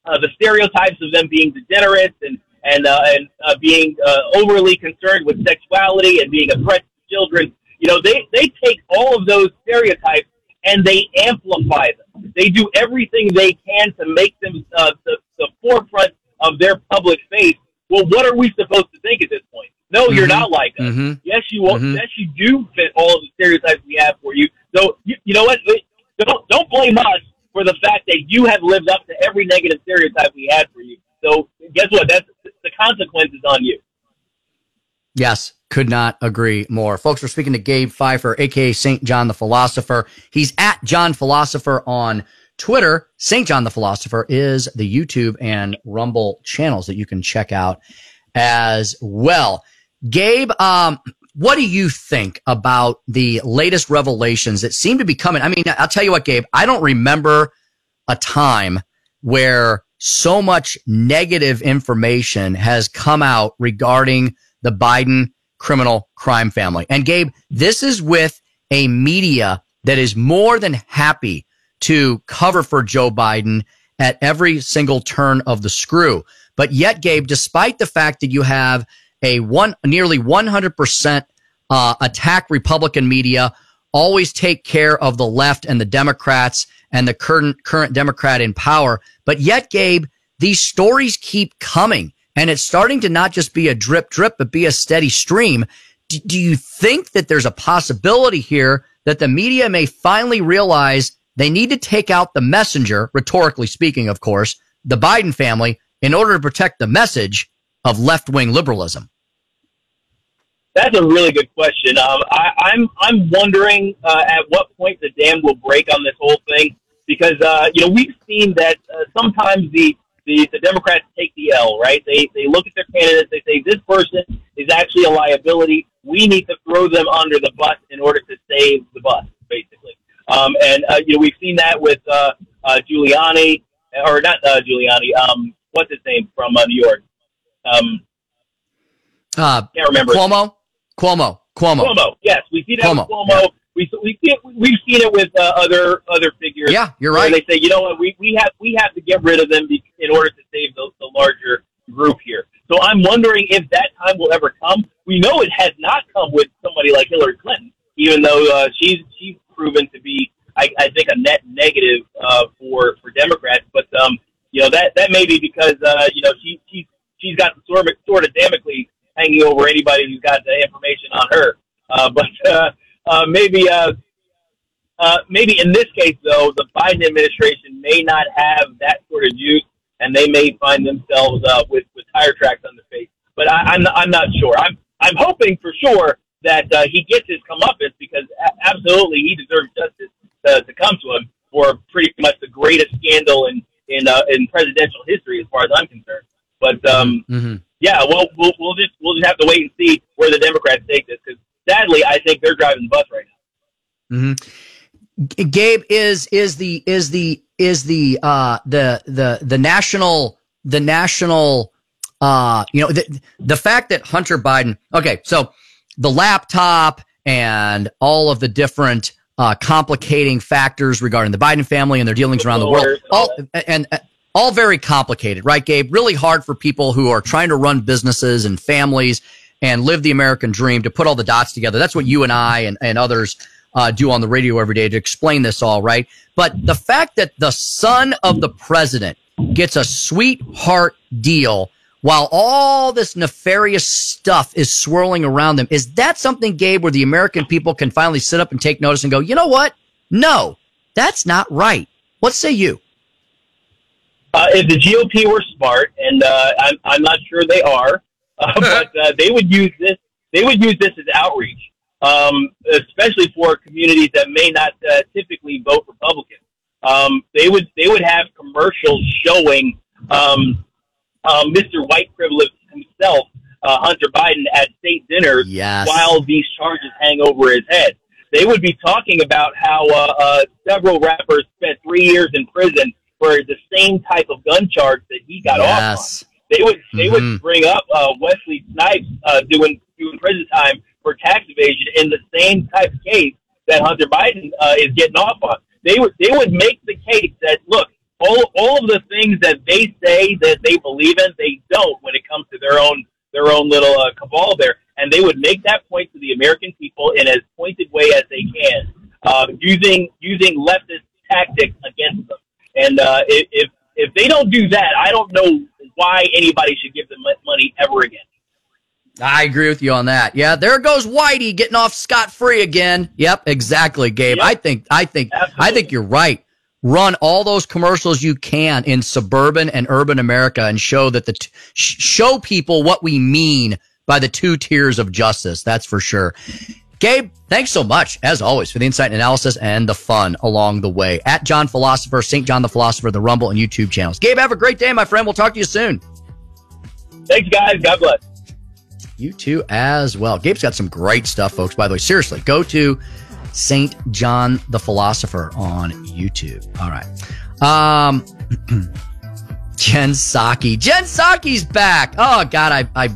uh, the stereotypes of them being degenerates and and uh, and uh, being uh, overly concerned with sexuality and being a threat to children. You know, they they take all of those stereotypes and they amplify them. They do everything they can to make them uh, the, the forefront of their public face. Well, what are we supposed to think at this point? No, mm-hmm. you're not like us. Mm-hmm. Yes, you mm-hmm. yes you do fit all of the stereotypes we have for you. So you, you know what? Don't don't blame us for the fact that you have lived up to every negative stereotype we had for you. So guess what? That's the consequences on you. Yes, could not agree more. Folks, we're speaking to Gabe Pfeiffer, aka St. John the Philosopher. He's at John Philosopher on Twitter. St. John the Philosopher is the YouTube and Rumble channels that you can check out as well. Gabe, um, what do you think about the latest revelations that seem to be coming? I mean, I'll tell you what, Gabe, I don't remember a time where so much negative information has come out regarding the Biden criminal crime family. And Gabe, this is with a media that is more than happy to cover for Joe Biden at every single turn of the screw. But yet, Gabe, despite the fact that you have a one nearly 100% uh, attack Republican media, always take care of the left and the Democrats and the current current Democrat in power. But yet, Gabe, these stories keep coming, and it's starting to not just be a drip drip, but be a steady stream. D- do you think that there's a possibility here that the media may finally realize they need to take out the messenger, rhetorically speaking, of course, the Biden family, in order to protect the message of left wing liberalism? That's a really good question. Um, I, I'm I'm wondering uh, at what point the dam will break on this whole thing because uh, you know we've seen that uh, sometimes the, the the Democrats take the L, right? They they look at their candidates, they say this person is actually a liability. We need to throw them under the bus in order to save the bus, basically. Um, and uh, you know we've seen that with uh, uh, Giuliani or not uh, Giuliani. Um, what's his name from uh, New York? Um, Uh, Can't remember. Cuomo? Cuomo. Cuomo. Cuomo. Yes, we see that Cuomo, with Cuomo. We we see it, we've seen it with uh, other other figures. Yeah, you're right. They say, you know what, we we have we have to get rid of them in order to save the, the larger group here. So I'm wondering if that time will ever come. We know it has not come with somebody like Hillary Clinton, even though uh, she's she's proven to be, I, I think, a net negative uh, for for Democrats. But um, you know that that may be because uh, you know she she's she's got the sword sword of Damocles hanging over anybody who's got the information on her. Uh, but uh, uh, maybe uh, uh, maybe in this case, though, the Biden administration may not have that sort of juice, and they may find themselves uh, with with tire tracks on their face. But I, I'm I'm not sure. I'm I'm hoping for sure that uh, he gets his comeuppance because a- absolutely he deserves justice to, to come to him for pretty much the greatest scandal in in uh, in presidential history, as far as I'm concerned. But um, Mm-hmm. yeah, we'll, we'll we'll just we'll just have to wait and see where the Democrats take this because sadly, I think they're driving the bus right now. hmm Gabe is is the is the is the uh the the the national the national uh you know the the fact that Hunter Biden okay so the laptop and all of the different uh complicating factors regarding the Biden family and their dealings around the world all and, and all very complicated right Gabe really hard for people who are trying to run businesses and families and live the American dream to put all the dots together that's what you and I and, and others uh, do on the radio every day to explain this all, right? But the fact that the son of the president gets a sweetheart deal while all this nefarious stuff is swirling around them, is that something, Gabe, where the American people can finally sit up and take notice and go, you know what? No, that's not right. What say you? Uh, if the GOP were smart, and uh, I'm, I'm not sure they are, uh, but uh, they would use this. They would use this as outreach, um, especially for communities that may not uh, typically vote Republican. Um, they would they would have commercials showing um, um, Mr. White Privilege himself, uh, Hunter Biden, at state dinners Yes. while these charges hang over his head. They would be talking about how uh, uh, several rappers spent three years in prison for the same type of gun charge that he got off on. They would they Mhm. would bring up uh, Wesley Snipes uh, doing doing prison time for tax evasion in the same type of case that Hunter Biden uh, is getting off on. They would they would make the case that look all all of the things that they say that they believe in they don't when it comes to their own their own little uh, cabal there, and they would make that point to the American people in as pointed way as they can, uh, using using leftist tactics against them. And uh, if if- they don't do that, I don't know why anybody should give them money ever again. I agree with you on that. Yeah, there goes Whitey getting off scot free again. Yep, exactly, Gabe. I think I think I think you're right. Run all those commercials you can in suburban and urban America and show that the t- show people what we mean by the two tiers of justice. That's for sure. Gabe, thanks so much, as always, for the insight and analysis and the fun along the way. At John Philosopher, St. John the Philosopher, the Rumble and YouTube channels. Gabe, have a great day, my friend. We'll talk to you soon. Thanks, guys. God bless. You too as well. Gabe's got some great stuff, folks. By the way, seriously, go to St. John the Philosopher on YouTube. All right. Um, Jen Psaki. Jen Psaki's back. Oh God, I I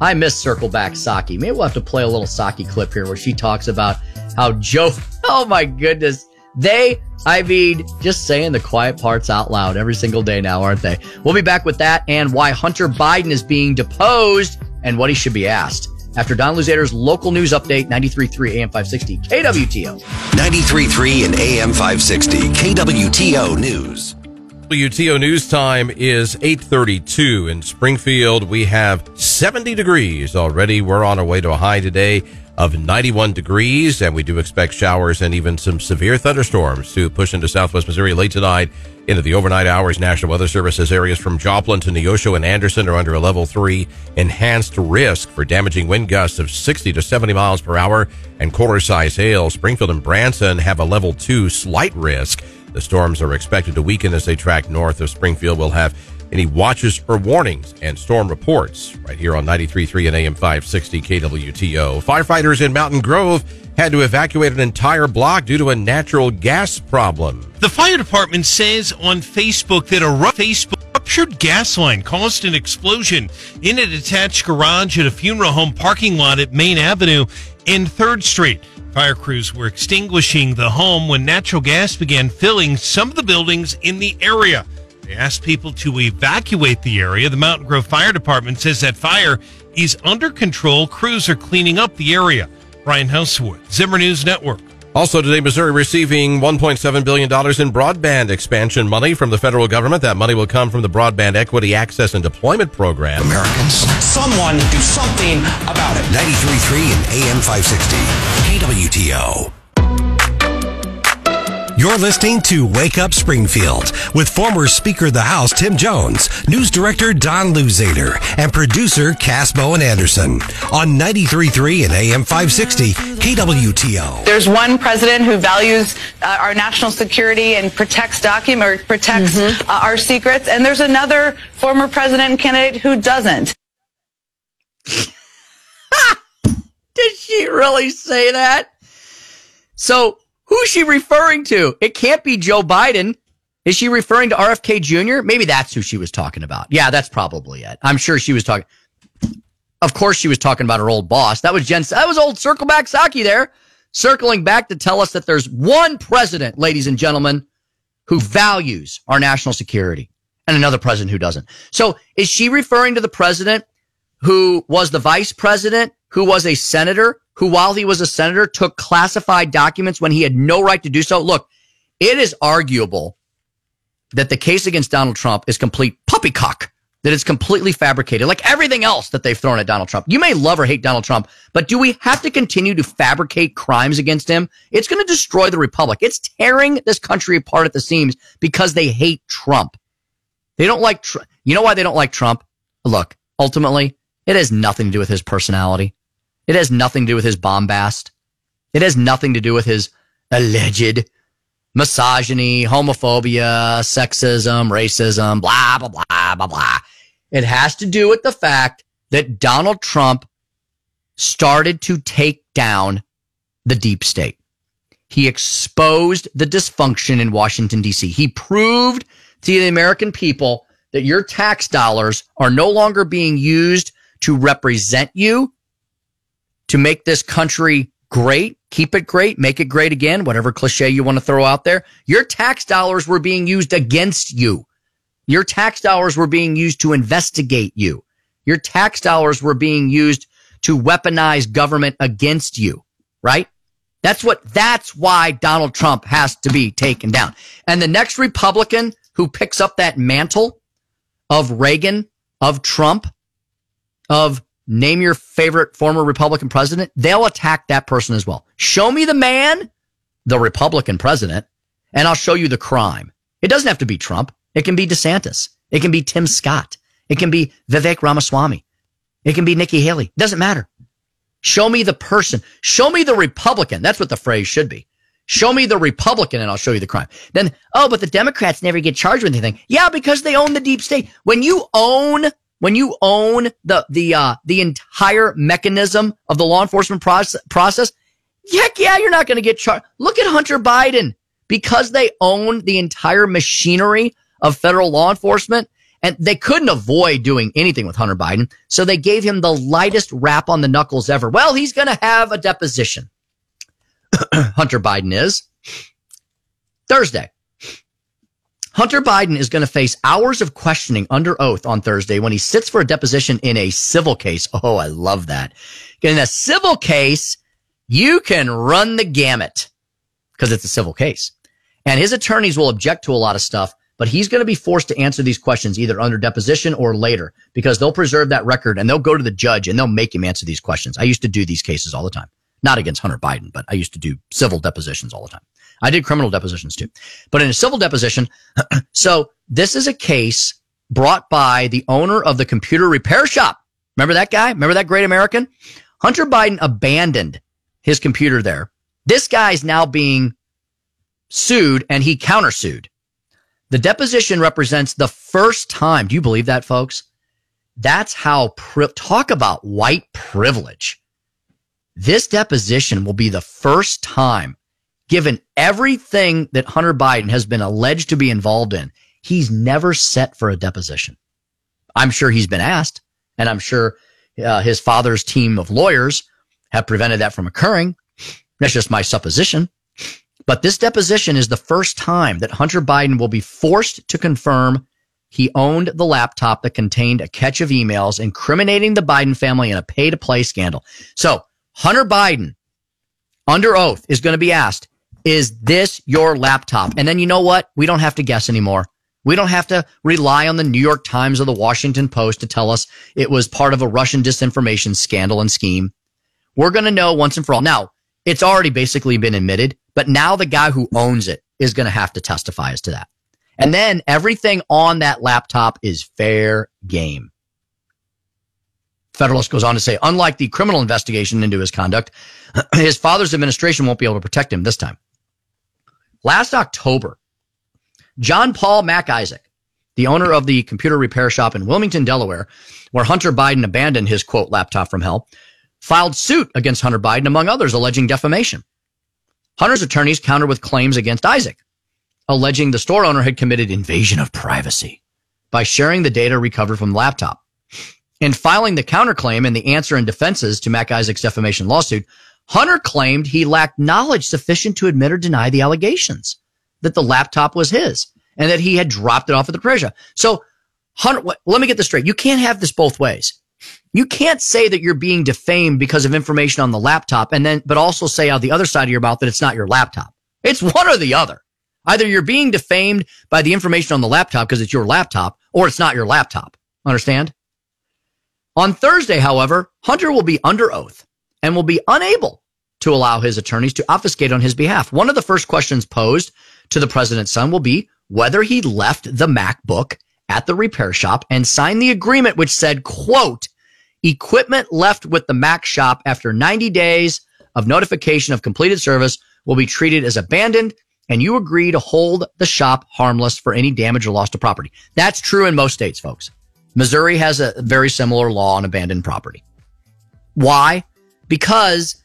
I miss Circle Back Psaki. Maybe we'll have to play a little Psaki clip here where she talks about how Joe. Oh my goodness, they. I mean, just saying the quiet parts out loud every single day now, aren't they? We'll be back with that and why Hunter Biden is being deposed and what he should be asked. After Don Luzader's local news update, 93.3 AM 560 KWTO. 93.3 and AM 560 KWTO News. WTO news time is 8:32 in Springfield. We have 70 degrees already. We're on our way to a high today of 91 degrees and we do expect showers and even some severe thunderstorms to push into southwest Missouri late tonight into the overnight hours. National Weather Service says areas from Joplin to Neosho and Anderson are under a level 3 enhanced risk for damaging wind gusts of 60 to 70 miles per hour and quarter size hail. Springfield and Branson have a level 2 slight risk. The storms are expected to weaken as they track north of Springfield. We'll have any watches or warnings and storm reports right here on 93.3 and AM 560 KWTO. Firefighters in Mountain Grove had to evacuate an entire block due to a natural gas problem. The fire department says on Facebook that a Facebook ruptured gas line caused an explosion in a detached garage at a funeral home parking lot at Main Avenue and 3rd Street. Fire crews were extinguishing the home when natural gas began filling some of the buildings in the area. They asked people to evacuate the area. The Mountain Grove Fire Department says that fire is under control. Crews are cleaning up the area. Brian Houseworth, Zimmer News Network. Also today, Missouri receiving $1.7 billion in broadband expansion money from the federal government. That money will come from the Broadband Equity Access and Deployment Program. Americans, Someone do something about it. 93.3 and AM 560 KWTO. You're listening to Wake Up Springfield with former Speaker of the House Tim Jones, News Director Don Luzader, and producer Cass Bowen Anderson on 93.3 and AM 560 KWTO. There's one president who values uh, our national security and protects document or protects uh, our secrets, and there's another former president and candidate who doesn't. Did she really say that? So, who's she referring to? It can't be Joe Biden. Is she referring to RFK Jr.? Maybe that's who she was talking about. Yeah, that's probably it. I'm sure she was talking. Of course, she was talking about her old boss. That was Jen. That was old Circle Back Psaki there, circling back to tell us that there's one president, ladies and gentlemen, who values our national security, and another president who doesn't. So, is she referring to the president who was the vice president, who was a senator, who while he was a senator took classified documents when he had no right to do so? Look, it is arguable that the case against Donald Trump is complete puppycock, that it's completely fabricated, like everything else that they've thrown at Donald Trump. You may love or hate Donald Trump, but do we have to continue to fabricate crimes against him? It's going to destroy the republic. It's tearing this country apart at the seams because they hate Trump. They don't like, Tr- you know why they don't like Trump? Look, ultimately, it has nothing to do with his personality. It has nothing to do with his bombast. It has nothing to do with his alleged misogyny, homophobia, sexism, racism, blah, blah, blah, blah, blah. It has to do with the fact that Donald Trump started to take down the deep state. He exposed the dysfunction in Washington, D.C. He proved to the American people that your tax dollars are no longer being used to represent you, to make this country great, keep it great, make it great again, whatever cliche you want to throw out there. Your tax dollars were being used against you. Your tax dollars were being used to investigate you. Your tax dollars were being used to weaponize government against you, right? That's what, that's why Donald Trump has to be taken down. And the next Republican who picks up that mantle of Reagan, of Trump, of name your favorite former Republican president, they'll attack that person as well. Show me the man, the Republican president, and I'll show you the crime. It doesn't have to be Trump. It can be DeSantis. It can be Tim Scott. It can be Vivek Ramaswamy. It can be Nikki Haley. Doesn't matter. Show me the person. Show me the Republican. That's what the phrase should be. Show me the Republican and I'll show you the crime. Then, oh, but the Democrats never get charged with anything. Yeah, because they own the deep state. When you own when you own the the uh, the entire mechanism of the law enforcement process, process heck yeah, you're not going to get charged. Look at Hunter Biden because they own the entire machinery of federal law enforcement. And they couldn't avoid doing anything with Hunter Biden. So they gave him the lightest rap on the knuckles ever. Well, he's going to have a deposition. Hunter Biden is Thursday. Hunter Biden is going to face hours of questioning under oath on Thursday when he sits for a deposition in a civil case. Oh, I love that. In a civil case, you can run the gamut because it's a civil case. And his attorneys will object to a lot of stuff, but he's going to be forced to answer these questions either under deposition or later because they'll preserve that record and they'll go to the judge and they'll make him answer these questions. I used to do these cases all the time. Not against Hunter Biden, but I used to do civil depositions all the time. I did criminal depositions too. But in a civil deposition, so this is a case brought by the owner of the computer repair shop. Remember that guy? Remember that great American? Hunter Biden abandoned his computer there. This guy's now being sued and he countersued. The deposition represents the first time. Do you believe that, folks? That's how pri- talk about white privilege. This deposition will be the first time given everything that Hunter Biden has been alleged to be involved in, he's never set for a deposition. I'm sure he's been asked, and I'm sure uh, his father's team of lawyers have prevented that from occurring. That's just my supposition. But this deposition is the first time that Hunter Biden will be forced to confirm he owned the laptop that contained a catch of emails incriminating the Biden family in a pay to play scandal. So Hunter Biden, under oath, is going to be asked, is this your laptop? And then you know what? We don't have to guess anymore. We don't have to rely on the New York Times or the Washington Post to tell us it was part of a Russian disinformation scandal and scheme. We're going to know once and for all. Now, it's already basically been admitted, but now the guy who owns it is going to have to testify as to that. And then everything on that laptop is fair game. Federalist goes on to say, unlike the criminal investigation into his conduct, his father's administration won't be able to protect him this time. Last October, John Paul Mac Isaac, the owner of the computer repair shop in Wilmington, Delaware, where Hunter Biden abandoned his quote laptop from hell, filed suit against Hunter Biden, among others, alleging defamation. Hunter's attorneys countered with claims against Isaac, alleging the store owner had committed invasion of privacy by sharing the data recovered from the laptop. In filing the counterclaim and the answer and defenses to Mac Isaac's defamation lawsuit, Hunter claimed he lacked knowledge sufficient to admit or deny the allegations that the laptop was his and that he had dropped it off at the treasure. So Hunter, let me get this straight. You can't have this both ways. You can't say that you're being defamed because of information on the laptop and then, but also say on the other side of your mouth that it's not your laptop. It's one or the other. Either you're being defamed by the information on the laptop because it's your laptop or it's not your laptop. Understand? On Thursday, however, Hunter will be under oath and will be unable to allow his attorneys to obfuscate on his behalf. One of the first questions posed to the president's son will be whether he left the MacBook at the repair shop and signed the agreement which said, quote, equipment left with the Mac shop after 90 days of notification of completed service will be treated as abandoned and you agree to hold the shop harmless for any damage or loss to property. That's true in most states, folks. Missouri has a very similar law on abandoned property. Why? Because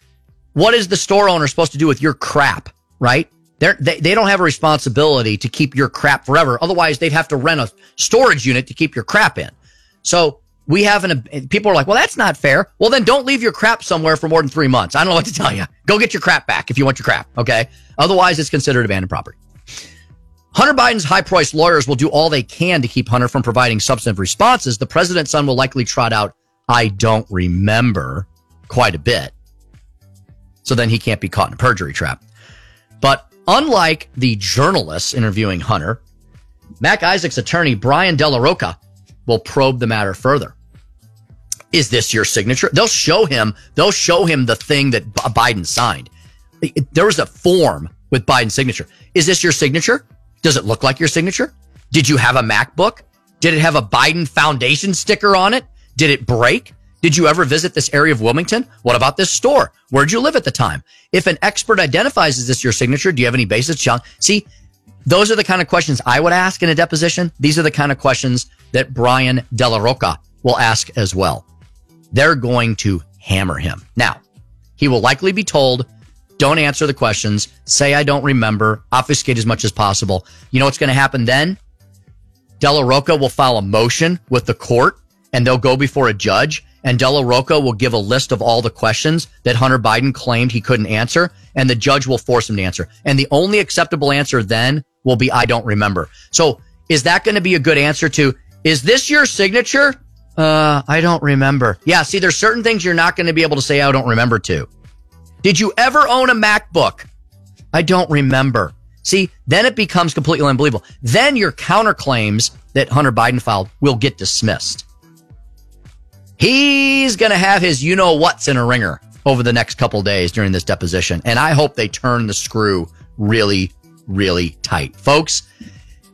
what is the store owner supposed to do with your crap, right? They're, they they don't have a responsibility to keep your crap forever. Otherwise, they'd have to rent a storage unit to keep your crap in. So we have an, people are like, well, that's not fair. Well, then don't leave your crap somewhere for more than three months. I don't know what to tell you. Go get your crap back if you want your crap. Okay. Otherwise, it's considered abandoned property. Hunter Biden's high priced lawyers will do all they can to keep Hunter from providing substantive responses. The president's son will likely trot out, I don't remember quite a bit. So then he can't be caught in a perjury trap. But unlike the journalists interviewing Hunter, Mac Isaac's attorney, Brian Della Rocca, will probe the matter further. Is this your signature? They'll show him, they'll show him the thing that Biden signed. There was a form with Biden's signature. Is this your signature? Does it look like your signature? Did you have a MacBook? Did it have a Biden Foundation sticker on it? Did it break? Did you ever visit this area of Wilmington? What about this store? Where'd you live at the time? If an expert identifies is this your signature, do you have any basis? See, those are the kind of questions I would ask in a deposition. These are the kind of questions that Brian Della Rocca will ask as well. They're going to hammer him. Now, he will likely be told, don't answer the questions, say I don't remember, obfuscate as much as possible. You know what's going to happen then? Della Rocca will file a motion with the court and they'll go before a judge and Della Rocca will give a list of all the questions that Hunter Biden claimed he couldn't answer and the judge will force him to answer. And the only acceptable answer then will be, I don't remember. So is that going to be a good answer to, is this your signature? Uh, I don't remember. Yeah. See, there's certain things you're not going to be able to say, I don't remember to. Did you ever own a MacBook? I don't remember. See, then it becomes completely unbelievable. Then your counterclaims that Hunter Biden filed will get dismissed. He's going to have his you know what's in a ringer over the next couple days during this deposition. And I hope they turn the screw really, really tight. Folks,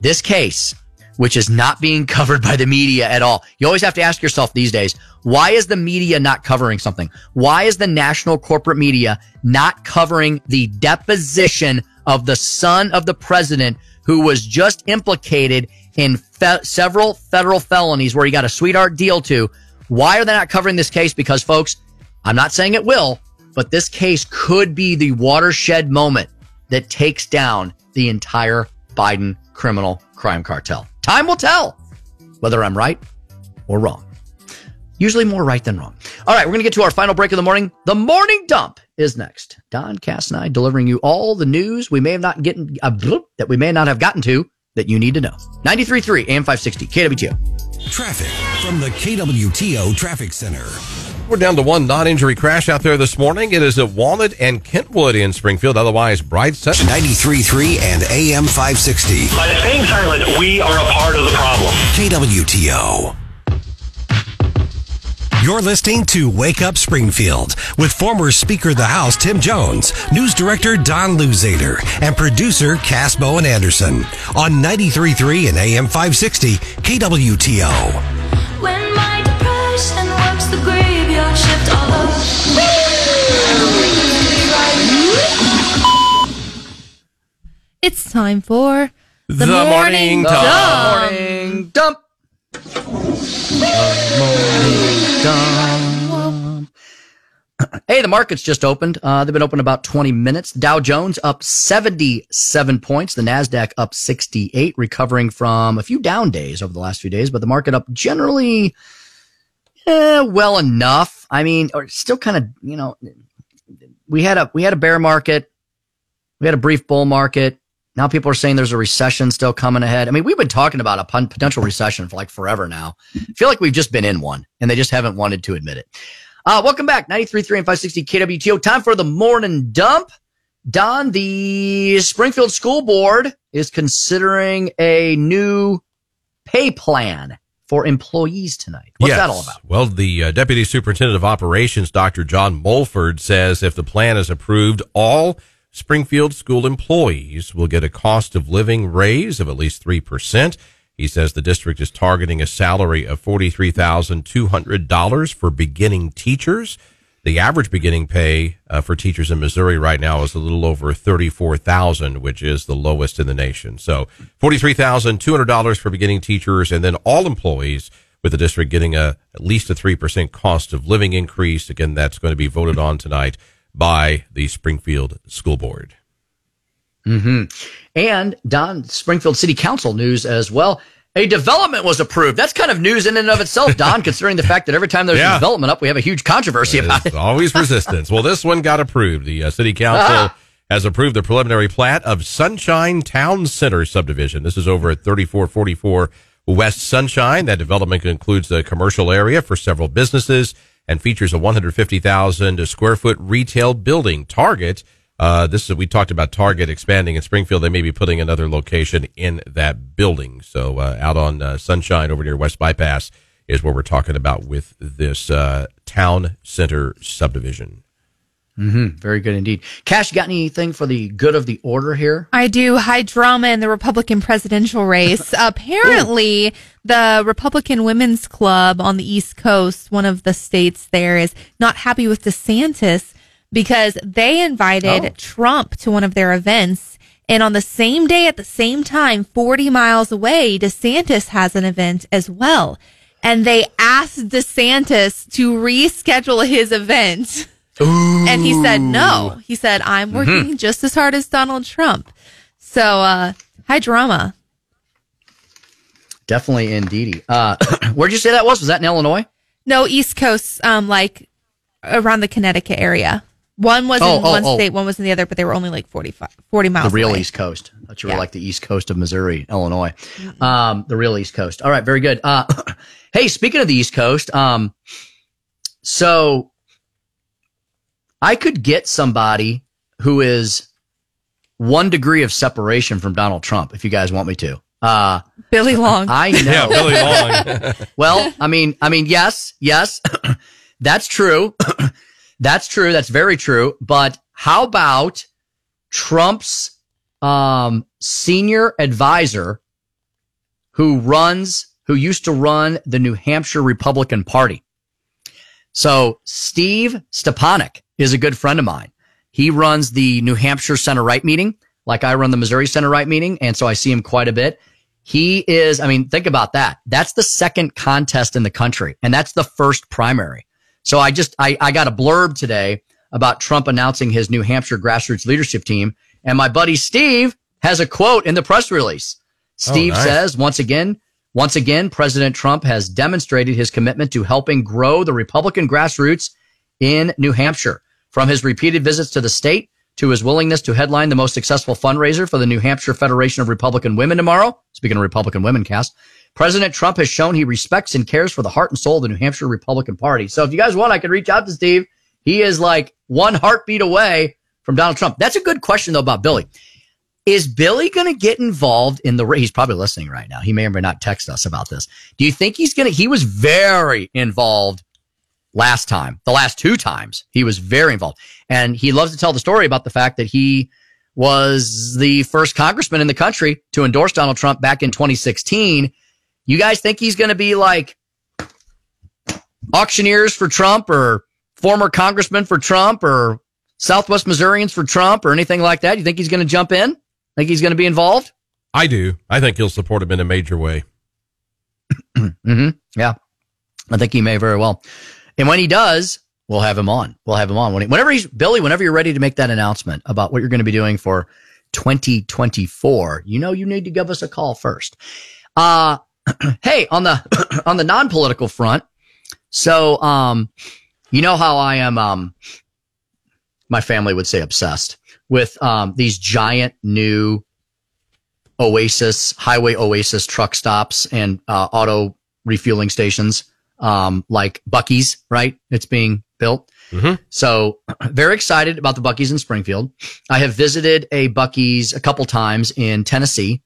this case, which is not being covered by the media at all. You always have to ask yourself these days, why is the media not covering something? Why is the national corporate media not covering the deposition of the son of the president who was just implicated in fe- several federal felonies where he got a sweetheart deal to? Why are they not covering this case? Because folks, I'm not saying it will, but this case could be the watershed moment that takes down the entire Biden criminal crime cartel. Time will tell whether I'm right or wrong. Usually more right than wrong. All right, we're going to get to our final break of the morning. The morning dump is next. Don Cass and I delivering you all the news we may have not gotten uh, that we may not have gotten to that you need to know. 93.3 AM 560 KWTO. Traffic from the KWTO Traffic Center. We're down to one non-injury crash out there this morning. It is at Walnut and Kentwood in Springfield. Otherwise, bright sun. 93.3 and AM 560. By staying silent, we are a part of the problem. KWTO. You're listening to Wake Up Springfield with former Speaker of the House Tim Jones, News Director Don Luzader, and producer Cass Bowen Anderson on 93.3 and AM 560 KWTO. When my depression works the graveyard shift all It's time for the, The morning dump. dump. Morning dump. Hey, the market's just opened. Uh, they've been open about 20 minutes. Dow Jones up 77 points. The NASDAQ up 68, recovering from a few down days over the last few days, but the market up generally eh, well enough. I mean, or still kind of, you know, we had a, we had a bear market. We had a brief bull market. Now people are saying there's a recession still coming ahead. I mean, we've been talking about a potential recession for like forever now. I feel like we've just been in one and they just haven't wanted to admit it. Uh, welcome back. 93.3 and 560 KWTO. Time for the morning dump. Don, the Springfield School Board is considering a new pay plan for employees tonight. What's Yes. that all about? Well, the uh, Deputy Superintendent of Operations, Dr. John Mulford, says if the plan is approved, all Springfield school employees will get a cost of living raise of at least 3%. He says the district is targeting a salary of $43,200 for beginning teachers. The average beginning pay uh, for teachers in Missouri right now is a little over 34,000, which is the lowest in the nation. So $43,200 for beginning teachers and then all employees with the district getting a at least a 3% cost of living increase. Again, that's going to be voted on tonight by the Springfield School Board. hmm And Don, Springfield City Council news as well. A development was approved. That's kind of news in and of itself, Don, considering the fact that every time there's Yeah. a development up, we have a huge controversy about it. always resistance. Well, this one got approved. The uh, city council Ah. has approved the preliminary plat of Sunshine Town Center subdivision. This is over at 3444 West Sunshine. That development includes a commercial area for several businesses and features a 150,000 square foot retail building. Target. Uh, this is we talked about Target expanding in Springfield. They may be putting another location in that building. So uh, out on uh, Sunshine over near West Bypass is what we're talking about with this uh, town center subdivision. Hmm Very good indeed. Cass, you got anything for the good of the order here? I do. High drama in the Republican presidential race. Apparently, the Republican Women's Club on the East Coast, one of the states there, is not happy with DeSantis because they invited Oh. Trump to one of their events. And on the same day, at the same time, 40 miles away, DeSantis has an event as well. and they asked DeSantis to reschedule his event. And he said no. He said, I'm working Mhm. just as hard as Donald Trump. So, uh, high drama. Definitely indeedy. Uh, where'd you say that was? Was that in Illinois? No, East Coast, um, like around the Connecticut area. One was Oh, in oh, one oh. state, one was in the other, but they were only like 45, 40 miles the real away. East Coast. I thought you were Yeah. like the East Coast of Missouri, Illinois. Um, the real East Coast. All right, very good. Uh, hey, speaking of the East Coast, um, so I could get somebody who is one degree of separation from Donald Trump if you guys want me to. Uh, Billy Long. I know. Yeah, Billy Long. well, I mean, I mean, yes, yes, that's true. that's true. That's very true. But how about Trump's um, senior advisor who runs, who used to run the New Hampshire Republican Party? So Steve Stepanek is a good friend of mine. He runs the New Hampshire center right meeting, like I run the Missouri center right meeting. And so I see him quite a bit. He is, I mean, think about that. That's the second contest in the country and that's the first primary. So I just, I, I got a blurb today about Trump announcing his New Hampshire grassroots leadership team. And my buddy Steve has a quote in the press release. Oh, Steve nice. says, once again, once again, President Trump has demonstrated his commitment to helping grow the Republican grassroots in New Hampshire. From his repeated visits to the state to his willingness to headline the most successful fundraiser for the New Hampshire Federation of Republican Women tomorrow. Speaking of Republican women Cass, President Trump has shown he respects and cares for the heart and soul of the New Hampshire Republican Party. So if you guys want, I could reach out to Steve. He is like one heartbeat away from Donald Trump. That's a good question though about Billy. Is Billy going to get involved in the race? He's probably listening right now. He may or may not text us about this. Do you think he's going to, he was very involved last time, the last two times, he was very involved. And he loves to tell the story about the fact that he was the first congressman in the country to endorse Donald Trump back in 2016. You guys think he's going to be like auctioneers for Trump or former congressman for Trump or Southwest Missourians for Trump or anything like that? You think he's going to jump in? Think he's going to be involved? I do. I think he'll support him in a major way. hmm Yeah, I think he may very well. And when he does, we'll have him on. We'll have him on whenever he's Billy. Whenever you're ready to make that announcement about what you're going to be doing for 2024, you know you need to give us a call first. Uh hey, on the on the non-political front, so um, you know how I am um, my family would say obsessed with um these giant new Oasis, highway Oasis truck stops and uh, auto refueling stations, um, like Buc-ee's, right? It's being built. So very excited about the Buc-ee's in Springfield. I have visited a Buc-ee's a couple times in Tennessee.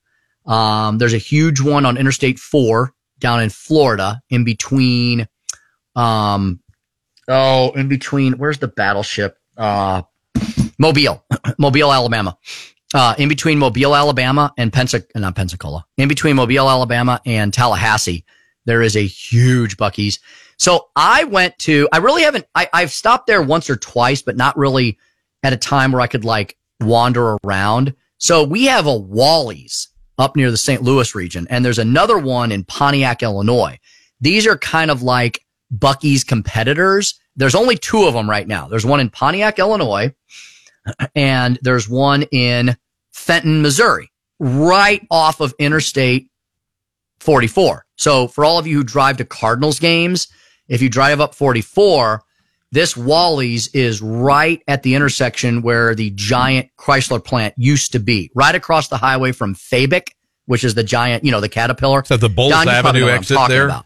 Um, there's a huge one on Interstate 4 down in Florida in between, um, oh, in between, where's the battleship? Uh, Mobile, Mobile, Alabama. Uh, in between Mobile, Alabama and Pensac, not Pensacola, in between Mobile, Alabama and Tallahassee, there is a huge Buc-ee's. So I went to, I really haven't, I, I've stopped there once or twice, but not really at a time where I could like wander around. So we have a Wally's up near the St. Louis region, and there's another one in Pontiac, Illinois. These are kind of like Buc-ee's competitors. There's only two of them right now. There's one in Pontiac, Illinois, and there's one in Fenton, Missouri, right off of Interstate 44. So for all of you who drive to Cardinals games, if you drive up 44, this Wally's is right at the intersection where the giant Chrysler plant used to be, right across the highway from Fabick, which is the giant, you know, the Caterpillar. Is that the Bowles Don, Avenue know what I'm exit there? that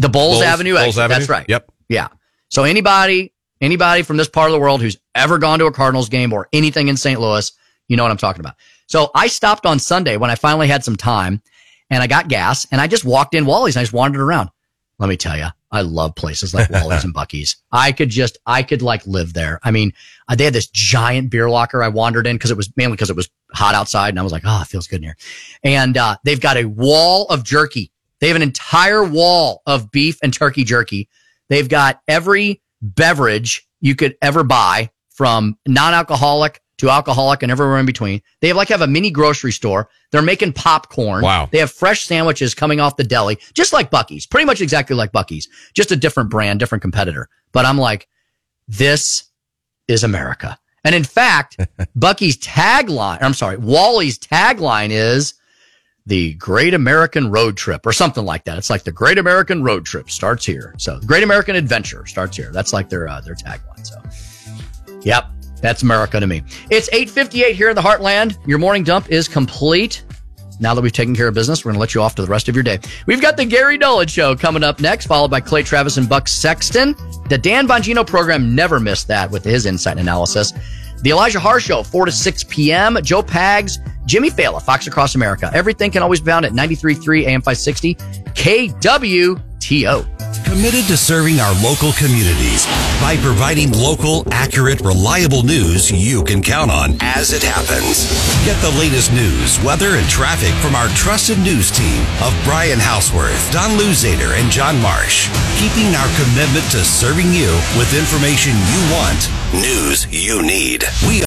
The Bowles, Bowles- Avenue Bowles exit. Avenue? That's right. Yep. Yeah. So anybody, anybody from this part of the world who's ever gone to a Cardinals game or anything in St. Louis, you know what I'm talking about. So I stopped on Sunday when I finally had some time and I got gas and I just walked in Wally's and I just wandered around. Let me tell you, I love places like Wally's and Buc-ee's. I could just, I could like live there. I mean, uh, they had this giant beer locker I wandered in because it was mainly because it was hot outside and I was like, oh, it feels good in here. And, uh, they've got a wall of jerky. They have an entire wall of beef and turkey jerky. They've got every beverage you could ever buy from non-alcoholic to alcoholic and everywhere in between. They have like have a mini grocery store. They're making popcorn. Wow. They have fresh sandwiches coming off the deli, just like Buc-ee's, pretty much exactly like Buc-ee's, just a different brand, different competitor. But I'm like, this is America. And in fact, Buc-ee's tagline, I'm sorry, Wally's tagline is the Great American Road Trip or something like that. It's like the Great American Road Trip starts here. So Great American Adventure starts here. That's like their, uh, their tagline. So, yep. That's America to me. It's 858 here in the heartland. Your morning dump is complete. Now that we've taken care of business, we're going to let you off to the rest of your day. We've got the Gary Dolan Show coming up next, followed by Clay Travis and Buck Sexton. The Dan Bongino program never missed that with his insight analysis. The Elijah Har Show, 4 to 6 p.m. Joe Pags, Jimmy Failla, Fox Across America. Everything can always be found at 93.3 AM 560 KWTO. Committed to serving our local communities by providing local, accurate, reliable news you can count on as it happens. Get the latest news, weather, and traffic from our trusted news team of Brian Houseworth, Don Luzader, and John Marsh. Keeping our commitment to serving you with information you want, news you need. We